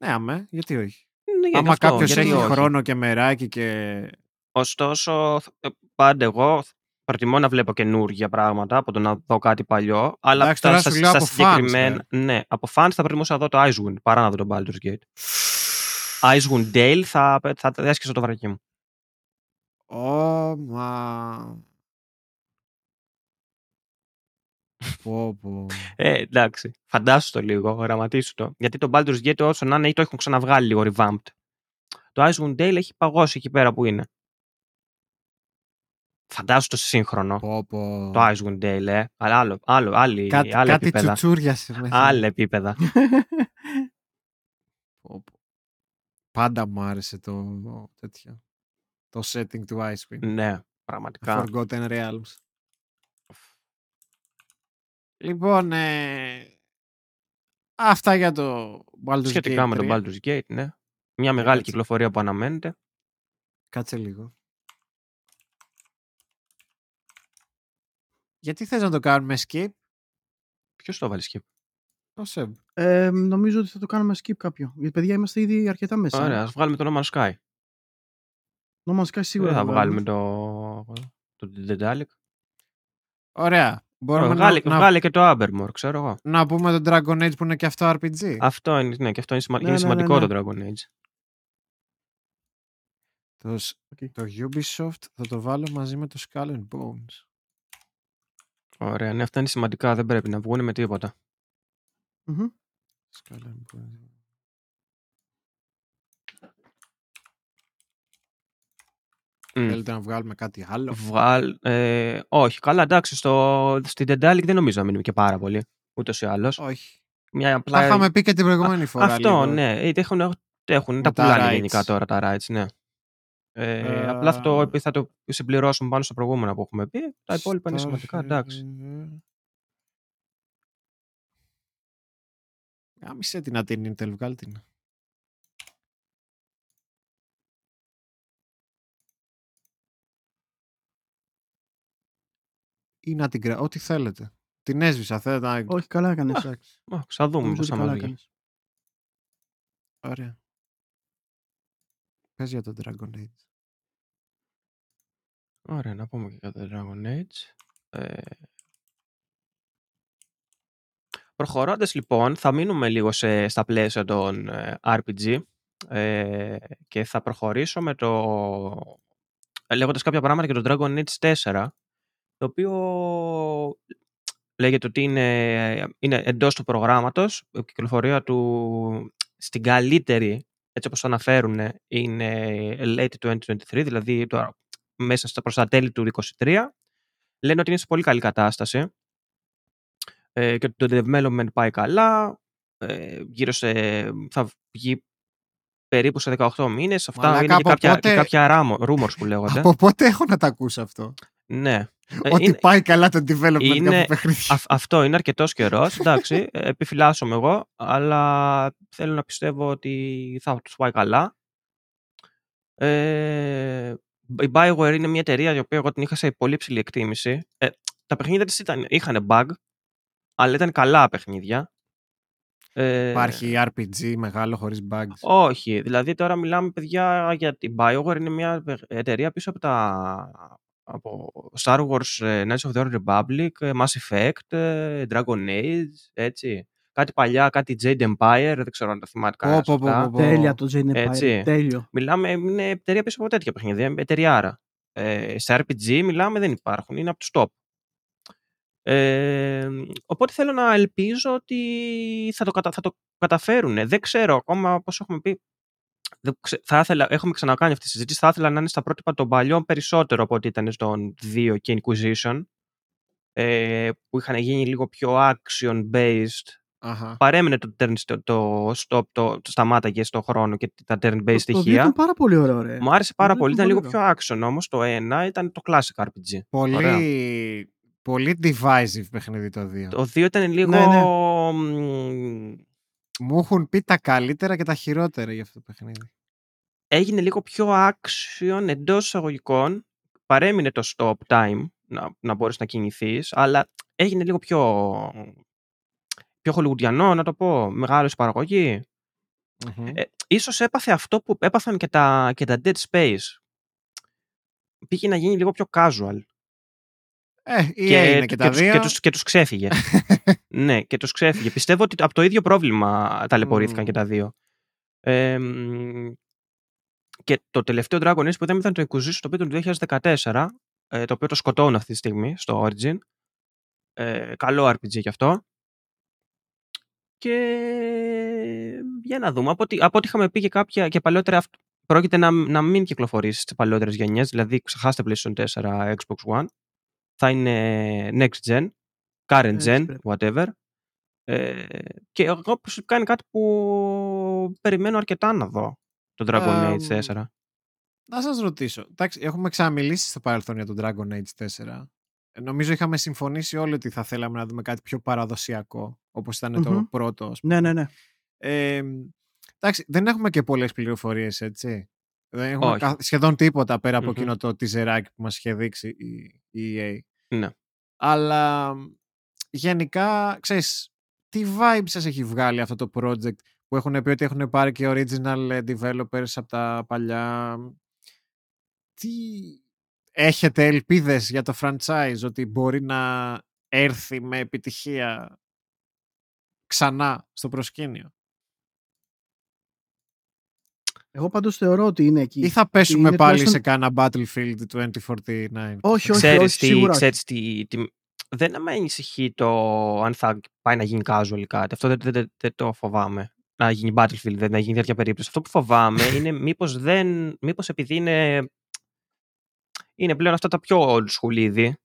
Ναι, αμέ, γιατί όχι. Ναι, γιατί Άμα αυτό, κάποιος γιατί έχει όχι. χρόνο και μεράκι και. Ωστόσο, ε, πάντα εγώ προτιμώ να βλέπω καινούργια πράγματα από το να δω κάτι παλιό. Αλλά Εντάξει, στα, τώρα στα, σου λέω στα από fans, συγκεκριμένα. ναι, από fans θα προτιμούσα να δω το Icewind παρά να δω τον Baldur's Gate. Icewind Dale θα, θα, θα έσκυσα το βρακί μου. Ω, μα. πω, πω. Ε, εντάξει. Φαντάσου το λίγο, γραμματίσου το. Γιατί το Baldur's Gate όσο να είναι ή το έχουν ξαναβγάλει λίγο revamped. Το Icewind Dale έχει παγώσει εκεί πέρα που είναι. Φαντάσου το σε σύγχρονο. πω, πω. Το Icewind Dale, ε. Αλλά άλλο, άλλο, άλλη, Κάτι, άλλα κάτι επίπεδα. τσουτσούριασε μέσα. Άλλα επίπεδα. Πω, πω. Πάντα μου άρεσε το τέτοιο. Το setting του Icewind. ναι, The πραγματικά. Forgotten Realms. Λοιπόν, ε, αυτά για το Baldur's Σχετικά Gate με 3. τον Baldur's Gate, ναι. Μια μεγάλη έτσι. κυκλοφορία που αναμένεται. Κάτσε λίγο. Γιατί θες να το κάνουμε skip, Ποιος το βάλει skip; το Seb. Ε, νομίζω ότι θα το κάνουμε skip κάποιο. Γιατί παιδιά είμαστε ήδη αρκετά μέσα. Ωραία, ας βγάλουμε το No Man's Sky. No Man's Sky σίγουρα Δεν θα θα βγάλουμε το. το Daedalic. Ωραία. Μπορούμε Βγάλε, να, να, βγάλε και το Abermore, ξέρω εγώ. να πούμε το Dragon Age που είναι και αυτό RPG. Αυτό είναι, ναι, και αυτό είναι, σημα- Ναι, είναι ναι, σημαντικό ναι, το Dragon Age. Το, σ- Οκ. το Ubisoft θα το βάλω μαζί με το Skull and Bones. Ωραία, ναι, αυτά είναι σημαντικά. Δεν πρέπει να βγουν με τίποτα. Μμμ. Skull and Bones. Μμ. Θέλετε να βγάλουμε κάτι άλλο; Βγάλ, ε, όχι, καλά, εντάξει. Στο, στην Dendalic δεν νομίζω να μείνουμε και πάρα πολύ. Ούτως ή άλλως. Όχι. Μια Τα απλά. είχαμε πει και την προηγούμενη φορά. Αυτό, λίγο. ναι. Ε, Έχουν, έχουν, Με τα τα πουλάνε rights. γενικά τώρα τα rights, ναι. Ε, Ε, απλά θα το, θα το συμπληρώσουμε πάνω στο προηγούμενο που έχουμε πει. Τα υπόλοιπα είναι Star σημαντικά, εντάξει. River. Γάμισε την την Intel, βγάλ την. Ή να την κρα... Ό,τι θέλετε. Την έσβησα, θέλετε να... Όχι, καλά έκανες. Εντάξει. Α, θα δούμε Νομίζω πώς ότι θα καλά μας βγει. έκανες. Ωραία. Πες για το Dragon Age. Ωραία, να πούμε και για το Dragon Age. Ε... Προχωρώντας λοιπόν, θα μείνουμε λίγο σε, στα πλαίσια των ε, RPG ε, και θα προχωρήσω με το... ε, λέγοντας κάποια πράγματα για το Dragon Age 4, το οποίο λέγεται ότι είναι, είναι εντός του προγράμματος, η κυκλοφορία του στην καλύτερη, έτσι όπως το αναφέρουν, είναι late 2023, δηλαδή το, μέσα στα προς τα τέλη του 2023. Λένε ότι είναι σε πολύ καλή κατάσταση ε, και ότι το development πάει καλά. Ε, γύρω σε, θα βγει περίπου σε 18 μήνες. Αυτά Μαλάκα, είναι και από κάποια, πότε- και κάποια ράμο- rumors που λέγονται. Από πότε έχω να τα ακούσω αυτό; Ναι. Ε, Ότι είναι- πάει καλά το development είναι- κάποιου παιχνίδι. αυ- αυτό είναι αρκετός καιρός. Εντάξει, ε, επιφυλάσσομαι εγώ, αλλά θέλω να πιστεύω ότι θα τους πάει καλά. Ε, η Bioware είναι μια εταιρεία η οποία εγώ την είχα σε πολύ ψηλή εκτίμηση. Ε, τα παιχνίδια της ήταν, είχαν bug, αλλά ήταν καλά παιχνίδια. Ε, Υπάρχει RPG μεγάλο χωρίς bugs. όχι, δηλαδή τώρα μιλάμε παιδιά για την Bioware είναι μια εταιρεία πίσω από τα από Star Wars, ε, Knights of the Old Republic, ε, Mass Effect, ε, Dragon Age, έτσι. Κάτι παλιά, κάτι Jade Empire, δεν ξέρω αν τα θυμάται Πω, κανένας πω, πω, αυτά. πω, πω. Τέλεια το Jane Empire. Έτσι. Τέλειο. Μιλάμε, είναι εταιρεία πίσω από τέτοια παιχνίδια, εταιρειάρα. Ε, σε RPG μιλάμε δεν υπάρχουν, είναι από τους top. Ε, οπότε θέλω να ελπίζω ότι θα το, κατα, θα το καταφέρουν. Δεν ξέρω ακόμα πώς έχουμε πει. Δεν ξε- θα ήθελα, έχουμε ξανακάνει αυτή τη συζήτηση. Θα ήθελα να είναι στα πρότυπα των παλιών περισσότερο από ό,τι ήταν στον 2 και Inquisition. Ε, που είχαν γίνει λίγο πιο action based. Αχα. Παρέμεινε το, turn, το, το stop, το, το σταμάταγε στον χρόνο και τα turn based Το- Το δύο στοιχεία. ήταν πάρα πολύ ωραίο, ρε. Μου άρεσε πάρα Το πολύ. δύο Ήταν ήταν λίγο πολύ πιο action όμως. Το ένα ήταν το classic RPG. Πολύ, Ωραία. πολύ divisive παιχνίδι το 2. Το 2 ήταν λίγο. Ναι, ναι. Μ, Μου έχουν πει τα καλύτερα και τα χειρότερα για αυτό το παιχνίδι. Έγινε λίγο πιο action εντός εισαγωγικών. Παρέμεινε το stop time να, να μπορείς να κινηθείς, αλλά έγινε λίγο πιο, πιο χολιγουντιανό, να το πω, μεγάλο στην παραγωγή. Μμμ. Ε, ίσως έπαθε αυτό που έπαθαν και τα, και τα Dead Space. Πήγε να γίνει λίγο πιο casual. Ε, η EA είναι και, τα τους, δύο. και, τους, και τους ξέφυγε. ναι, και τους ξέφυγε. Πιστεύω ότι από το ίδιο πρόβλημα ταλαιπωρήθηκαν Μμμ. και τα δύο. Ε, μ, και το τελευταίο Dragon Age που είδαμε ήταν το Inquisition, το οποίο ήταν το 2014, ε, το οποίο το σκοτώνω αυτή τη στιγμή στο Origin. Ε, καλό RPG κι αυτό. Και για να δούμε. Από ό,τι, από ό,τι είχαμε πει και κάποια και παλαιότερα, αυτ- πρόκειται να, να μην κυκλοφορήσει στις παλαιότερες γενιές, δηλαδή ξεχάστε PlayStation 4, Xbox One. Θα είναι next gen, current Έτσι gen, πρέπει. whatever. Ε, και εγώ προσωπικά είναι κάτι που περιμένω αρκετά να δω το Dragon Age Εμ, 4. Να σας ρωτήσω. Εντάξει, έχουμε ξαναμιλήσει στο παρελθόν για τον Dragon Age 4. Ε, Νομίζω είχαμε συμφωνήσει όλοι ότι θα θέλαμε να δούμε κάτι πιο παραδοσιακό, όπως ήταν το Μμμ. πρώτο. ας πούμε. Ναι, ναι, ναι. Ε, εντάξει, δεν έχουμε και πολλές πληροφορίες, έτσι. Δεν έχουμε Όχι. κα- σχεδόν τίποτα πέρα από Μμμ. εκείνο το teaserάκι που μας είχε δείξει η, η EA. Ναι. Αλλά γενικά, ξέρεις, τι vibe σας έχει βγάλει αυτό το project που έχουν πει ότι έχουν πάρει και original ε, developers από τα παλιά. Τι έχετε ελπίδες για το franchise ότι μπορεί να έρθει με επιτυχία ξανά στο προσκήνιο; Εγώ πάντως θεωρώ ότι είναι εκεί. Ή θα πέσουμε είναι πάλι τουλάχιστον- σε κάνα Battlefield 2049. Όχι, όχι, ξέρεις όχι, τι, σίγουρα όχι. ξέρεις τι, τι- δεν με ανησυχεί το αν θα πάει να γίνει casual ή κάτι. Αυτό δεν, δεν, δεν, δεν το φοβάμαι. Να γίνει Battlefield, δεν να γίνει τέτοια περίπτωση. Αυτό που φοβάμαι είναι μήπως, δεν, μήπως επειδή είναι, είναι πλέον αυτά τα πιο old school είδη,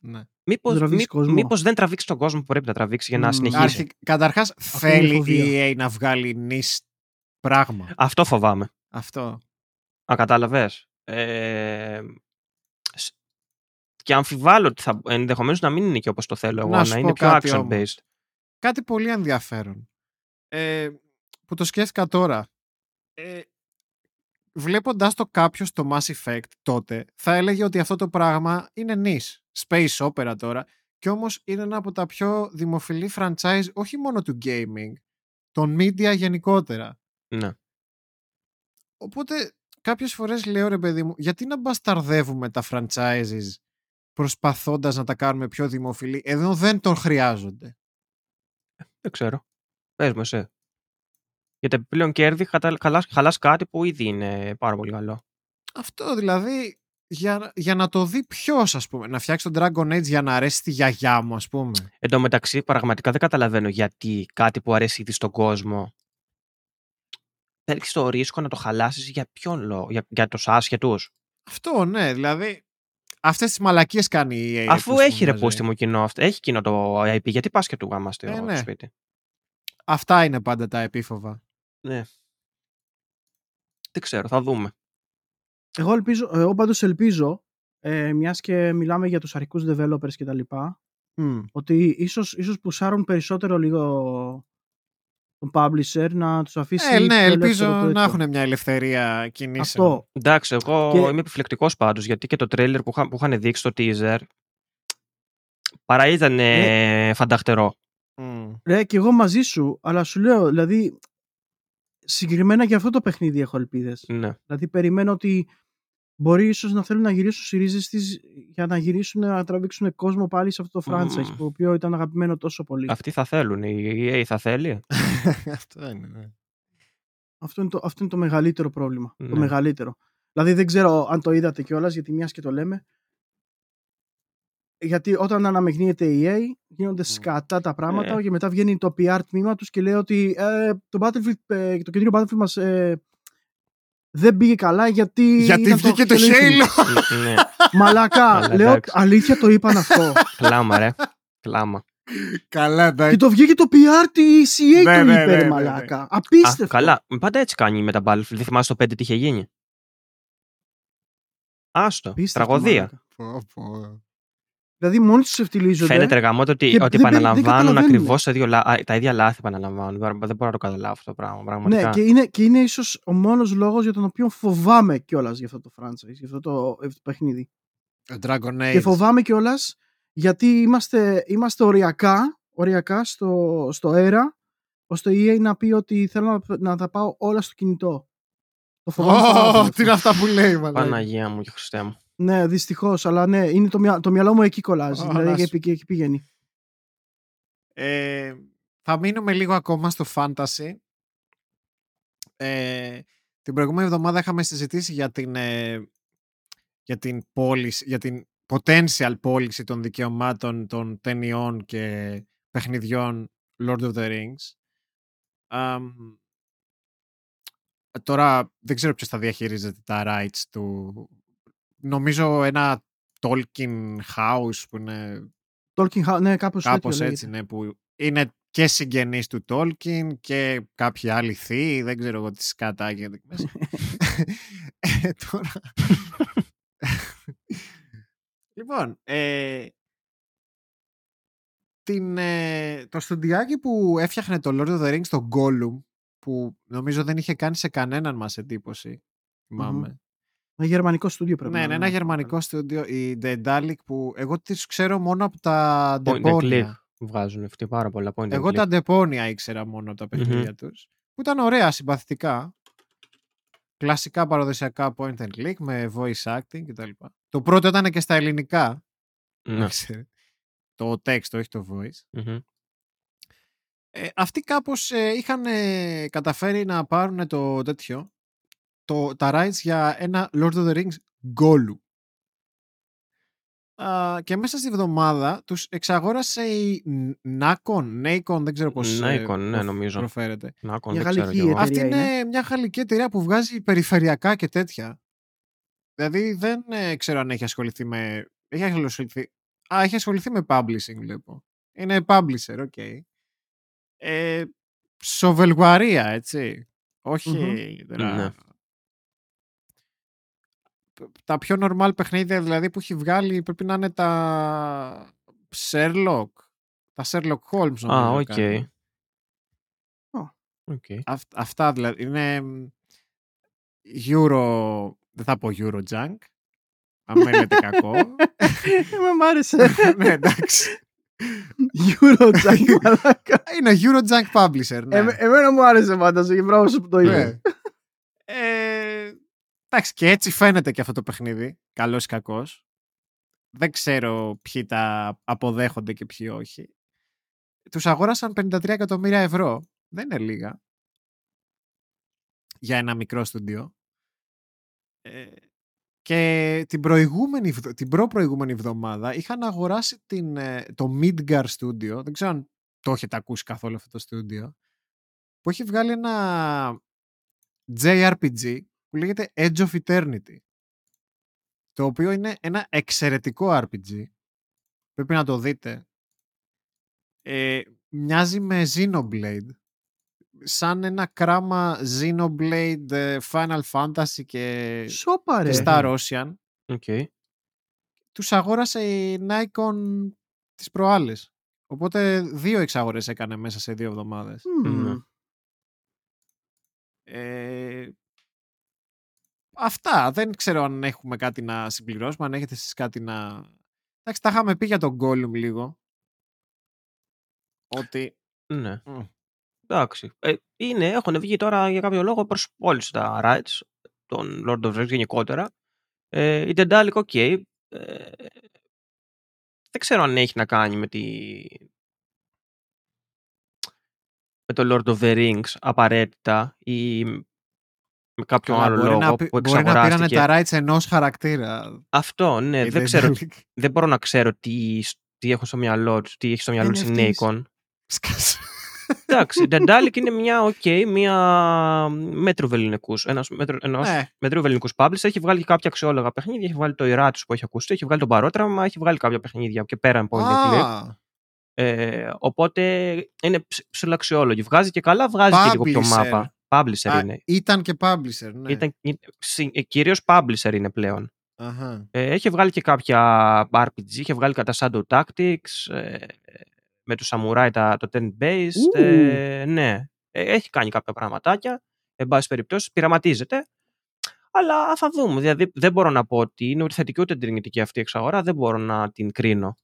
Ναι. μήπως, τραβήξεις μη- κόσμο. μήπως δεν τραβήξει τον κόσμο που πρέπει να τραβήξει για να Μμμ. συνεχίσει. Αρχι... Καταρχάς είναι η θέλει η φοβία. EA να βγάλει νης πράγμα. Αυτό φοβάμαι. Αυτό. Α, κατάλαβες. Ε, σ- και αμφιβάλλω ότι θα, ενδεχομένως να μην είναι και όπως το θέλω εγώ, Να να, σου είναι πω πιο κάτι action όμως. based. Κάτι πολύ ενδιαφέρον. Ε, που το σκέφτηκα τώρα. Ε, βλέποντας το κάποιος στο Mass Effect τότε, θα έλεγε ότι αυτό το πράγμα είναι νης. Space opera τώρα. Και όμως είναι ένα από τα πιο δημοφιλή franchise, όχι μόνο του gaming, των media γενικότερα. Ναι. Οπότε κάποιες φορές λέω ρε παιδί μου, γιατί να μπασταρδεύουμε τα franchises προσπαθώντας να τα κάνουμε πιο δημοφιλή, ενώ δεν τον χρειάζονται. Δεν ξέρω. Πες μου εσύ. Γιατί επιπλέον κέρδη χατα- χαλάς, χαλάς κάτι που ήδη είναι πάρα πολύ καλό. Αυτό δηλαδή για, για να το δει ποιος, ας πούμε. Να φτιάξει τον Dragon Age για να αρέσει τη γιαγιά μου, ας πούμε. Εν τω μεταξύ, πραγματικά δεν καταλαβαίνω γιατί κάτι που αρέσει ήδη στον κόσμο θέλει το ρίσκο να το χαλάσεις για ποιον λόγο, για, για τους άσχετους; Αυτό ναι, δηλαδή. Αυτές τις μαλακίες κάνει η EA. Αφού που έχει ρε σπουδάζει. πούστη μου κοινό, αυτό- έχει κοινό το IP, γιατί πας και του γάμα στο Ε, ναι. σπίτι; Αυτά είναι πάντα τα επίφοβα. Ναι. Δεν ξέρω, θα δούμε. Εγώ, ελπίζω, εγώ πάντως ελπίζω, ε, μιας και μιλάμε για τους αρχικούς developers και τα λοιπά, Μμ. ότι ίσως, ίσως πουσάρουν περισσότερο λίγο τον publisher να τους αφήσει Ε, ναι, πιο ελπίζω ελεύθερο το να τέτοιο. έχουν μια ελευθερία κινήσεων. Αυτό. Εντάξει, εγώ Και- είμαι επιφυλακτικός πάντως, γιατί και το τρέιλερ που, είχα- που είχαν δείξει στο teaser παρά ήταν ε, φανταχτερό. Μμ. Ρε, και εγώ μαζί σου, αλλά σου λέω, δηλαδή, συγκεκριμένα για αυτό το παιχνίδι έχω ελπίδες. Ναι. Δηλαδή, περιμένω ότι μπορεί ίσως να θέλουν να γυρίσουν στις ρίζες της για να γυρίσουν να τραβήξουν κόσμο πάλι σε αυτό το franchise, Μμμ. το οποίο ήταν αγαπημένο τόσο πολύ. Αυτοί θα θέλουν, η EA θα θέλει; Αυτό είναι. Ναι. Αυτό είναι το, αυτό είναι το μεγαλύτερο πρόβλημα. Το Ναι. μεγαλύτερο. Δηλαδή δεν ξέρω αν το είδατε κιόλας, γιατί μιας και το λέμε. Γιατί όταν αναμεγνύεται η EA, γίνονται σκατά τα πράγματα Ε. και μετά βγαίνει το PR τμήμα τους και λέει ότι ε, το, Battlefield, ε, το καινούριο Battlefield μας ε, δεν πήγε καλά γιατί. Γιατί ήταν βγήκε το Halo Halo. Ν- ναι, Μαλάκα, Αλλά λέω εντάξει. αλήθεια το είπαν αυτό. κλάμα ρε. Κλάμα. Καλά, και εντάξει. το βγήκε το PR τη EA Ναι, το ναι, είπε, ναι, ρε ναι, μαλάκα. Α, Απίστευτο. καλά. Πάντα έτσι κάνει με τα Battlefield. Δεν θυμάσαι το 5 τι είχε γίνει. Άστο. Απίστευτο, Τραγωδία. μαλάκα. Πω, πω. Δηλαδή μόνοι τους ευτιλίζονται. Φαίνεται ρε γαμώτο ότι, Και ότι δεν- δεν επαναλαμβάνουν καταλαβαίνουν. ακριβώς τα ίδια λάθη. Επαναλαμβάνουν. Δεν δεν μπορώ να το καταλάβω αυτό το πράγμα. Πραγματικά. Ναι, και είναι, και είναι ίσως ο μόνος λόγος για τον οποίο φοβάμαι κιόλας για αυτό το franchise, για αυτό το, για αυτό το παιχνίδι. Το Dragon Age. Και φοβάμαι κιόλας γιατί είμαστε, είμαστε οριακά, οριακά στο, στο αέρα, ώστε η EA να πει ότι θέλω να, να τα πάω όλα στο κινητό. Το φοβάμαι πάρα Ω, πολύ Τι είναι αυτό. αυτά που λέει, μαλάκα. Παναγία μου και Χριστέ μου. Ναι, δυστυχώς, αλλά ναι, είναι το, μυα- το μυαλό μου εκεί κολλάζει. Ω, δηλαδή να εκεί, σου- εκεί, εκεί πηγαίνει. Ε, θα μείνουμε λίγο ακόμα στο fantasy. Ε, την προηγούμενη εβδομάδα είχαμε συζητήσει για την, ε, για την πώληση, για την potential πώληση των δικαιωμάτων των ταινιών και παιχνιδιών Lord of the Rings. Αμ, τώρα δεν ξέρω ποιος θα διαχειρίζεται τα rights του. Νομίζω ένα Tolkien House που είναι Tolkien House, ναι, κάπως, κάπως τέτοιο έτσι, λέγεται. ναι, που είναι και συγγενείς του Tolkien και κάποιοι άλλοι θείοι, δεν ξέρω εγώ τι σκάτα γίνεται εκεί μέσα. ε, τώρα... λοιπόν, ε, την, ε, το στοντιάκι που έφτιαχνε το Lord of the Rings, το Gollum, που νομίζω δεν είχε κάνει σε κανέναν μας εντύπωση, θυμάμαι. Ένα γερμανικό στούντιο πρέπει Ναι, να είναι είναι. ένα γερμανικό στούντιο, η Daedalic, που εγώ τις ξέρω μόνο από τα Point and click. ντεπόνια. Βγάζουν αυτοί πάρα πολλά point and Εγώ click. τα ντεπόνια ήξερα μόνο από τα παιχνίδια τους. Που ήταν ωραία, συμπαθητικά. Κλασικά παραδοσιακά point and click με voice acting κτλ. Το πρώτο ήταν και στα ελληνικά. Ναι. ξέρετε. Το text, όχι το voice. Μμμ. Ε, αυτοί κάπως ε, είχαν ε, καταφέρει να πάρουν το τέτοιο, το, τα rights για ένα Lord of the Rings Gollum. Α, και μέσα στη βδομάδα τους εξαγόρασε η Nacon, Nacon, δεν ξέρω πώς ε, Nacon, ναι, προφ- νομίζω. προφέρεται. Να κον, Για δεν ξέρω γαλλική κι εγώ. εταιρεία. Αυτή είναι, είναι. μια γαλλική εταιρεία που βγάζει περιφερειακά και τέτοια. Δηλαδή δεν ε, ξέρω αν έχει ασχοληθεί με... Έχει ασχοληθεί... Α, έχει ασχοληθεί με publishing, βλέπω. Είναι publisher, οκ. Ε, σοβελγουαρία, έτσι. Όχι... δρα- Ναι. Τα πιο normal παιχνίδια δηλαδή που έχει βγάλει πρέπει να είναι τα Sherlock. Τα Sherlock Holmes νομίζω. Α, οκ. κάνει. Οκ. Αυ- αυτά δηλαδή. Είναι μ, Euro. Δεν θα πω Eurojunk. Αν με λέτε κακό. Ε, Μ' άρεσε. ναι, εντάξει. Eurojack, μαλάκα. Είναι Eurojunk Publisher. Ναι. Εμέ- Εμένα μου άρεσε πάντως και μπράβο σου που το Ναι. είπες. Ε, εντάξει, και έτσι φαίνεται και αυτό το παιχνίδι. Καλός ή κακός. Δεν ξέρω ποιοι τα αποδέχονται και ποιοι όχι. Τους αγόρασαν 53 εκατομμύρια ευρώ. Δεν είναι λίγα. Για ένα μικρό στούντιο. Ε, και την προηγούμενη, βδο- την προ-προηγούμενη εβδομάδα είχαν αγοράσει την, ε, το Midgar Studio. Δεν ξέρω αν το έχετε ακούσει καθόλου αυτό το στούντιο. Που έχει βγάλει ένα JRPG που λέγεται Edge of Eternity. Το οποίο είναι ένα εξαιρετικό RPG. Πρέπει να το δείτε. Ε, μοιάζει με Xenoblade. Σαν ένα κράμα Xenoblade, ε, Final Fantasy και, Σόπα ρε. και Star Ocean. Οκ. Τους αγόρασε η Nacon τις προάλλες. Οπότε δύο εξαγορές έκανε μέσα σε δύο εβδομάδες. Μμμ. Ναι. Ε, αυτά. Δεν ξέρω αν έχουμε κάτι να συμπληρώσουμε, αν έχετε εσείς κάτι να... Εντάξει, τα είχαμε πει για το Gollum λίγο. Ότι... Ναι. μ, Εντάξει. Ε, είναι, έχουν βγει τώρα για κάποιο λόγο προς όλους τα rights των Lord of the Rings γενικότερα. Ε, η Daedalic, οκ. Ε, δεν ξέρω αν έχει να κάνει με τη... με το Lord of the Rings απαραίτητα ή με κάποιο καλά, άλλο μπορεί λόγο να, πει- που μπορεί να πήρανε εξαγοράστηκε. τα rights ενός χαρακτήρα. Αυτό, ναι. η Δεν, ξέρω, Daedalic. δεν μπορώ να ξέρω τι, τι έχω στο μυαλό του, τι έχει στο μυαλό της η NFTs. Nacon. Σκάσε. Εντάξει, η Daedalic είναι μια, οκ, μια μετρίου βεληνεκούς, ένας μέτρο, ενός Ναι, μετρίου βεληνεκούς publisher. Έχει βγάλει και κάποια αξιόλογα παιχνίδια, έχει βγάλει το Iratus που έχει ακουστεί, έχει βγάλει το Barotrauma, έχει βγάλει κάποια παιχνίδια και πέραν από Clip. Α, Ε, οπότε είναι ψ- ψηλοαξιόλογη. Βγάζει και καλά, βγάζει και λίγο πιο Publisher. μάπα. Publisher α, είναι. ήταν και publisher, ναι. Ήταν, ε, συ- ε, κυρίως publisher είναι πλέον. Αχα. Ε, έχει βγάλει και κάποια RPG, έχει βγάλει κατά Shadow Tactics, ε, με το Samurai τα, το 10-based. Ου. Ε, ναι, Ε, έχει κάνει κάποια πραγματάκια. Εν πάση περιπτώσει, πειραματίζεται. Αλλά θα δούμε. Δηλαδή, δεν μπορώ να πω ότι είναι ούτε θετική ούτε αρνητική αυτή η εξαγορά. Δεν μπορώ να την κρίνω.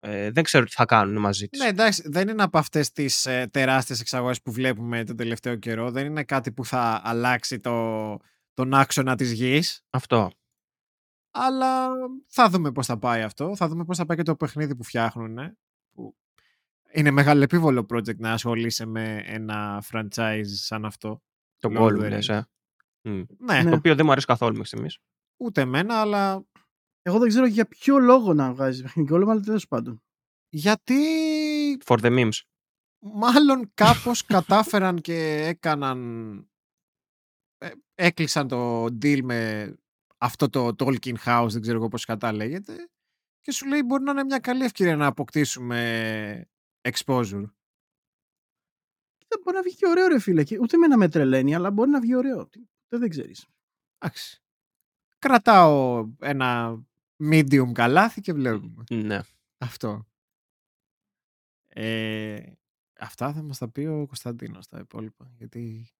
Ε, δεν ξέρω τι θα κάνουν μαζί της. Ναι, εντάξει, δεν είναι από αυτές τις ε, τεράστιες εξαγορέ που βλέπουμε τον τελευταίο καιρό. Δεν είναι κάτι που θα αλλάξει το, τον άξονα της γης. Αυτό. Αλλά θα δούμε πώς θα πάει αυτό. Θα δούμε πώς θα πάει και το παιχνίδι που φτιάχνουν. Που είναι μεγαλεπίβολο project να ασχολείσαι με ένα franchise σαν αυτό. Το Lord of Gollum, the λες, Rings. ε. Μμ. Ναι, Ναι. Το οποίο δεν μου αρέσει καθόλου μέχρι στιγμής. ούτε εμένα, αλλά Εγώ δεν ξέρω για ποιο λόγο να βγάζει παιχνίδι όλο, αλλά τέλος πάντων. γιατί For the memes. μάλλον κάπως κατάφεραν και έκαναν ε, έκλεισαν το deal με αυτό το Tolkien House, δεν ξέρω εγώ πώς κατά λέγεται και σου λέει μπορεί να είναι μια καλή ευκαιρία να αποκτήσουμε exposure. Δεν μπορεί να βγει και ωραίο, ρε φίλε. Και ούτε με να με τρελαίνει, αλλά μπορεί να βγει ωραίο. Τι- Δεν, δεν ξέρεις. Εντάξει. Κρατάω ένα medium καλάθι και βλέπουμε. Ναι. Αυτό. Ε, αυτά θα μας τα πει ο Κωνσταντίνος τα υπόλοιπα. Γιατί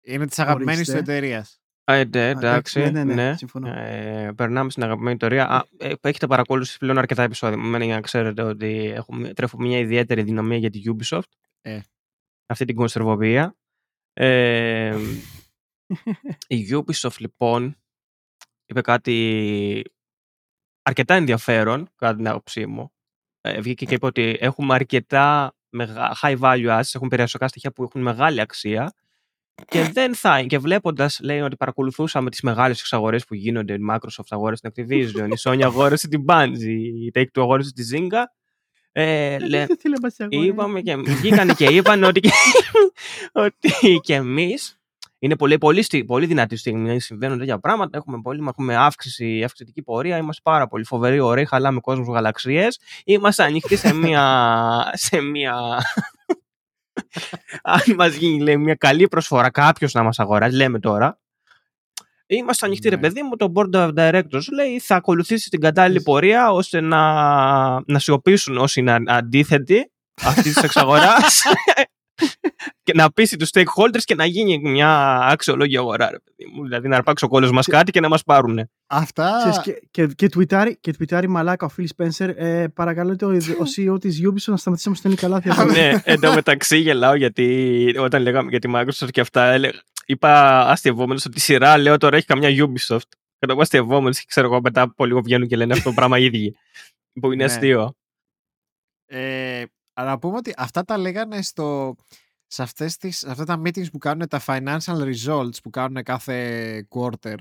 είναι της αγαπημένης του Ορίστε. εταιρείας. Ε, ναι, εντάξει. ναι, ναι, ναι, ναι. συμφωνώ. Ε, περνάμε στην αγαπημένη ιστορία. Α, ε, έχετε παρακολουθήσει πλέον αρκετά επεισόδια. Με μένα για να ξέρετε ότι έχουμε, τρέφω μια ιδιαίτερη δυναμία για τη Ubisoft. Ε. Αυτή την κονσερβοβία. Ε, η Ubisoft λοιπόν είπε κάτι αρκετά ενδιαφέρον κατά την άποψή μου. Ε, βγήκε και είπε ότι έχουμε αρκετά μεγα- high value assets, έχουν περιουσιακά στοιχεία που έχουν μεγάλη αξία Και δεν θα. Και βλέποντας, λέει ότι παρακολουθούσαμε τις μεγάλες εξαγορές που γίνονται. Η Microsoft αγόρασε την Activision, η Sony αγόρασε την Bungie, η Take Two αγόρασε τη Zynga. Ε, λέ, Δεν θέλει να μας αγοράσει. είπαμε και βγήκαν και είπαν ότι, ότι και εμείς είναι πολύ, πολύ, στι- πολύ δυνατή στιγμή. Συμβαίνουν τέτοια πράγματα. Έχουμε, πολύ, έχουμε αύξηση, αυξητική πορεία. Είμαστε πάρα πολύ φοβεροί, ωραίοι, χαλάμε κόσμος γαλαξίες. Είμαστε ανοιχτοί σε μία. Σε μία... Αν μας γίνει λέει, μια καλή προσφορά, κάποιος να μας αγοράσει, λέμε τώρα. Είμαστε ανοιχτοί, ρε Ναι. παιδί μου. Το board of directors λέει θα ακολουθήσει την κατάλληλη πορεία ώστε να, να σιωπήσουν όσοι είναι αντίθετοι αυτής της εξαγοράς και να πείσει τους stakeholders και να γίνει μια αξιολόγη αγορά, ρε παιδί μου. Δηλαδή να αρπάξει ο κόλλο μας κάτι και να μας πάρουν. Αυτά. Ξέρεις, και, και, και, tweetάρει, και tweetάρει μαλάκα ο Phil Spencer ε, παρακαλώ το, ο CEO της Ubisoft να σταματήσει να μου στέλνει καλά διαβάματα. ναι, εν τω μεταξύ γελάω γιατί όταν λέγαμε για τη Microsoft και αυτά, έλεγα, είπα αστευόμενος ότι η σειρά λέω τώρα έχει καμιά Ubisoft. Και εγώ αστευόμενος και ξέρω εγώ μετά από λίγο βγαίνουν και λένε αυτό το πράγμα οι ίδιοι. Που είναι Ναι. αστείο. Ε, αλλά να πούμε ότι αυτά τα λέγανε στο, σε, αυτές τις, σε αυτά τα meetings που κάνουν τα financial results που κάνουν κάθε quarter.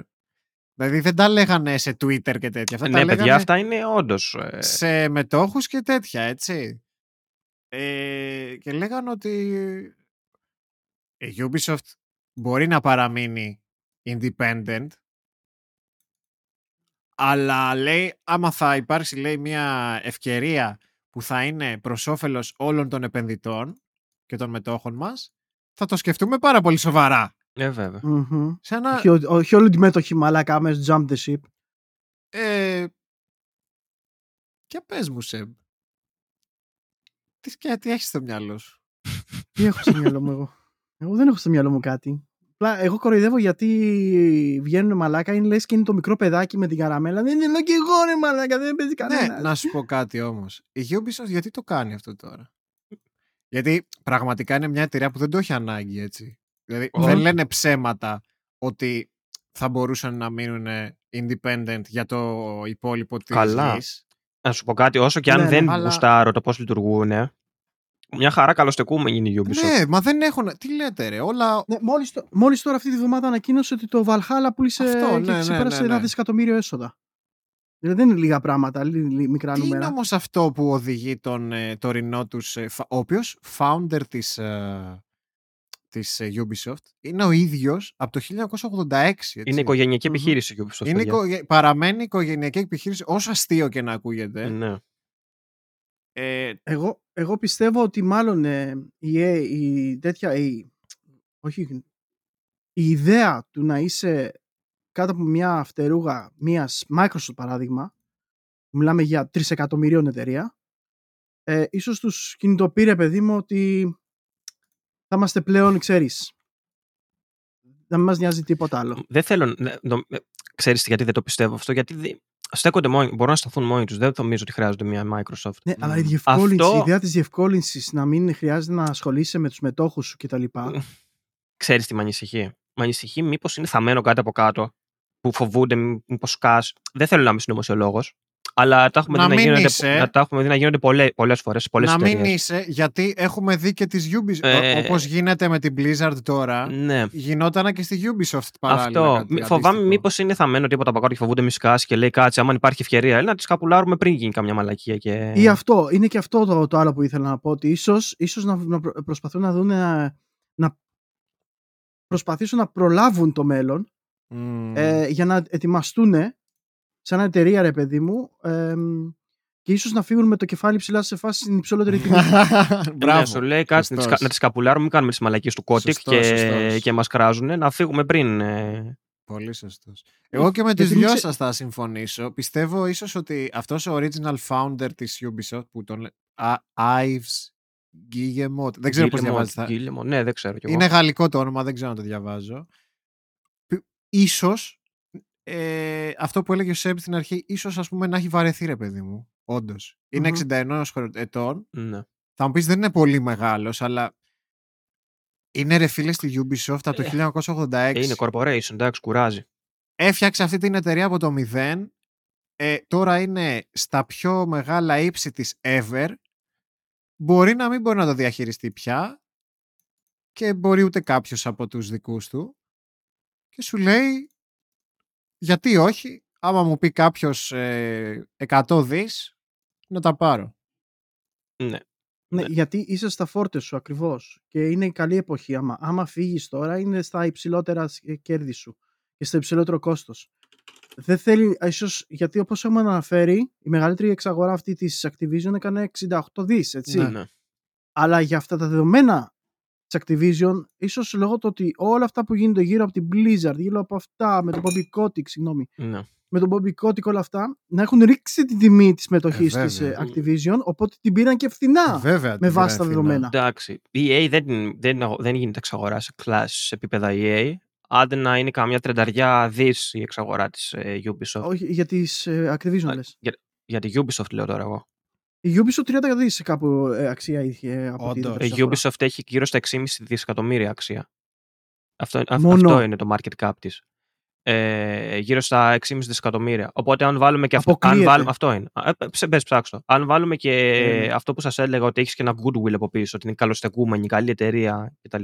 Δηλαδή δεν τα λέγανε σε Twitter και τέτοια. Αυτά τα ναι, παιδιά, λέγανε αυτά είναι όντως. σε μετόχους και τέτοια, έτσι. Ε, και λέγανε ότι η Ubisoft μπορεί να παραμείνει independent αλλά λέει άμα θα υπάρξει λέει μια ευκαιρία που θα είναι προς όφελος όλων των επενδυτών και των μετόχων μας θα το σκεφτούμε πάρα πολύ σοβαρά. Ε, βέβαια. Μμμ. Σε ένα, όχι, ο- όχι όλοι οι μέτοχοι μαλάκα άμεσα jump the ship. ε, και πες μου Σεμ, τι, σκέ- τι έχεις στο μυαλό σου; Τι έχω στο μυαλό μου εγώ; Εγώ δεν έχω στο μυαλό μου κάτι. Απλά εγώ κοροϊδεύω γιατί βγαίνουν μαλάκα, είναι λες και είναι το μικρό παιδάκι με την καραμέλα. Δεν είναι και εγώ ρε μαλάκα, δεν παίζει κανένα. Ναι, να σου πω κάτι όμως. Η Ubisoft γιατί το κάνει αυτό τώρα; Γιατί πραγματικά είναι μια εταιρεία που δεν το έχει ανάγκη έτσι. Δηλαδή Ω. δεν λένε ψέματα ότι θα μπορούσαν να μείνουν independent για το υπόλοιπο της Καλά. γης. Να σου πω κάτι, όσο και αν Ναι, ναι, δεν αλλά- γουστάρω το πώς λειτουργούν, μια χαρά καλοστεκούμενη είναι η Ubisoft. Ναι, μα δεν έχουν. Τι λέτε, ρε, όλα. Ναι, μόλις, το- μόλις τώρα αυτή τη βδομάδα ανακοίνωσε ότι το Valhalla πούλησε Αυτό, και ναι, ναι, ξεπέρασε ναι, ναι. ένα δισεκατομμύριο έσοδα. Δηλαδή δεν είναι λίγα πράγματα, λι- λι- μικρά Τι είναι νούμερα. όμως αυτό που οδηγεί τον ε, τωρινό τους. Ε, φα- ο οποίος founder της της, ε, Ubisoft είναι ο ίδιος από το 1986. Έτσι. Είναι οικογενειακή Μμμ. επιχείρηση η Ubisoft. Είναι παιδιά. οικογε- παραμένει οικογενειακή επιχείρηση, όσο αστείο και να ακούγεται. Ναι. Ε, Εγώ, εγώ πιστεύω ότι μάλλον ε, η, ε, η, τέτοια, η, όχι, η ιδέα του να είσαι κάτω από μια φτερούγα μιας Microsoft παράδειγμα, μιλάμε για τρισεκατομμυρίων εταιρεία, ε, ίσως τους κινητοποιεί παιδί μου ότι θα είμαστε πλέον, ξέρεις, να μην μας νοιάζει τίποτα άλλο. Δεν θέλω. ναι, νο- ε, Ξέρεις γιατί δεν το πιστεύω αυτό, γιατί δεν- στέκονται μόνοι, μπορούν να σταθούν μόνοι τους. Δεν νομίζω ότι χρειάζονται μια Microsoft. Ναι, αλλά η Μμμ. διευκόλυνση, Αυτό- η ιδέα της διευκόλυνσης να μην χρειάζεται να ασχολείσαι με τους μετόχους σου κτλ. Ξέρεις τι με ανησυχεί; Με ανησυχεί μήπως είναι θαμμένο κάτι από κάτω που φοβούνται, μήπως σκάς. Δεν θέλω να είμαι συνωμοσιολόγος. Αλλά τα έχουμε, Να δει να, μην γίνονται, είσαι. να τα έχουμε δει να γίνονται πολλέ φορές. Πολλές να μην εταιρείες. είσαι, γιατί έχουμε δει και τις Ubisoft. Ε, Όπως γίνεται με την Blizzard τώρα, Ναι. γινόταν και στη Ubisoft παράλληλα. Αυτό. κάτι Μη- Φοβάμαι αντίστοιχο. μήπως είναι θαμμένο τίποτα από κάτω και φοβούνται μη σκάσει και λέει κάτσε. Άμα υπάρχει ευκαιρία, έλα να τις καπουλάρουμε πριν γίνει καμιά μαλακία. Και... Ή αυτό, είναι και αυτό το, το άλλο που ήθελα να πω, ότι ίσως, ίσως να, να προ- προσπαθούν να δουν να, να προσπαθήσουν να προλάβουν το μέλλον Μμμ. ε, για να ετοιμαστούν σαν εταιρεία ρε παιδί μου ε, και ίσως να φύγουν με το κεφάλι ψηλά σε φάση στην υψηλότερη τιμή. Ναι, Μπράβο. σου λέει κάτσε να τις, Σωστός. κα- να τις καπουλάρουμε, μην κάνουμε τις μαλακίες του Κώτικ Σωστός, και, σωστός. και μας κράζουν. Να φύγουμε πριν. ε, Πολύ σωστός. Εγώ και με τις Γιατί δυο μην σας θα συμφωνήσω. Πιστεύω ίσως ότι αυτός ο original founder της Ubisoft που τον λέει Ives Guillemot, δεν ξέρω πώς Guillemot, διαβάζεται. Guillemot, Ναι, δεν ξέρω κι εγώ. Είναι γαλλικό το όνομα, δεν ξέρω να το διαβάζω. Π- Ίσως ε, αυτό που έλεγε ο Σέμπ στην αρχή, ίσως ας πούμε να έχει βαρεθεί ρε παιδί μου. Όντως. Είναι Μμμ. 61 χρονο- ετών. Ναι. Θα μου πεις δεν είναι πολύ μεγάλος, αλλά είναι ρε φίλε στη Ubisoft από το Ε, 1986. Ε, είναι corporation, εντάξει, κουράζει. Έφτιαξε αυτή την εταιρεία από το μηδέν. Ε, τώρα είναι στα πιο μεγάλα ύψη της ever. Μπορεί να μην μπορεί να το διαχειριστεί πια. και μπορεί ούτε κάποιος από τους δικούς του και σου λέει γιατί όχι, άμα μου πει κάποιος ε, 100 δις, να τα πάρω. Ναι. Ναι, Ναι. γιατί είσαι στα φόρτες σου ακριβώς. Και είναι η καλή εποχή. Άμα, άμα φύγεις τώρα, είναι στα υψηλότερα σ- ε, κέρδη σου και στο υψηλότερο κόστος. Δεν θέλει, ίσως γιατί όπως έχουμε αναφέρει, η μεγαλύτερη εξαγορά αυτή της Activision έκανε 68 δις, έτσι. Ναι. ναι. Αλλά για αυτά τα δεδομένα της Activision, ίσως λόγω του ότι όλα αυτά που γίνονται γύρω από την Blizzard, γύρω από αυτά, με τον Bobby Kotick, συγγνώμη, ναι. με τον Bobby Kotick όλα αυτά, να έχουν ρίξει την τιμή της μετοχής Ε, της βέβαια. Activision, οπότε την πήραν και φθηνά. Βέβαια. με την βάση τα πήρα δεδομένα. Εντάξει. Η EA δεν, δεν, δεν γίνεται εξαγορά σε class σε επίπεδα EA. Άντε να είναι καμιά τρενταριά δις η εξαγορά της Ubisoft. Όχι, για τις ε, Activision Α, λες. Για τη Ubisoft λέω τώρα εγώ. Η Ubisoft 30 δις κάπου ε, αξία είχε από τη Όντως. Η εξαγορά. Ubisoft έχει γύρω στα 6,5 δισεκατομμύρια αξία. Αυτό, α- Μόνο. αυτό είναι το market cap της. Ε, γύρω στα 6,5 δισεκατομμύρια. Οπότε αν βάλουμε και αυτό. Αν Αποκλείεται. βάλουμε, αυτό είναι. Α, ε, ψε- Μπες ψάξω. Αν βάλουμε και Ναι, ναι. αυτό που σας έλεγα ότι έχεις και ένα goodwill από πίσω, ότι είναι καλοστεκούμενη, καλή εταιρεία κτλ.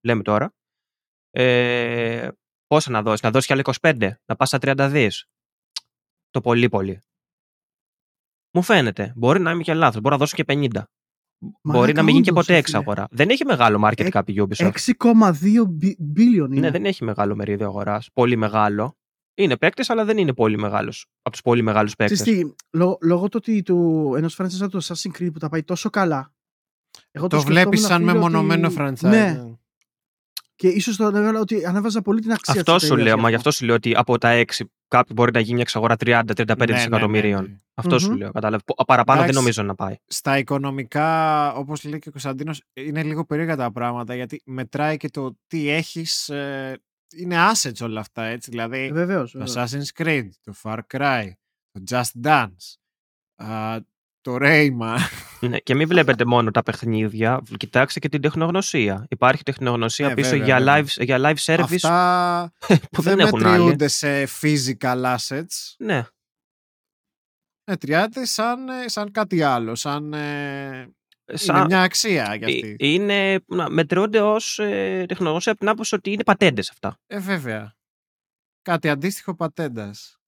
Λέμε τώρα. Ε, πόσα να δώσεις, να δώσεις κι άλλα 25, να πας στα 30 δις. Το πολύ πολύ. Μου φαίνεται. Μπορεί να είμαι και λάθος. Μπορεί να δώσω και 50. Μπορεί να μην γίνει και όντως, ποτέ ρε εξαγορά. Δεν έχει μεγάλο market Ε, cap η Ubisoft. 6,2 billion είναι. Ναι, δεν έχει μεγάλο μερίδιο αγοράς. Πολύ μεγάλο. Είναι παίκτη, αλλά δεν είναι πολύ μεγάλος. Από τους πολύ μεγάλους παίκτες. Ξέρεις τι, λό- λόγω του ότι του ενός franchise σαν το Assassin's Creed που τα πάει τόσο καλά. Εγώ Το σκεφτόμουν, βλέπεις σαν φίλε, μεμονωμένο ότι- franchise. Ναι, και ίσως το έβαλα ότι ανέβαζα πολύ την αξία Αυτός της σου εταιρείας λέω, γι' μα γι' αυτό σου λέω ότι από τα 6 κάποιο μπορεί να γίνει μια εξαγορά 30-35 Ναι, ναι, ναι, δισεκατομμυρίων. ναι. Αυτό σου Μμμ. λέω. Κατάλαβες. Παραπάνω δεν Εντάξει. νομίζω να πάει. Στα οικονομικά, όπως λέει και ο Κωνσταντίνος, είναι λίγο περίεργα τα πράγματα γιατί μετράει και το τι έχεις, ε, είναι assets όλα αυτά, έτσι. Δηλαδή, Ε, Βεβαίως. το βεβαίως. Assassin's Creed, το Far Cry, το Just Dance, α, το Rayman. Ναι, και μην βλέπετε μόνο τα παιχνίδια, κοιτάξτε και την τεχνογνωσία. Υπάρχει τεχνογνωσία Ναι, πίσω βέβαια, για, βέβαια. live, για live service Αυτά που δεν δεν, έχουν άλλοι. μετριούνται σε physical assets. Ναι, Μετριάται σαν, ε, σαν κάτι άλλο, σαν... ε, σαν- Είναι μια αξία για ε, αυτή. είναι, να, μετριούνται ως ε, τεχνογνωσία από την άποψη ότι είναι πατέντες αυτά. Ε, βέβαια. Κάτι αντίστοιχο πατέντας.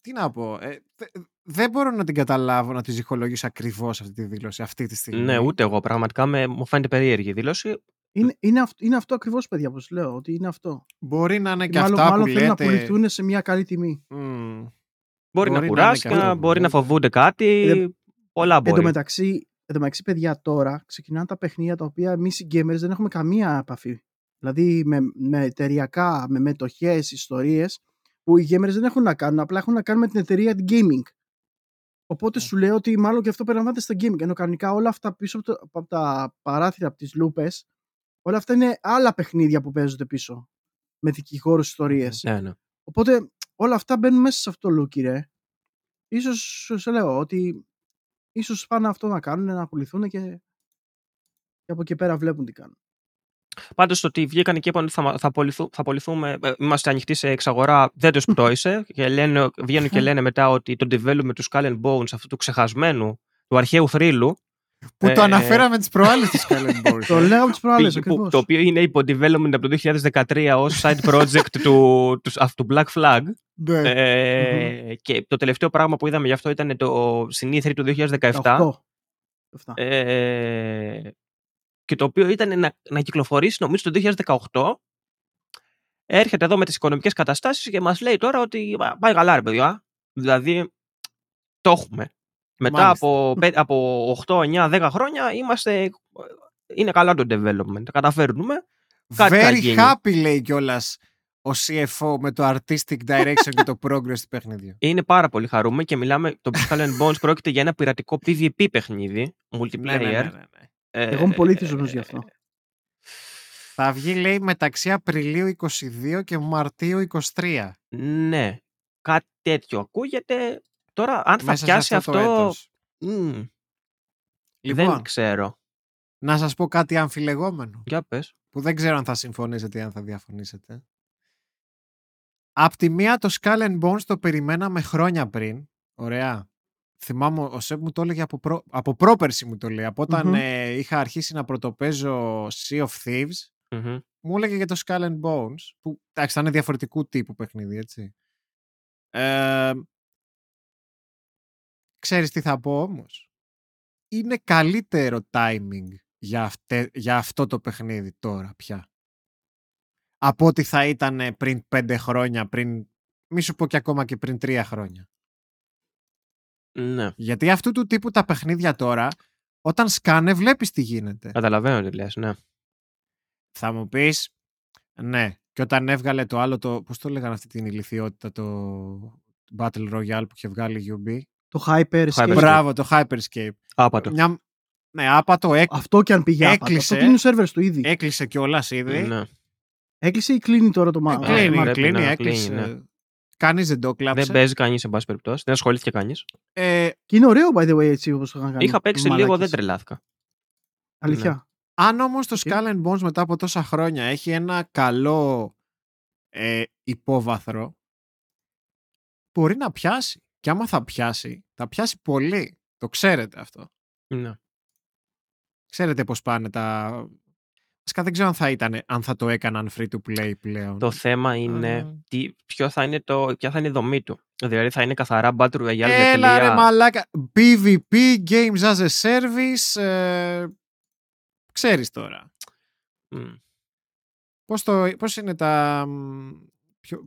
Τι να πω. Ε, δε- δεν μπορώ να την καταλάβω να τη ζυχολογήσω ακριβώς αυτή τη δήλωση αυτή τη στιγμή. Ναι, ούτε εγώ. Πραγματικά με, μου φαίνεται περίεργη η δήλωση. Είναι, είναι, αυτό, είναι αυτό ακριβώς, παιδιά, όπως λέω, ότι είναι αυτό. Μπορεί να είναι και μάλλον αυτά μάλλον που θέλουν λέτε. να πουληθούν σε μια καλή τιμή. Μμ. Μπορεί, Μπορεί να να είναι κουράστηκαν, και αυτό που μπορεί να λέτε. φοβούνται κάτι. Ε, πολλά Εν τω μπορεί. μεταξύ, εν τω μεταξύ, παιδιά, τώρα ξεκινάνε τα παιχνίδια τα οποία εμείς οι gamers δεν έχουμε καμία επαφή. Δηλαδή με, με εταιρειακά, με μετοχές, ιστορίες, που οι gamers δεν έχουν να κάνουν, απλά έχουν να κάνουν με την εταιρεία την gaming. Οπότε Ναι. σου λέω ότι μάλλον και αυτό περιλαμβάνεται στα gaming. Ενώ κανονικά όλα αυτά πίσω από, το- από τα παράθυρα, από τις λούπες, όλα αυτά είναι άλλα παιχνίδια που παίζονται πίσω. Με δικηγόρους ιστορίες. Ναι, ναι. Οπότε όλα αυτά μπαίνουν μέσα σε αυτό το look, ρε. Ίσως σε λέω ότι ίσως πάνε αυτό να κάνουν, να πουληθούν και, και από εκεί πέρα βλέπουν τι κάνουν. Πάντως το ότι βγήκαν και είπαν ότι θα, θα, απολυθού- θα απολυθούμε, ε, είμαστε ανοιχτοί σε εξαγορά, δεν του πτώησε. και λένε, βγαίνουν και λένε μετά ότι το development του Skull and Bones, αυτού του ξεχασμένου, του αρχαίου θρύλου, Που το Ε, αναφέραμε τις προάλλες της Skull Bones. Το λέω από τις προάλλες πήγε- που- ακριβώς. το οποίο είναι υπό development από το 2013 ως side project του, του, αυτού του Black Flag. Ναι. Ε, Και το τελευταίο πράγμα που είδαμε γι' αυτό ήταν το συνήθρι του 2017. Τα οχτώ. Αυτά. Ε, και το οποίο ήταν να, να κυκλοφορήσει νομίζω το 2018 έρχεται εδώ με τις οικονομικές καταστάσεις και μας λέει τώρα ότι «Α, πάει καλά ρε παιδιά δηλαδή το έχουμε μετά Μάλιστα. από, πέ- από 8, 9, 10 χρόνια είμαστε είναι καλά το development τα καταφέρνουμε κάτι θα Very γίνει. happy λέει κιόλας ο CFO με το artistic direction και το progress του παιχνιδιού. είναι πάρα πολύ χαρούμενοι και μιλάμε το Skull and Bones πρόκειται για ένα πειρατικό PvP παιχνίδι multiplayer ναι, ναι, ναι, ναι, ναι. Ε, Εγώ είμαι πολύ θυσιασμένος γι' αυτό. Θα βγει λέει μεταξύ Απριλίου 22 και Μαρτίου 23. Ναι, κάτι τέτοιο ακούγεται. Τώρα, αν θα Μέσα σε πιάσει αυτό το αυτό. έτος. μμ, Λοιπόν, δεν ξέρω. να σας πω κάτι αμφιλεγόμενο. Για πες. που δεν ξέρω αν θα συμφωνήσετε ή αν θα διαφωνήσετε. Απ' τη μία το Skull and Bones το περιμέναμε χρόνια πριν. Ωραία. Θυμάμαι ο Σεπ μου το έλεγε από, προ... από πρόπερση μου το λέει. Από όταν Μμμ. ε, είχα αρχίσει να πρωτοπαίζω Sea of Thieves, Μμμ. μου έλεγε για το Skull and Bones, που εντάξει θα είναι διαφορετικού τύπου παιχνίδι, έτσι. Ε, ξέρεις τι θα πω όμως; Είναι καλύτερο timing για, αυτε- για αυτό το παιχνίδι τώρα πια. Από ό,τι θα ήταν πριν πέντε χρόνια, πριν, μη σου πω και ακόμα και πριν τρία χρόνια. Ναι. Γιατί αυτού του τύπου τα παιχνίδια τώρα, όταν σκάνε βλέπεις τι γίνεται. Καταλαβαίνω τι λες, ναι. Θα μου πεις, ναι, και όταν έβγαλε το άλλο, το, πώς το λέγανε αυτή την ηλικιότητα, το Battle Royale που είχε βγάλει η UB. Το Hyper Escape. Hyper Μπράβο, το Hyperscape. Άπατο. Μια, ναι, άπατο έκ, Αυτό και αν πήγε άπατο. Έκλεισε. Αυτό κλείνει ο servers του ήδη. έκλεισε κιόλας ήδη. Ναι. Έκλεισε ή κλείνει τώρα το μα... Ε, κλείνει, μα- πρέπει κλείνει, να έκλεισε. κλείνει, Κανείς δεν το κλάψε. Δεν παίζει κανείς, σε πάση περιπτώσει. Δεν ασχολήθηκε κανείς. Ε, Και είναι ωραίο, by the way, έτσι όπως το είχαν κάνει. Είχα παίξει λίγο, Μαλάκες. δεν τρελάθηκα. Αλήθεια. αν όμως το Οκ. Skull and Bones μετά από τόσα χρόνια έχει ένα καλό ε, υπόβαθρο, μπορεί να πιάσει. Και άμα θα πιάσει, θα πιάσει πολύ. Το ξέρετε αυτό. Ναι. Ξέρετε πώς πάνε τα... Βασικά δεν ξέρω αν θα, ήταν, αν θα το έκαναν free to play πλέον. Το θέμα είναι Α. τι, ποιο θα είναι το, ποια θα είναι η δομή του. Δηλαδή θα είναι καθαρά Battle Royale με Έλα ρε τελεία. μαλάκα. PvP, Games as a Service. Ε, ξέρεις τώρα. Μμ. Πώς, το, πώς είναι τα... μ, Ποιο,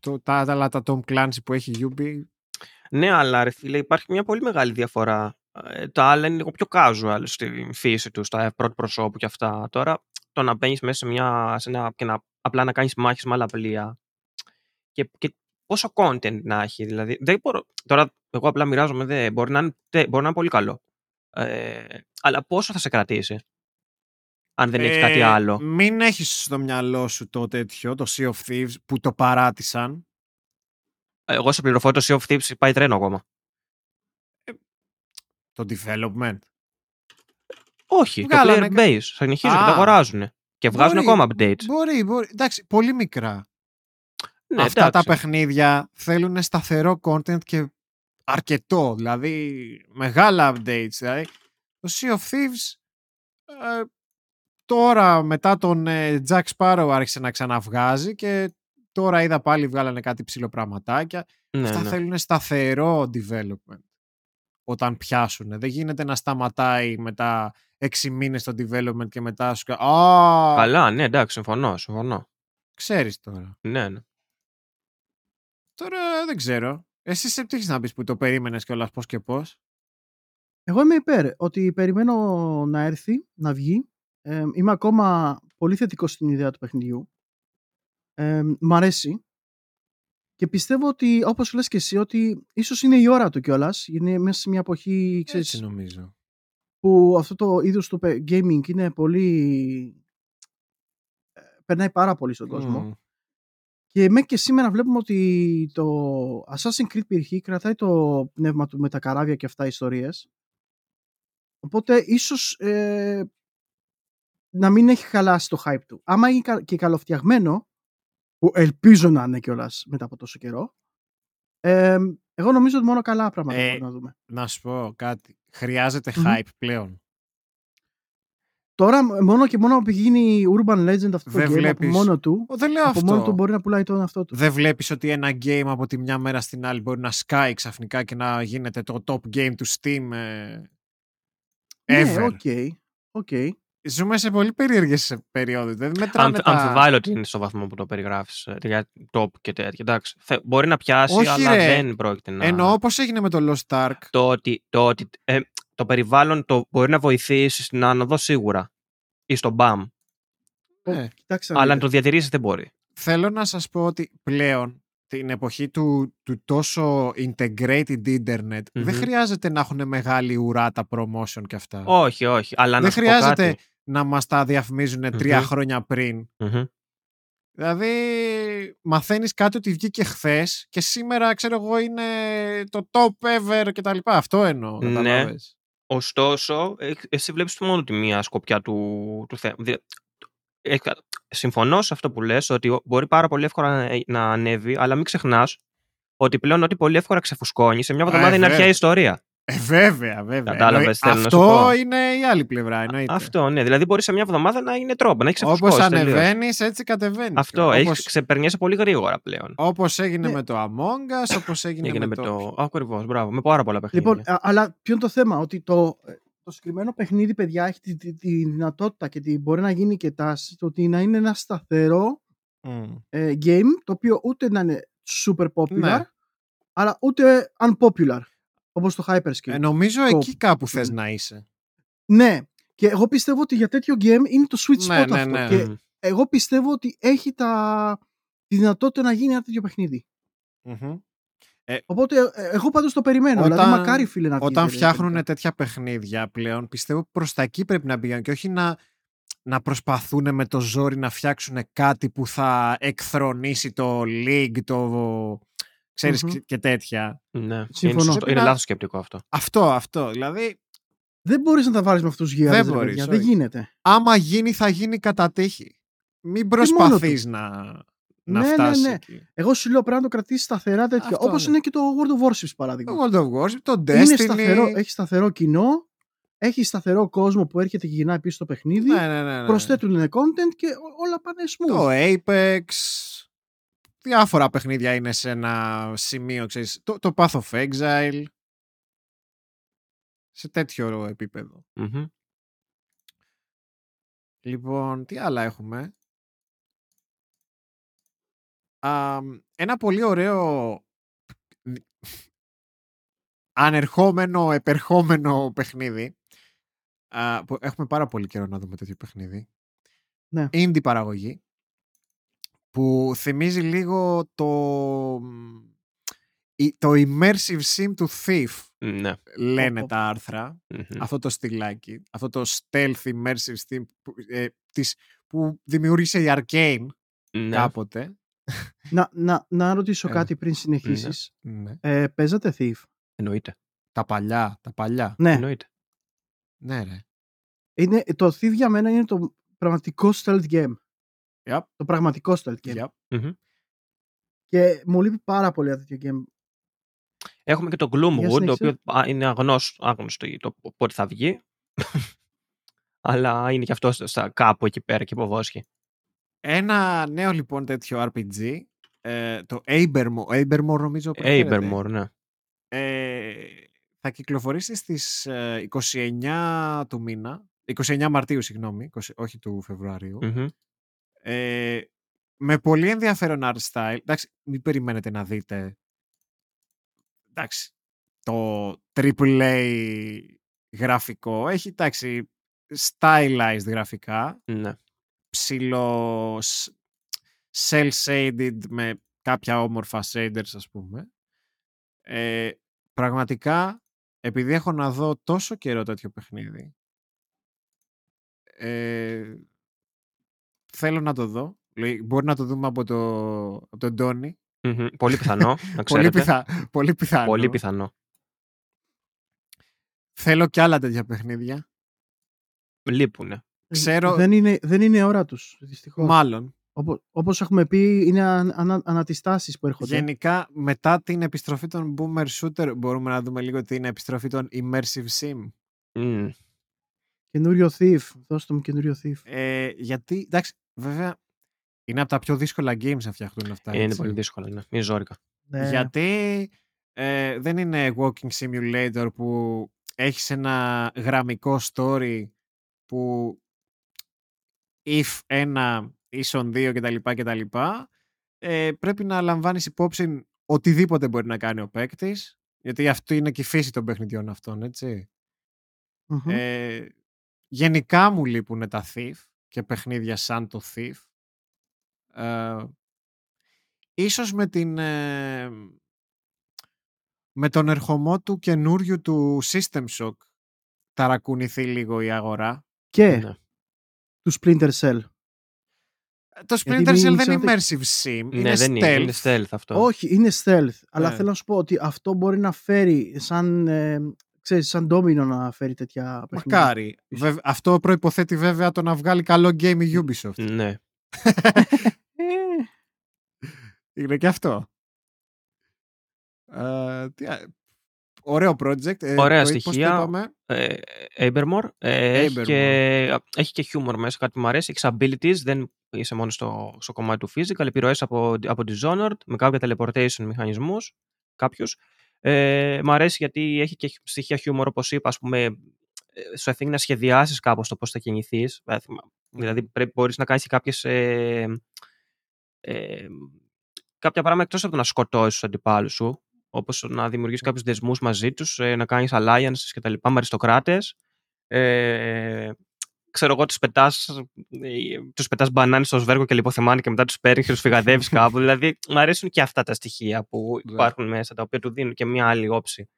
το, τα, τα, άλλα τα Tom Clancy που έχει η UB. Ναι, αλλά ρε φίλε, υπάρχει μια πολύ μεγάλη διαφορά. Ε, τα άλλα είναι λίγο πιο casual στη φύση τους, στα πρώτο προσώπου και αυτά. Τώρα, το να μπαίνεις μέσα σε μια. Σε ένα, και να, απλά να κάνεις μάχες με άλλα πλοία. Και, και πόσο content να έχει. Δηλαδή, δεν μπορώ, τώρα, εγώ απλά μοιράζομαι. Δεν, μπορεί, να είναι, τε- μπορεί να είναι πολύ καλό. Ε, αλλά πόσο θα σε κρατήσει, αν δεν έχεις κάτι Ε, άλλο; Μην έχεις στο μυαλό σου το τέτοιο, το Sea of Thieves, που το παράτησαν. Εγώ σε πληροφορώ το Sea of Thieves πάει τρένο ακόμα. Το development. Όχι, Βγάλανε το κα- player base. Συνεχίζουν και Α. το αγοράζουν. Και βγάζουν Μπορεί, ακόμα updates. Μπορεί, μπορεί. Εντάξει, πολύ μικρά. Ναι, Αυτά τα εντάξει. παιχνίδια θέλουν σταθερό content και αρκετό. Δηλαδή, μεγάλα updates. Δηλαδή, το Sea of Thieves ε, τώρα μετά τον ε, Jack Sparrow άρχισε να ξαναβγάζει και τώρα είδα πάλι βγάλανε κάτι ψηλοπραγματάκια. Ναι, Αυτά ναι. θέλουν σταθερό development όταν πιάσουν. Δεν γίνεται να σταματάει μετά έξι μήνες το development και μετά σου κα- Α, Καλά, ναι, εντάξει, συμφωνώ, συμφωνώ. ξέρεις τώρα. Ναι, ναι. Τώρα δεν ξέρω. Εσύ σε τι έχεις να πεις που το περίμενες κιόλας πώς και πώς; Εγώ είμαι υπέρ ότι περιμένω να έρθει, να βγει. Ε, είμαι ακόμα πολύ θετικός στην ιδέα του παιχνιδιού. Ε, μ' αρέσει. Και πιστεύω ότι, όπως λες και εσύ, ότι ίσως είναι η ώρα του κιόλας. Είναι μέσα σε μια εποχή ξέρεις, Έτσι νομίζω. που αυτό το είδος του πε- gaming είναι πολύ... ε, περνάει πάρα πολύ στον κόσμο. Μμ. Και μέχρι και σήμερα βλέπουμε ότι το Assassin's Creed π.χ. κρατάει το πνεύμα του με τα καράβια και αυτά ιστορίες. Οπότε ίσως ε, να μην έχει χαλάσει το hype του. Άμα είναι κα- και καλοφτιαγμένο, που ελπίζω να είναι κιόλας μετά από τόσο καιρό, ε, εγώ νομίζω ότι μόνο καλά πράγματα Ε, μπορούμε να δούμε. Να σου πω κάτι. Χρειάζεται Μμμ. hype πλέον. Τώρα μόνο και μόνο επειδή γίνει urban legend αυτό το Δεν game βλέπεις- από μόνο του, Ο, δεν λέω από αυτό. μόνο του μπορεί να πουλάει τον αυτό του. Δεν βλέπεις ότι ένα game από τη μια μέρα στην άλλη μπορεί να σκάει ξαφνικά και να γίνεται το top game του Steam ε, ever. Ναι, οκ. οκ. Ζούμε σε πολύ περίεργες περιόδους. Δεν μετράνε Αμφι, τα... Αμφιβάλλω ότι είναι στο βαθμό που το περιγράφεις για top και τέτοια. Εντάξει. Θε- μπορεί να πιάσει, Όχι, αλλά ρε. δεν πρόκειται να. Εννοώ πώς έγινε με το Lost Ark. Το ότι, το, ότι ε, το περιβάλλον το μπορεί να βοηθήσει στην άνοδο σίγουρα. Ή στο BAM. Ε, Κοιτάξτε να Αλλά να δείτε. το διατηρήσει δεν μπορεί. θέλω να σας πω ότι πλέον την εποχή του, του τόσο integrated internet δεν Μμμ. χρειάζεται να έχουν μεγάλη ουρά τα promotion και αυτά. Όχι, όχι. Αλλά δεν να σου πω χρειάζεται κάτι. Να μας τα διαφημίζουν τρία Μμμ. χρόνια πριν. Μμμ. Δηλαδή μαθαίνεις κάτι ότι βγήκε χθες και σήμερα ξέρω εγώ είναι το top ever και τα λοιπά. Αυτό εννοώ. Ναι. καταλάβες. Ωστόσο, ε, εσύ βλέπεις μόνο τη μία σκοπιά του, του θέματος. Συμφωνώ σε αυτό που λες, ότι ο- μπορεί πάρα πολύ εύκολα να, να ανέβει, αλλά μην ξεχνάς ότι πλέον ό,τι πολύ εύκολα ξεφουσκώνει σε μια εβδομάδα Ε, είναι αρχαία βέβαια. ιστορία. Ε, βέβαια, βέβαια. Κατάλαβες, Εννοεί- θέλω να σου Αυτό πω. είναι η άλλη πλευρά. Εννοείται. Αυτό, ναι. Δηλαδή μπορείς σε μια εβδομάδα να είναι τρόπο, να έχεις Όπως ξεφουσκώσει. τελείως. ανεβαίνεις, έτσι κατεβαίνεις. Αυτό, Όπως, έχεις ξεπερνιέσαι πολύ γρήγορα πλέον. όπως έγινε Ναι. με το Among Us, όπως έγινε, Έγινε με, το. Ακριβώς, μπράβο. Με πάρα πολλά παιχνίδια. Λοιπόν, α- αλλά ποιο είναι το θέμα, ότι το, ε, το συγκεκριμένο παιχνίδι, παιδιά, έχει τη, τη- τη δυνατότητα και τη, μπορεί να γίνει και τάση, το ότι να είναι ένα σταθερό Μμ. ε, game, το οποίο ούτε να είναι super popular, Ναι. αλλά ούτε unpopular, όπως το Hyperscape. Ε, νομίζω Το- εκεί κάπου θες Ναι. να είσαι. Ναι, και εγώ πιστεύω ότι για τέτοιο game είναι το sweet spot Ναι, ναι, αυτό. ναι. Και Μμμ. εγώ πιστεύω ότι έχει τα, τη δυνατότητα να γίνει ένα τέτοιο παιχνίδι. Μμμ. Οπότε ε, εγώ πάντως το περιμένω. Όταν- δηλαδή μακάρι φίλε να βγει. Όταν τελικά. φτιάχνουν τέτοια παιχνίδια πλέον, πιστεύω προς τα εκεί πρέπει να πηγαίνουν και όχι να, να προσπαθούν με το ζόρι να φτιάξουν κάτι που θα εκθρονήσει το League, το... Ξέρεις Μμμ. και- και τέτοια. Ναι, είναι, Συμφωνώ. σωστό, Πρέπει είναι να- λάθος σκεπτικό αυτό. Αυτό, αυτό. Δηλαδή, Δεν μπορείς να τα βάλεις με αυτούς τους γίγαντες, Δεν ρε μπορείς, παιδιά. Δεν όχι. γίνεται. άμα γίνει θα γίνει κατά τύχη. Μην προσπαθείς να, να Ναι, ναι, φτάσεις ναι. εκεί. Εγώ σου λέω πρέπει να το κρατήσεις σταθερά τέτοια. Αυτό, Όπως ναι. είναι και το World of Warships παράδειγμα. Το World of Warships, το είναι Destiny. σταθερό, έχει σταθερό κοινό, έχει σταθερό κόσμο που έρχεται και γυρνάει πίσω στο παιχνίδι. Ναι, ναι, ναι, ναι. Προσθέτουν content και ό- όλα πάνε smooth. Το Apex. Διάφορα παιχνίδια είναι σε ένα σημείο, ξέρεις, το, το Path of Exile. Σε τέτοιο επίπεδο. Μμμ. Λοιπόν, τι άλλα έχουμε; Α, ένα πολύ ωραίο ανερχόμενο, επερχόμενο παιχνίδι. Α, που έχουμε πάρα πολύ καιρό να δούμε τέτοιο παιχνίδι. Ναι. Indie παραγωγή. Που θυμίζει λίγο το, η- το immersive sim του Thief, Ναι. λένε Πω, πω. τα άρθρα Μμμ. αυτό το στυλάκι, αυτό το stealth immersive steam που, ε, της, που δημιούργησε η Arcane Ναι. κάποτε. Να, να, να ρωτήσω Έλα. κάτι πριν συνεχίσεις. Ναι. Ε, παίζατε Thief; Εννοείται. Τα παλιά, τα παλιά. Ναι. Εννοείται. Ναι ρε. Είναι, το Thief για μένα είναι το πραγματικό stealth game. Yep, Το πραγματικό stealth game. yep. Μμμ. Και μου λείπει πάρα πολύ ένα τέτοιο game. Έχουμε και το Για Gloomwood, το συνέχισε. οποίο α, είναι αγνώς, άγνωστο το πότε θα βγει. Αλλά είναι και αυτό στα, κάπου εκεί πέρα και υποβόσχει. Ένα νέο λοιπόν τέτοιο RPG, ε, το Abermore, Abermore νομίζω προφέρεται. Abermore, ναι. ε, θα κυκλοφορήσει στις ε, 29 του μήνα, 29 Μαρτίου συγγνώμη, 20 όχι του Φεβρουαρίου. Μμμ. Ε, με πολύ ενδιαφέρον art style. Εντάξει, μην περιμένετε να δείτε εντάξει, το AAA γραφικό. Έχει, εντάξει, stylized γραφικά. Ναι. Ψηλό cel-shaded με κάποια όμορφα shaders, ας πούμε. Ε, πραγματικά, επειδή έχω να δω τόσο καιρό τέτοιο παιχνίδι, ε, θέλω να το δω. Λέει, Μπορεί να το δούμε από, το, από τον Τόνι. Μμμ. Πολύ πιθανό, να Πολύ, ξέρετε. πιθα, πολύ πιθανό. Πολύ πιθανό. Θέλω και άλλα τέτοια παιχνίδια. Λείπουνε. Ξέρω- Δεν είναι, δεν είναι ώρα τους, δυστυχώς. Μάλλον. Όπω, όπως έχουμε πει, είναι αν, ανα, ανατιστάσεις που έρχονται. Γενικά, μετά την επιστροφή των Boomer Shooter, μπορούμε να δούμε λίγο την επιστροφή των Immersive Sim. Μμ. Καινούριο Thief. Δώστε μου καινούριο Thief. Ε, γιατί, εντάξει, βέβαια, είναι από τα πιο δύσκολα games να φτιαχτούν αυτά. Είναι έτσι. πολύ δύσκολο, ναι. Είναι ζόρικα. Ναι. Γιατί ε, δεν είναι walking simulator που έχεις ένα γραμμικό story που if ένα ίσον δύο κτλ. κτλ ε, πρέπει να λαμβάνεις υπόψη οτιδήποτε μπορεί να κάνει ο παίκτης. γιατί αυτό είναι και η φύση των παιχνιδιών αυτών, έτσι. Μμμ. Ε, γενικά μου λείπουν τα Thief και παιχνίδια σαν το Thief. Ε, ίσως με την ε, με τον ερχομό του καινούριου του System Shock ταρακουνηθεί λίγο η αγορά. Και Ναι. του Splinter Cell. Ε, Το Γιατί Splinter Cell μην δεν είναι ξεχνάτε- immersive sim, Ναι, είναι δεν stealth. είναι. Είναι stealth αυτό. Όχι, είναι stealth. Αλλά Ναι. θέλω να σου πω ότι αυτό μπορεί να φέρει σαν, ε, ξέρεις, σαν ντόμινο να φέρει τέτοια παιχνίδια. Μακάρι. Βεβ- αυτό προϋποθέτει βέβαια το να βγάλει καλό game η Ubisoft. Ναι. Ε, Είναι και αυτό. Ε, τι α- ωραίο project. Ε, Ωραία το- πώς το στοιχεία. είπαμε; Ε, Abermore. Ε, έχει, Abermore. και, έχει και humor μέσα, κάτι που μου αρέσει. Έχει abilities, δεν είσαι μόνος στο, στο κομμάτι του physical. Επιρροές από, από Dishonored, με κάποια teleportation μηχανισμούς, κάποιους. Ε, μ' αρέσει γιατί έχει και στοιχεία humor, όπως είπα, ας πούμε, ε, σου αφήνει να σχεδιάσεις κάπως το πώς θα κινηθείς. Ε, θυμα- Δηλαδή, πρέπει, μπορείς να κάνεις και κάποιες... Ε, ε, κάποια πράγματα εκτός από το να σκοτώσεις τους αντιπάλους σου, όπως να δημιουργήσεις κάποιους δεσμούς μαζί τους, ε, να κάνεις alliances και τα λοιπά με αριστοκράτες. Ε, ξέρω εγώ, τους πετάς, ε, τους πετάς μπανάνι στο σβέργο και λιποθυμάνει και μετά τους παίρνεις και τους φυγαδεύεις κάπου. δηλαδή, μου αρέσουν και αυτά τα στοιχεία που Ναι. υπάρχουν μέσα, τα οποία του δίνουν και μια άλλη όψη,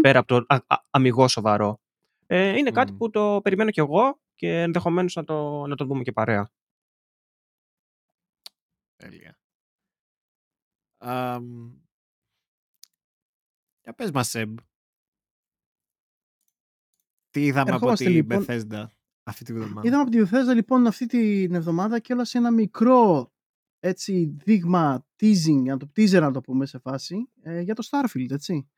πέρα από το α, α, αμυγό σοβαρό. Ε, είναι κάτι Μμμ. που το περιμένω κι εγώ και ενδεχομένως να το, να το δούμε και παρέα. Τέλεια. Αμ, Για πες μας, Σεμ. Τι είδαμε από Ερχόμαστε, την λοιπόν. Bethesda; Αυτή τη βδομάδα. Είδαμε από τη Bethesda λοιπόν αυτή την εβδομάδα και όλα σε ένα μικρό έτσι δείγμα teasing, να το teaser να το πούμε σε φάση, ε, για το Starfield, έτσι.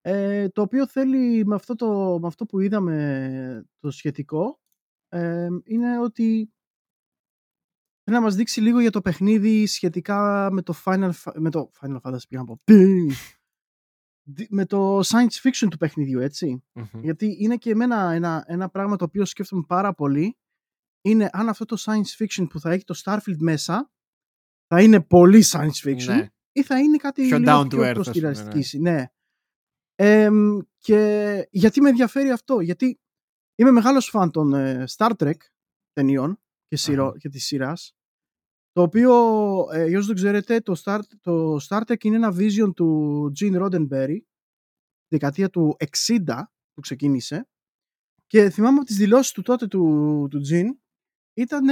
Ε, το οποίο θέλει με αυτό, το, με αυτό που είδαμε το σχετικό ε, είναι ότι θέλει να μας δείξει λίγο για το παιχνίδι σχετικά με το Final, Fa- με το Final Fantasy πήγα να πω. Δι- με το science fiction του παιχνιδιού, έτσι. Μμμ. Γιατί είναι και εμένα ένα, ένα πράγμα το οποίο σκέφτομαι πάρα πολύ είναι αν αυτό το science fiction που θα έχει το Starfield μέσα θα είναι πολύ science fiction Ναι. ή θα είναι κάτι Πιο λίγο down to πιο earth, προς ας τη πούμε, ρεαλιστική. Ναι. Εμ, και γιατί με ενδιαφέρει αυτό, γιατί είμαι μεγάλος φαν των ε, Star Trek ταινιών και, σειρό, Αχα. και της σειράς το οποίο, ε, για όσους δεν ξέρετε, το Star, το Star Trek είναι ένα vision του Gene Roddenberry τη δεκαετία του 60 που ξεκίνησε και θυμάμαι από τις δηλώσεις του τότε του, του Gene ήταν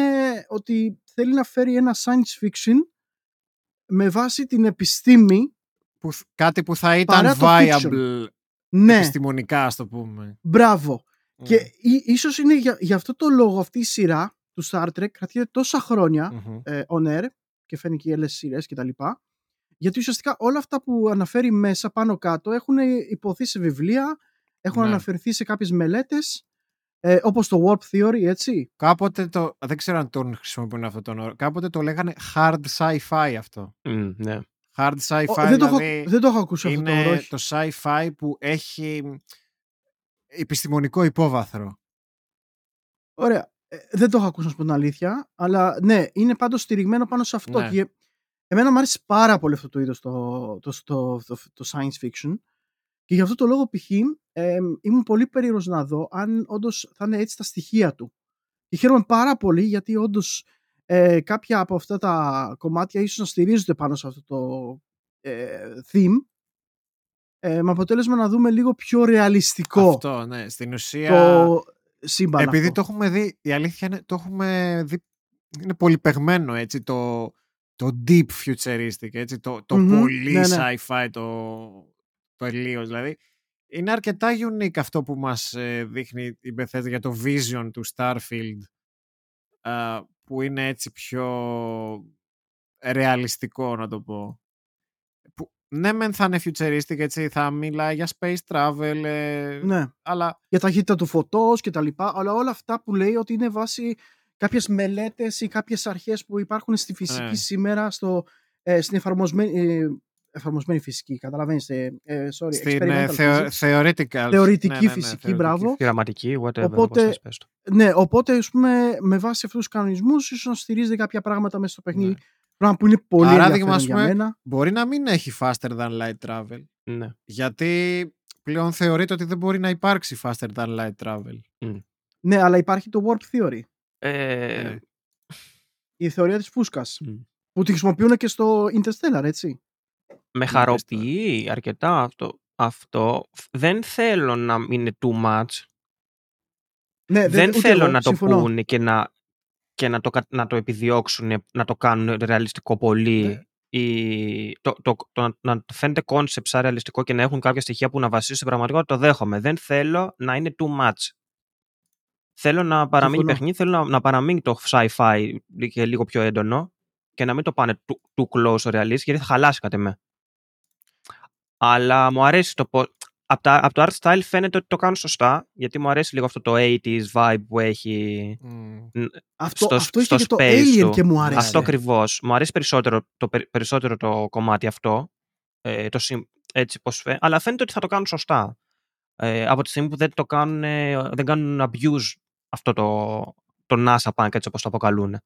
ότι θέλει να φέρει ένα science fiction με βάση την επιστήμη Που, θ- κάτι που θα ήταν Παρά το viable ναι, επιστημονικά, ας το πούμε. μπράβο. Και Μμ. ί- ίσως είναι για, για αυτό το λόγο αυτή η σειρά του Star Trek κρατιέται τόσα χρόνια Μμμ. ε, on air και φαίνει και οι άλλες σειρές και τα λοιπά γιατί ουσιαστικά όλα αυτά που αναφέρει μέσα πάνω κάτω έχουν υποθεί σε βιβλία έχουν Ναι. αναφερθεί σε κάποιες μελέτες ε, όπως το Warp Theory έτσι Κάποτε το. Δεν ξέρω αν τον χρησιμοποιούν αυτό τον όρο. Κάποτε το λέγανε hard sci-fi αυτό. Μμ, ναι. Hard sci-fi Ο, δεν, το έχω, δηλαδή δεν το έχω ακούσει αυτό το όρο είναι όχι. το sci-fi που έχει επιστημονικό υπόβαθρο. Ωραία. Ε, δεν το έχω ακούσει να σου πω την αλήθεια. Αλλά ναι, είναι πάντως στηριγμένο πάνω σε αυτό. Ναι. Και εμένα μου αρέσει πάρα πολύ αυτό το είδος το, το, το, το, το science fiction. Και γι' αυτό το λόγο π.χ. Ε, ήμουν πολύ περίεργος να δω αν όντως θα είναι έτσι τα στοιχεία του. Και χαίρομαι πάρα πολύ γιατί όντως ε, κάποια από αυτά τα κομμάτια ίσως να στηρίζονται πάνω σε αυτό το ε, theme ε, με αποτέλεσμα να δούμε λίγο πιο ρεαλιστικό Αυτό, ναι. Στην ουσία. το σύμπαν Επειδή αυτό. το έχουμε δει, η αλήθεια είναι το έχουμε δει. Είναι πολυπεγμένο έτσι το, το deep futuristic, έτσι, το, το Μμμ, πολύ ναι, ναι. sci-fi, το, το ελίος, δηλαδή. Είναι αρκετά unique αυτό που μας ε, δείχνει η Bethesda για το vision του Starfield α, που είναι έτσι πιο ρεαλιστικό να το πω. Που, ναι μεν θα είναι futuristic έτσι, θα μιλάει για space travel ε, Ναι. αλλά για ταχύτητα του φωτός και τα λοιπά, αλλά όλα αυτά που λέει ότι είναι βάση κάποιες μελέτες ή κάποιες αρχές που υπάρχουν στη φυσική Ναι. σήμερα στο, ε, στην εφαρμοσμένη, ε, εφαρμοσμένη φυσική, καταλαβαίνεις, ε, ε, sorry, στην ε, experimental θεω, physics. theoretical Θεωρητική ναι, ναι, ναι, φυσική, θεωρητική. μπράβο. Πειραματική, whatever. Οπότε, όπως θες, πες το. Ναι, οπότε ας πούμε, με βάση αυτούς τους κανονισμούς ίσως να στηρίζεται κάποια πράγματα μέσα στο παιχνίδι, Ναι. Πράγμα που είναι πολύ Παράδειγμα, ενδιαφέρον ας για πούμε, μένα. Μπορεί να μην έχει faster than light travel Ναι. γιατί πλέον θεωρείται ότι δεν μπορεί να υπάρξει faster than light travel. Ναι, αλλά υπάρχει το warp theory, Ε, Ναι. η θεωρία της φούσκας, μ. που τη χρησιμοποιούν και στο Interstellar, έτσι. με πες χαροποιεί αρκετά αυτό. αυτό. Δεν θέλω να είναι too much. Ναι, δεν ούτε θέλω εγώ, να το συμφωνώ. πούνε και να, και να, το, κα- να το επιδιώξουν, να το κάνουν ρεαλιστικό πολύ. Ναι. Ή το, το, το, να- να το φαίνεται concept σαν ρεαλιστικό και να έχουν κάποια στοιχεία που να βασίζουν στην πραγματικότητα, το δέχομαι. Δεν θέλω να είναι too much. Θέλω να παραμείνει Συμφωνώ. παιχνίδι, θέλω να, να παραμείνει το sci-fi και λίγο πιο έντονο και να μην το πάνε too, too close στο realist γιατί θα χαλάσει κατά με. Αλλά μου αρέσει το πώ. Από, τα, από το art style φαίνεται ότι το κάνουν σωστά, γιατί μου αρέσει λίγο αυτό το 80s vibe που έχει Μμ. Αυτό, στο- αυτό είχε στο και το space Alien του. και μου άρεσε. Αυτό ακριβώς. Μου αρέσει περισσότερο το, περι- περισσότερο το κομμάτι αυτό. Ε, το, συμ- έτσι πως φαίνεται. Αλλά φαίνεται ότι θα το κάνουν σωστά. Ε, από τη στιγμή που δεν το κάνουν, ε, δεν κάνουν abuse αυτό το, το NASA Punk έτσι όπως το αποκαλούν.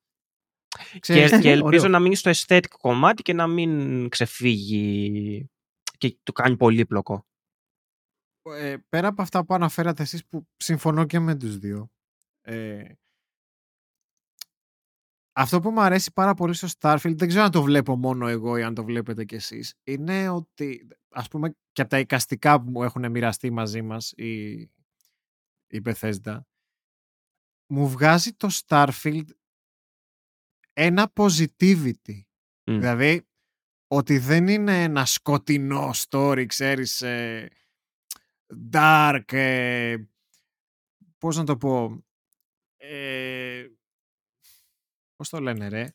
Ξέρεις και, τι, και ελπίζω ωραίο. να μείνει στο aesthetic κομμάτι και να μην ξεφύγει και το κάνει πολύπλοκο. Ε, πέρα από αυτά που αναφέρατε εσείς που συμφωνώ και με τους δύο ε, αυτό που μου αρέσει πάρα πολύ στο Starfield δεν ξέρω αν το βλέπω μόνο εγώ ή αν το βλέπετε κι εσείς είναι ότι ας πούμε και από τα εικαστικά που μου έχουν μοιραστεί μαζί μας η, η Bethesda μου βγάζει το Starfield ένα positivity Μμ. δηλαδή ότι δεν είναι ένα σκοτεινό story, ξέρεις, ε, dark, ε, πώς να το πω, ε, πώς το λένε ρε,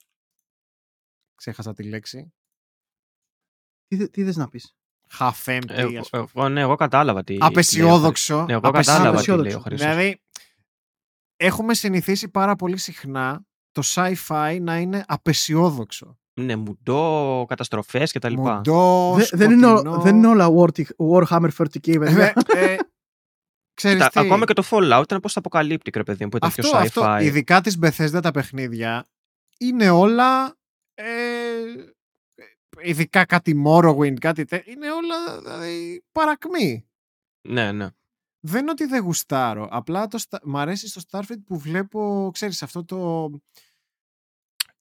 ξέχασα τη λέξη, Τι, θε- τι θες να πεις; half empty, Εγώ, ας πούμε. εγώ, ναι, εγώ κατάλαβα τι. τι λέει ο απεσιόδοξο. Χρήστος. Ναι, εγώ απεσιόδοξο. κατάλαβα τι λέει ο απεσιόδοξο. Χρήστος. Δηλαδή, έχουμε συνηθίσει πάρα πολύ συχνά το sci-fi να είναι απεσιόδοξο. Ναι, μουντό, καταστροφές και τα λοιπά. Μουντό, Δε- δεν, είναι, ό- σκοτεινό. δεν είναι όλα War- Warhammer 40k, Ε, παιδιά. ε, ξέρεις Κοίτα, τι, ακόμα και το Fallout ήταν πώς αποκαλύπτει, ρε παιδί μου, που ήταν αυτό, πιο αυτό, sci-fi. ειδικά τις Bethesda τα παιχνίδια, είναι όλα, ε, ειδικά κάτι Morrowind, κάτι τε, είναι όλα δηλαδή, παρακμή. Ναι, ναι. Δεν είναι ότι δεν γουστάρω. Απλά το, στα- μ' αρέσει στο Starfield που βλέπω, ξέρεις, αυτό το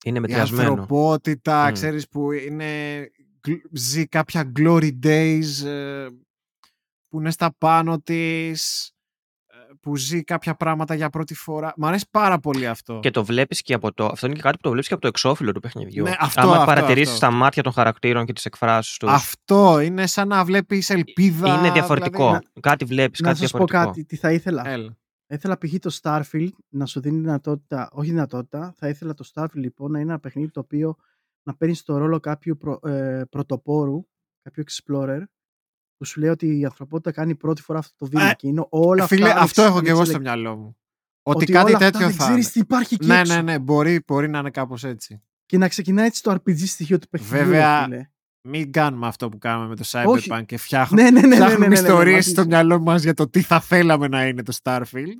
Είναι η μετριασμένο. ανθρωπότητα, Μμ. ξέρεις, που είναι, γλ- ζει κάποια glory days, ε, που είναι στα πάνω της, ε, που ζει κάποια πράγματα για πρώτη φορά. Μ' αρέσει πάρα πολύ αυτό. Και το βλέπεις και από το... Αυτό είναι και κάτι που το βλέπεις και από το εξώφυλλο του παιχνιδιού. Ναι, αυτό, Άμα αυτό, παρατηρήσεις αυτό. τα μάτια των χαρακτήρων και τις εκφράσεις τους, Αυτό είναι σαν να βλέπεις ελπίδα. είναι διαφορετικό. δηλαδή- Κάτι βλέπεις, να κάτι σας πω διαφορετικό. κάτι, τι θα ήθελα. Έλα. Ήθελα π.χ. το Starfield να σου δίνει δυνατότητα, όχι δυνατότητα, θα ήθελα το Starfield λοιπόν να είναι ένα παιχνίδι το οποίο να παίρνεις το ρόλο κάποιου προ, ε, πρωτοπόρου, κάποιου explorer, που σου λέει ότι η ανθρωπότητα κάνει πρώτη φορά αυτό το βήμα Ε, και είναι όλα Φίλε, αυτά. αυτό έχω ανεξ- και εγώ στο ανεξελεκ- μυαλό μου. Ότι, Ότι κάτι όλα αυτά τέτοιο δεν θα ξέρεις είναι. τι υπάρχει εκεί Ναι, έξω. ναι, ναι, μπορεί, μπορεί να είναι κάπως έτσι. Και να ξεκινάει έτσι το RPG στοιχείο του παιχνιδιού. Βέβαια, ρε φίλε. Μην κάνουμε αυτό που κάναμε με το Όχι. Cyberpunk και φτιάχνουμε, Ναι, ναι, ναι, ναι, ναι, φτιάχνουμε ναι, ναι, ναι, ιστορίες μαζί στο σου. μυαλό μας για το τι θα θέλαμε να είναι το Starfield.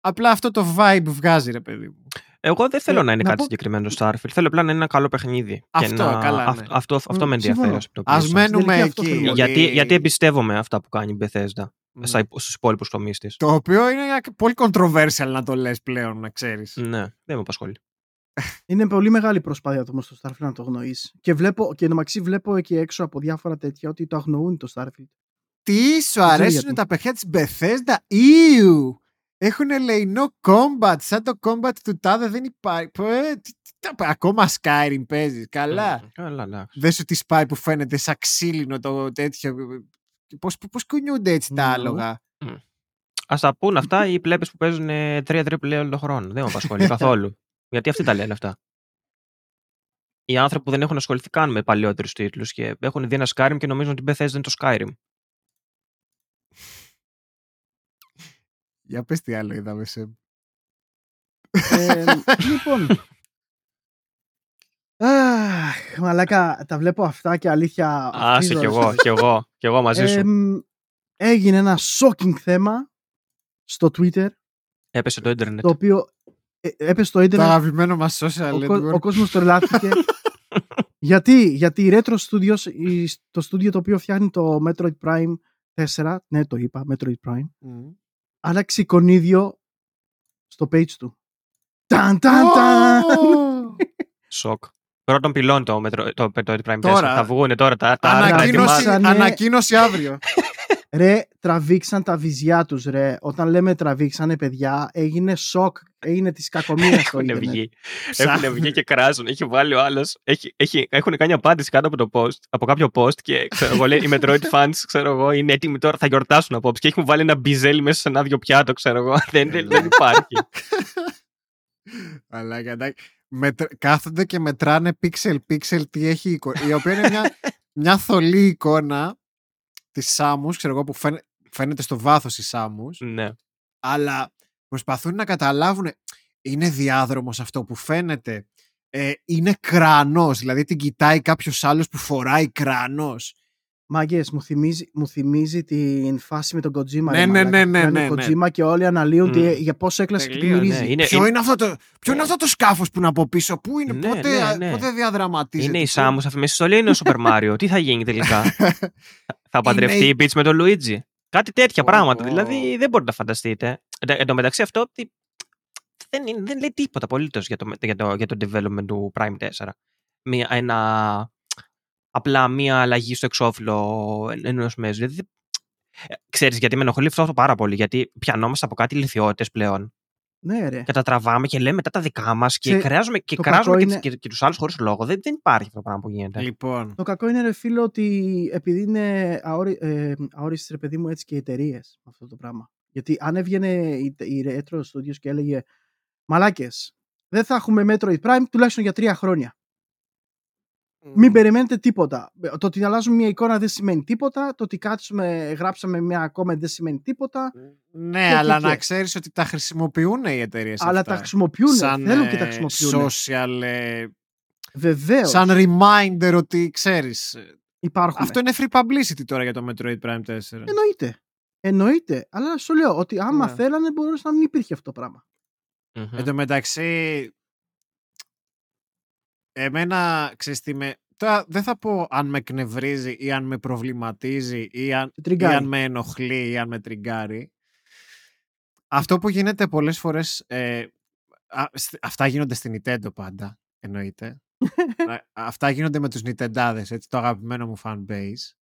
Απλά αυτό το vibe βγάζει, ρε παιδί μου. Εγώ δεν θέλω Ε, να είναι να κάτι πω- συγκεκριμένο στο Starfield. Θέλω απλά να είναι ένα καλό παιχνίδι. Αυτό, και να... καλά, ναι. αυτό, αυτό, αυτό Μ, με ενδιαφέρει. συμφωνώ. ας το Ας πείσω. μένουμε τελική αυτό εκεί. θέλουμε. ότι- Γιατί, γιατί εμπιστεύομαι αυτά που κάνει η Bethesda Ναι. στα υπο- στους υπόλοιπους τομείς της. Το οποίο είναι πολύ controversial να το λες πλέον, να ξέρεις. Ναι, δεν με απασχολεί. Είναι πολύ μεγάλη προσπάθεια το όμως το Starfield να το γνωρίσει. Και βλέπω, και εντωμεταξύ βλέπω εκεί έξω από διάφορα τέτοια ότι το αγνοούν το Starfield. Τι σου ξέρω αρέσουν γιατί. τα παιχνίδια της Bethesda; Ιου! Έχουν λεϊνό combat. Σαν το combat του τάδε δεν υπάρχει. Πω, ε, τι- τι τα- Ακόμα Skyrim παίζεις. Καλά. Mm, Καλά, εντάξει. Δεν σου τη σπάει που φαίνεται σαν ξύλινο το τέτοιο. Πώς, πώς κουνιούνται έτσι τα Ναι. άλογα; Α τα πούν αυτά οι πλέπες που παίζουν 3-3 πλέον όλο τον χρόνο. Δεν με απασχολεί καθόλου. Γιατί αυτοί τα λένε αυτά. Οι άνθρωποι που δεν έχουν ασχοληθεί καν με παλιότερου τίτλους και έχουν δει ένα Skyrim και νομίζουν ότι η Bethesda είναι το Skyrim. Για πες τι άλλο είδαμε σε... Ε, λοιπόν. Αχ, μαλάκα, τα βλέπω αυτά και αλήθεια. Άσε αφίζω, κι εγώ, κι εγώ, κι εγώ μαζί σου. Εμ, έγινε ένα shocking θέμα στο Twitter, Έπεσε το ίντερνετ. το οποίο ε, έπεσε στο Το ίντερνετ, αγαπημένο μας social ο, κο- network. ο κόσμος τρελάθηκε. γιατί, γιατί η Retro Studios, η- το στούντιο το οποίο φτιάχνει το Metroid Prime 4, ναι το είπα, Metroid Prime, Μμ. άλλαξε εικονίδιο στο page του. Ταν, ταν, ταν. Ω! Σοκ. Πρώτον πυλών το, Metro- το Metroid Prime 4. Τώρα. Θα βγούνε τώρα τα, τα Ανακοίνωση, ετοιμάζουν. ετοιμάζανε- ανακοίνωση αύριο. Ρε, τραβήξαν τα βυζιά τους, ρε. Όταν λέμε τραβήξανε, παιδιά, έγινε σοκ. Έγινε της κακομοίρας στο Έχουν ίντερνετ. βγει. Ψάχνουν. Έχουν βγει και κράζουν. Έχει βάλει ο άλλος. Έχει, έχει, έχουν κάνει απάντηση κάτω από το post, από κάποιο post και ξέρω εγώ, λέει, οι Metroid fans ξέρω εγώ, είναι έτοιμοι τώρα, θα γιορτάσουν απόψε. Και έχουν βάλει ένα μπιζέλι μέσα σε ένα άδειο πιάτο, ξέρω εγώ. δεν, δεν, δεν υπάρχει. Αλλά εντάξει. Μετρ- Κάθονται και μετράνε pixel pixel τι έχει η εικόνα. Η οποία είναι μια, μια θολή εικόνα τις Σάμους, ξέρω εγώ, που φαίνε- φαίνεται στο βάθος οι Σάμους, Ναι. αλλά προσπαθούν να καταλάβουν είναι διάδρομος αυτό που φαίνεται ε, είναι κρανός δηλαδή την κοιτάει κάποιος άλλος που φοράει κρανός Μάγκε, μου θυμίζει, μου θυμίζει την φάση με τον Kojima. Ναι, ρε ναι, μαλάκα, ναι, που ναι, κάνει ναι, ο ναι. Kojima και όλοι αναλύουν τι- Μμ. για πώ έκλασε και τι Τελείω, ναι, μυρίζει. είναι- ποιο, είναι αυτό το, ποιο είναι αυτό το σκάφος που είναι από πίσω; Πού είναι, Ναι, πότε, ναι, ναι. πότε διαδραματίζεται Είναι η πού- Σάμου, θα μέσα στο είναι ο Super Mario. Τι θα γίνει τελικά; θα παντρευτεί η- η Peach με τον Luigi. Κάτι τέτοια Πω, πράγματα. πω. Δηλαδή δεν μπορείτε να φανταστείτε. Εν, εν τω μεταξύ αυτό τι- δεν, είναι- δεν λέει τίποτα απολύτως για το, για, το, για το development του Prime 4. Μία, ένα, απλά μία αλλαγή στο εξώφυλλο ενός μέσου. Δηλαδή, δεν- ε, ξέρεις γιατί με ενοχλεί αυτό πάρα πολύ. Γιατί πιανόμαστε από κάτι ηλικιότητες πλέον Ναι, ρε. και τα τραβάμε και λέμε μετά τα δικά μας και Ξέ- κράζουμε, και, το κράζουμε κακό και, είναι- και, και τους άλλους χωρίς λόγο. Δεν, δεν υπάρχει αυτό το πράγμα που γίνεται. λοιπόν Το κακό είναι, ρε φίλο, ότι επειδή είναι αόρι, ε, αόριστες, ρε παιδί μου, έτσι και οι εταιρείες με αυτό το πράγμα. Γιατί αν έβγαινε η, η Retro Studios και έλεγε Μαλάκες, δεν θα έχουμε Metroid Prime τουλάχιστον για τρία χρόνια. Μην περιμένετε τίποτα. Το ότι αλλάζουμε μια εικόνα δεν σημαίνει τίποτα. Το ότι κάτσουμε, γράψαμε μια comment δεν σημαίνει τίποτα. ναι και, αλλά και. να ξέρεις ότι τα χρησιμοποιούν οι εταιρείες αλλά τα χρησιμοποιούν. σαν Θέλουν και τα ε, χρησιμοποιούν. social ε, Βεβαίως. σαν reminder ότι ξέρεις ε, Υπάρχουν. αυτό είναι free publicity τώρα για το Metroid Prime 4 Εννοείται. Εννοείται. Αλλά σου λέω ότι άμα Ναι. θέλανε μπορούσε να μην υπήρχε αυτό το πράγμα. Μμμ. Εν τω μεταξύ, εμένα, ξέρεις τι με... Τώρα δεν θα πω αν με εκνευρίζει ή αν με προβληματίζει ή αν, ή Τριγκάρει. αν με ενοχλεί ή αν με τριγκάρει. Αυτό που γίνεται πολλές φορές... ε, α, σ- αυτά γίνονται στην Nintendo πάντα, εννοείται. Α, αυτά γίνονται με τους Nintendάδες, έτσι, το αγαπημένο μου fan base.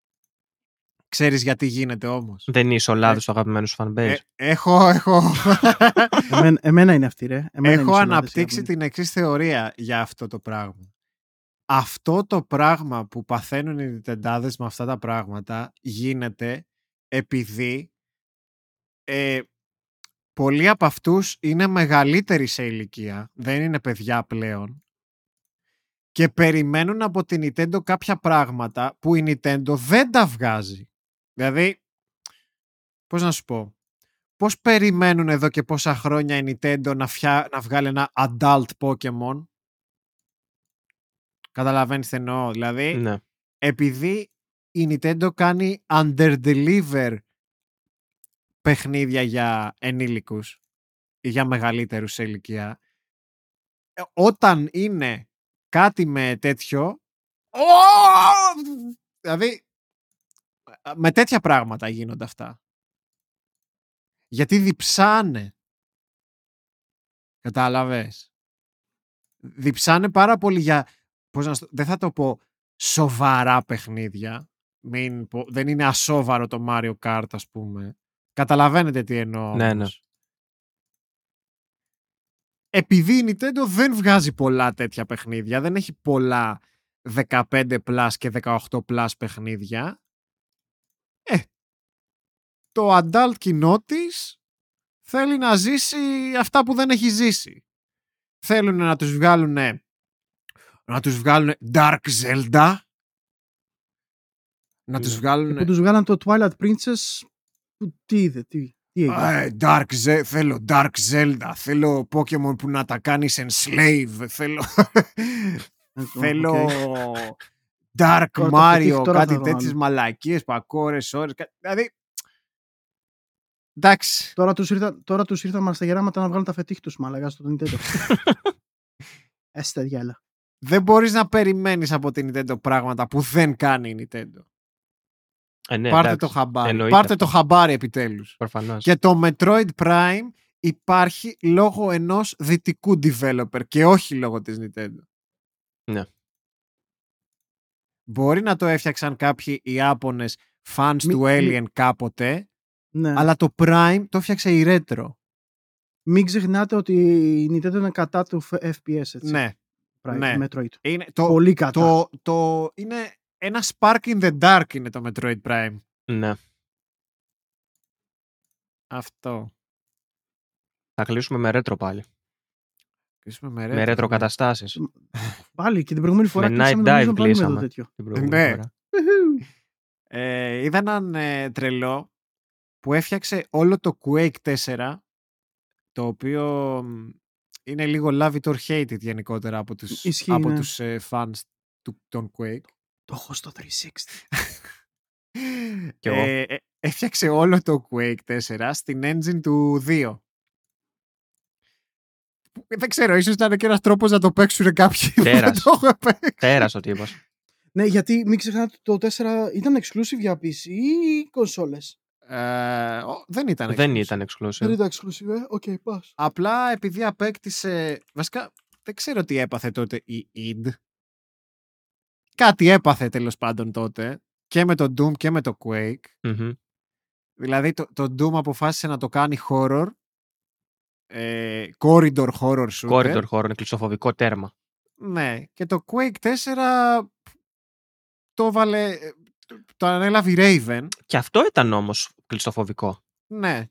Ξέρεις γιατί γίνεται όμως. Δεν είσαι ο Ε, λάδος του αγαπημένου σου fanbase. Ε, έχω, έχω... εμένα, εμένα είναι αυτή, ρε. Εμένα είναι Έχω η σολάδες, αναπτύξει αγαπημένη. την εξής θεωρία για αυτό το πράγμα. Αυτό το πράγμα που παθαίνουν οι Nintendάδες με αυτά τα πράγματα γίνεται επειδή ε, πολλοί από αυτούς είναι μεγαλύτεροι σε ηλικία, δεν είναι παιδιά πλέον και περιμένουν από την Nintendo κάποια πράγματα που η Nintendo δεν τα βγάζει. Δηλαδή, πώς να σου πω, πώς περιμένουν εδώ και πόσα χρόνια η Nintendo να, φιά, να βγάλει ένα adult Pokemon. Καταλαβαίνεις τι εννοώ. Δηλαδή, Ναι. επειδή η Nintendo κάνει under-deliver παιχνίδια για ενήλικους ή για μεγαλύτερους σε ηλικία, ε, όταν είναι κάτι με τέτοιο, δηλαδή ε, με τέτοια πράγματα γίνονται αυτά. Γιατί διψάνε. Κατάλαβες. Διψάνε πάρα πολύ για, πώς να, στο- δεν θα το πω σοβαρά παιχνίδια. Μην, πω- δεν είναι ασόβαρο το Mario Kart ας πούμε. Καταλαβαίνετε τι εννοώ. Ναι, όμως. Επειδή η Nintendo δεν βγάζει πολλά τέτοια παιχνίδια, δεν έχει πολλά 15 plus και 18 plus παιχνίδια, ε, το adult κοινό της θέλει να ζήσει αυτά που δεν έχει ζήσει. Θέλουν να τους βγάλουν να τους βγάλουν Dark Zelda να τους Ναι. βγάλουν Και που τους βγάλαν το Twilight Princess, που τι είδε, τι, τι έγινε; Ε, Dark Ze- θέλω Dark Zelda, θέλω Pokemon που να τα κάνεις enslave, θέλω, Ε, θέλω οκ. Dark Τώρα το Mario, φετίχ, τώρα θα κάτι το τέτοιες βάλω. μαλακίες, πακόρες, ώρες, κα- δηλαδή, εντάξει, Τώρα τους ήρθαν, τώρα τους ήρθαν μας στα γεράματα να βγάλουν τα φετίχ τους, μαλακά, στο Nintendo. Έστε διάλα. δεν μπορείς να περιμένεις από την Nintendo πράγματα που δεν κάνει η Nintendo. Ε, ναι, Πάρτε εντάξει, το χαμπάρι, εννοείται πάρτε αυτό. το χαμπάρι επιτέλους. Προφανώς. Και το Metroid Prime υπάρχει λόγω ενός δυτικού developer και όχι λόγω της Nintendo. Ναι. Μπορεί να το έφτιαξαν κάποιοι Ιάπωνες fans Μη- του μη- Alien κάποτε, Ναι. αλλά το Prime το έφτιαξε η Retro. Μην ξεχνάτε ότι η Nintendo είναι κατά του F- FPS, έτσι. Ναι, Prime, ναι. Metroid. είναι, το, Πολύ κατά. το, το, είναι ένα spark in the dark είναι το Metroid Prime. Ναι. Αυτό. Θα κλείσουμε με ρέτρο πάλι. Κλείσουμε με με retro, ρέτρο ναι. καταστάσεις. Πάλι και την προηγούμενη φορά Με κλείσαμε Night νομίζω Dive πάλι με το κλείσαμε. τέτοιο. Την προηγούμενη Ναι. φορά. Ε, είδα έναν ε, τρελό που έφτιαξε όλο το Quake 4 το οποίο μ, είναι λίγο love it or hate it γενικότερα από τους, Ισχύει, από ναι. τους ε, fans του, των Quake. Το έχω στο 360. Κι εγώ. Ε, ε, έφτιαξε όλο το Quake 4 στην engine του 2. Που Δεν ξέρω, ίσως ήταν και ένας τρόπος να το παίξουν κάποιοι που δεν Τέρας. το έχουν παίξει. Τέρας ο τύπος. ναι, γιατί μην ξεχνάτε το 4 ήταν exclusive για PC ή κονσόλες; Ε, ο- δεν ήταν Δεν exclusive. ήταν Δεν exclusive. ήταν exclusive, ε. Οκ, okay, pass. Απλά επειδή απέκτησε. Βασικά δεν ξέρω τι έπαθε τότε η id. Κάτι έπαθε τέλος πάντων τότε και με το Doom και με το Quake. Μμμ. Δηλαδή το, το Doom αποφάσισε να το κάνει horror. Ε, corridor horror shooter. Corridor horror, είναι κλειστοφοβικό τέρμα. Ναι. Και το Quake 4 το έβαλε. ε, το- Το ανέλαβε η Raven. Και αυτό ήταν όμως κλειστοφοβικό. Ναι.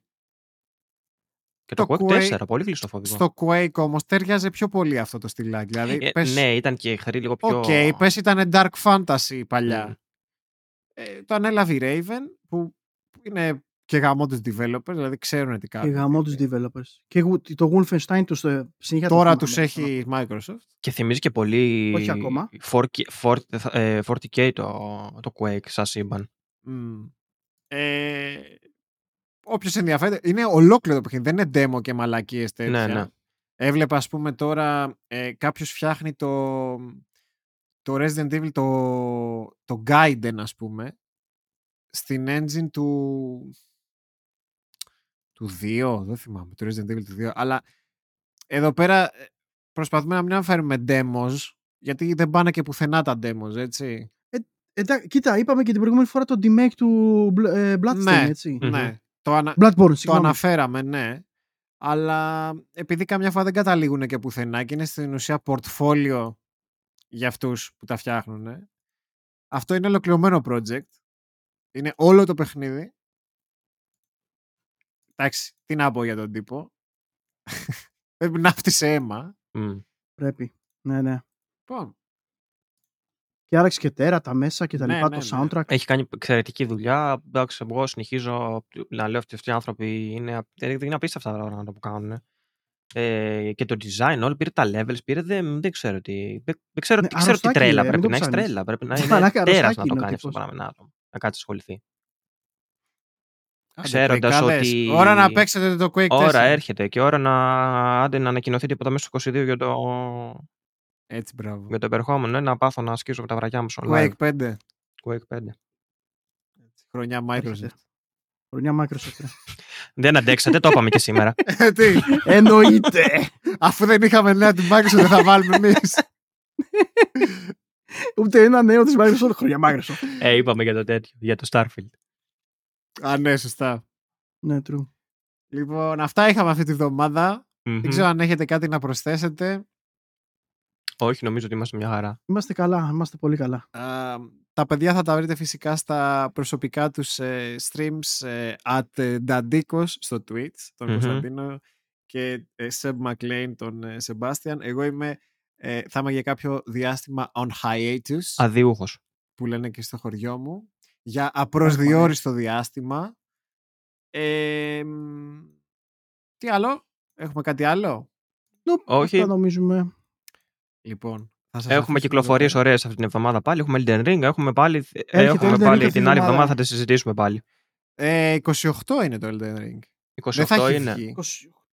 Και το, Το Quake Quake- 4, πολύ κλειστοφοβικό. Στο Quake όμως ταίριαζε πιο πολύ αυτό το στυλάκι. Δηλαδή, Ε, πες, Ναι, ήταν και οι εχθροί λίγο πιο... Οκ, πες ήταν dark fantasy παλιά. Μμ. Ε, το ανέλαβε η Raven που είναι και γαμό τους developers, δηλαδή ξέρουν τι Και κάνουν. γαμό τους developers. Και εγώ- το Wolfenstein τους ε, συνέχεια το Τώρα θυμάμαι τους αυτό. έχει η Microsoft. Και θυμίζει και πολύ Όχι ακόμα. 4K, 4- ε, 40K το, το Quake σαν σύμπαν. Μμ. Ε, Όποιος ενδιαφέρεται, είναι ολόκληρο το παιχνίδι, δεν είναι demo και μαλακίες τέτοια. Ναι, ναι. Έβλεπα, ας πούμε, τώρα ε, κάποιος φτιάχνει το, το Resident Evil, το, το Gaiden, ας πούμε, στην engine του, του 2, δεν θυμάμαι, το Resident Evil του 2, αλλά εδώ πέρα ε, προσπαθούμε να μην αναφέρουμε demos, γιατί δεν πάνε και πουθενά τα demos, έτσι. Εντά- κοίτα, είπαμε και την προηγούμενη φορά το remake του Bl- ε, Bloodstain, Ναι. έτσι. Μμμ. Ναι, το, ανα, Bloodborne, το συγγνώμη. αναφέραμε, ναι. Αλλά επειδή καμιά φορά δεν καταλήγουν και πουθενά και είναι στην ουσία portfolio για αυτούς που τα φτιάχνουν. Αυτό είναι ολοκληρωμένο project. Είναι όλο το παιχνίδι. Εντάξει, τι να πω για τον τύπο. Πρέπει να φτύσε αίμα. Μμ. Πρέπει. Ναι, ναι. Λοιπόν, Και άραξε και τέρα, τα μέσα και τα Ναι, λοιπά, ναι, το ναι. soundtrack. Έχει κάνει εξαιρετική δουλειά. Εντάξει, εγώ συνεχίζω να λέω ότι αυτοί οι άνθρωποι είναι, απ- δεν είναι απίστευτα τα πράγματα που κάνουν. Ε, και το design, όλο πήρε τα levels, πήρε δεν, δεν ξέρω τι. Δεν, δεν ξέρω, Ναι, τι, ξέρω τι αρρωστάκι, τρέλα ρε, μην πρέπει το να έχεις ψάχνεις. τρέλα. Πρέπει να είναι Μαλάκα, τέρας αρρωστάκι να το είναι ο κάνεις αυτό το τύπος. πράγμα. Να, να κάτσεις ασχοληθεί. Άντε, Ξέροντας τρικάδες. ότι- Ώρα να παίξετε το Quake 4. Ώρα έρχεται και ώρα να, άντε, να ανακοινωθεί τίποτα μέσα στο 22 για το, Έτσι, μπράβο. για το επερχόμενο. ε, Να πάθω να ασκήσω με τα βραγιά μου στο live. Quake 5. Quake 5. Χρονιά Έρχεται. Microsoft. Χρονιά Microsoft. ρε. Δεν αντέξατε, το είπαμε και σήμερα. Ε, Τι, Εννοείται. αφού δεν είχαμε νέα την Microsoft δεν θα βάλουμε εμείς. Ούτε ένα νέο της Microsoft. Χρονιά Microsoft. ε, είπαμε για το τέτοιο, για το Starfield. Α, ναι, σωστά. Ναι, true. Λοιπόν, αυτά είχαμε αυτή τη βδομάδα. Μμμ. Δεν ξέρω αν έχετε κάτι να προσθέσετε. Όχι, νομίζω ότι είμαστε μια χαρά. Είμαστε καλά, είμαστε πολύ καλά. Α, τα παιδιά θα τα βρείτε φυσικά στα προσωπικά τους ε, streams ε, at ε, Dandikos στο Twitch, τον Μμμ. Κωνσταντίνο και ε, Seb McLean, τον ε, Sebastian. Εγώ είμαι, ε, θα είμαι για κάποιο διάστημα on hiatus, Αδιούχος. που λένε και στο χωριό μου, για απροσδιόριστο διάστημα. Ε, μ, τι άλλο, έχουμε κάτι άλλο; Nope, Όχι. Αυτά νομίζουμε. Λοιπόν, θα σας Έχουμε αφήσουμε κυκλοφορίες εδώ πέρα. ωραίες αυτή την εβδομάδα πάλι. Έχουμε Elden Ring, έχουμε πάλι, ε, Έρχεται έχουμε Elden Ring πάλι αυτή την τη άλλη εβδομάδα. εβδομάδα θα τη συζητήσουμε πάλι. Ε, 28 είναι το Elden Ring. 28 Δεν θα έχει είναι. βγει. 28.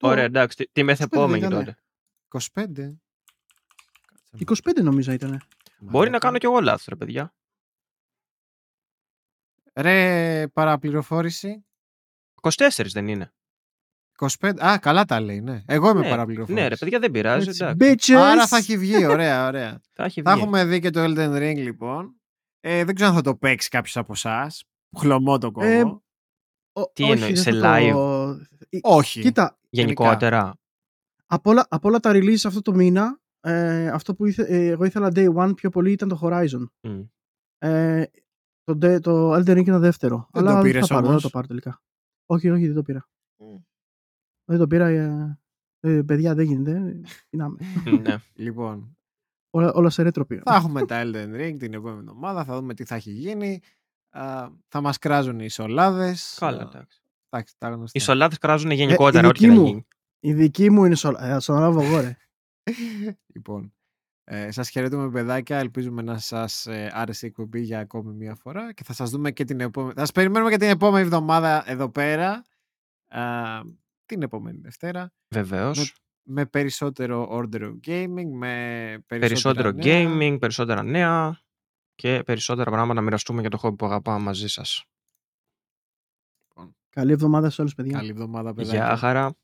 Ωραία, εντάξει. Τι, τι μεθεπόμενη ήταν, τότε. 25. 25 νομίζω ήταν. Μπορεί να κάνω κι εγώ λάθος, ρε παιδιά. Ρε, παραπληροφόρηση. 24 δεν είναι. 25. Α, καλά τα λέει, ναι. Εγώ είμαι Ναι, παραπληροφόρηση. Ναι, ρε παιδιά, δεν πειράζει. Έτσι, εντάξει. Bitches! Άρα θα έχει βγει, ωραία, ωραία. Θα έχει θα βγει. έχουμε δει και το Elden Ring, λοιπόν. Ε, δεν ξέρω αν θα το παίξει κάποιος από εσάς. Χλωμό το κόμμα. Ε, Ο- Τι όχι, εννοείς, δεν σε θα live? το- Ε, Όχι. Κοίτα, Γενικότερα. από όλα, από όλα τα release αυτό το μήνα, ε, αυτό που ήθε, ε, εγώ ήθελα day one πιο πολύ ήταν το Horizon. Μμ. Ε, το, de- το Elden Ring ήταν δεύτερο. Δεν αλλά το πήρες θα πάρω, δεν όμως? θα το πάρω τελικά. Όχι, όχι, δεν το πήρα. Μμ. Δεν το πήρα. Ε, ε, παιδιά, δεν γίνεται. ε, τι να είμαι. ναι. Λοιπόν, όλα, όλα σε ρέτρο πήρα. θα έχουμε τα Elden Ring την επόμενη εβδομάδα. Θα δούμε τι θα έχει γίνει. Α, θα μας κράζουν οι σολάδες. Καλά, Α, εντάξει. εντάξει, τα γνωστά. Οι σολάδε κράζουν γενικότερα, η ό,τι και δική να μου. γίνει. Η δική μου είναι σολ... ε, θα τον λάβω εγώ, ρε. λοιπόν, ε, σας χαιρετούμε παιδάκια. Ελπίζουμε να σας ε, άρεσε η εκπομπή για ακόμη μία φορά και θα σας δούμε και την επόμενη. Θα σας περιμένουμε και την επόμενη εβδομάδα εδώ πέρα. Α, την επόμενη Δευτέρα. Βεβαίως. Με, με περισσότερο order of gaming, με περισσότερα Περισσότερο νέα. gaming, περισσότερα νέα και περισσότερα πράγματα να μοιραστούμε για το χόμπι που αγαπάμε μαζί σας. Καλή εβδομάδα σε όλους, παιδιά. Καλή εβδομάδα, παιδάκια. Γεια χαρά.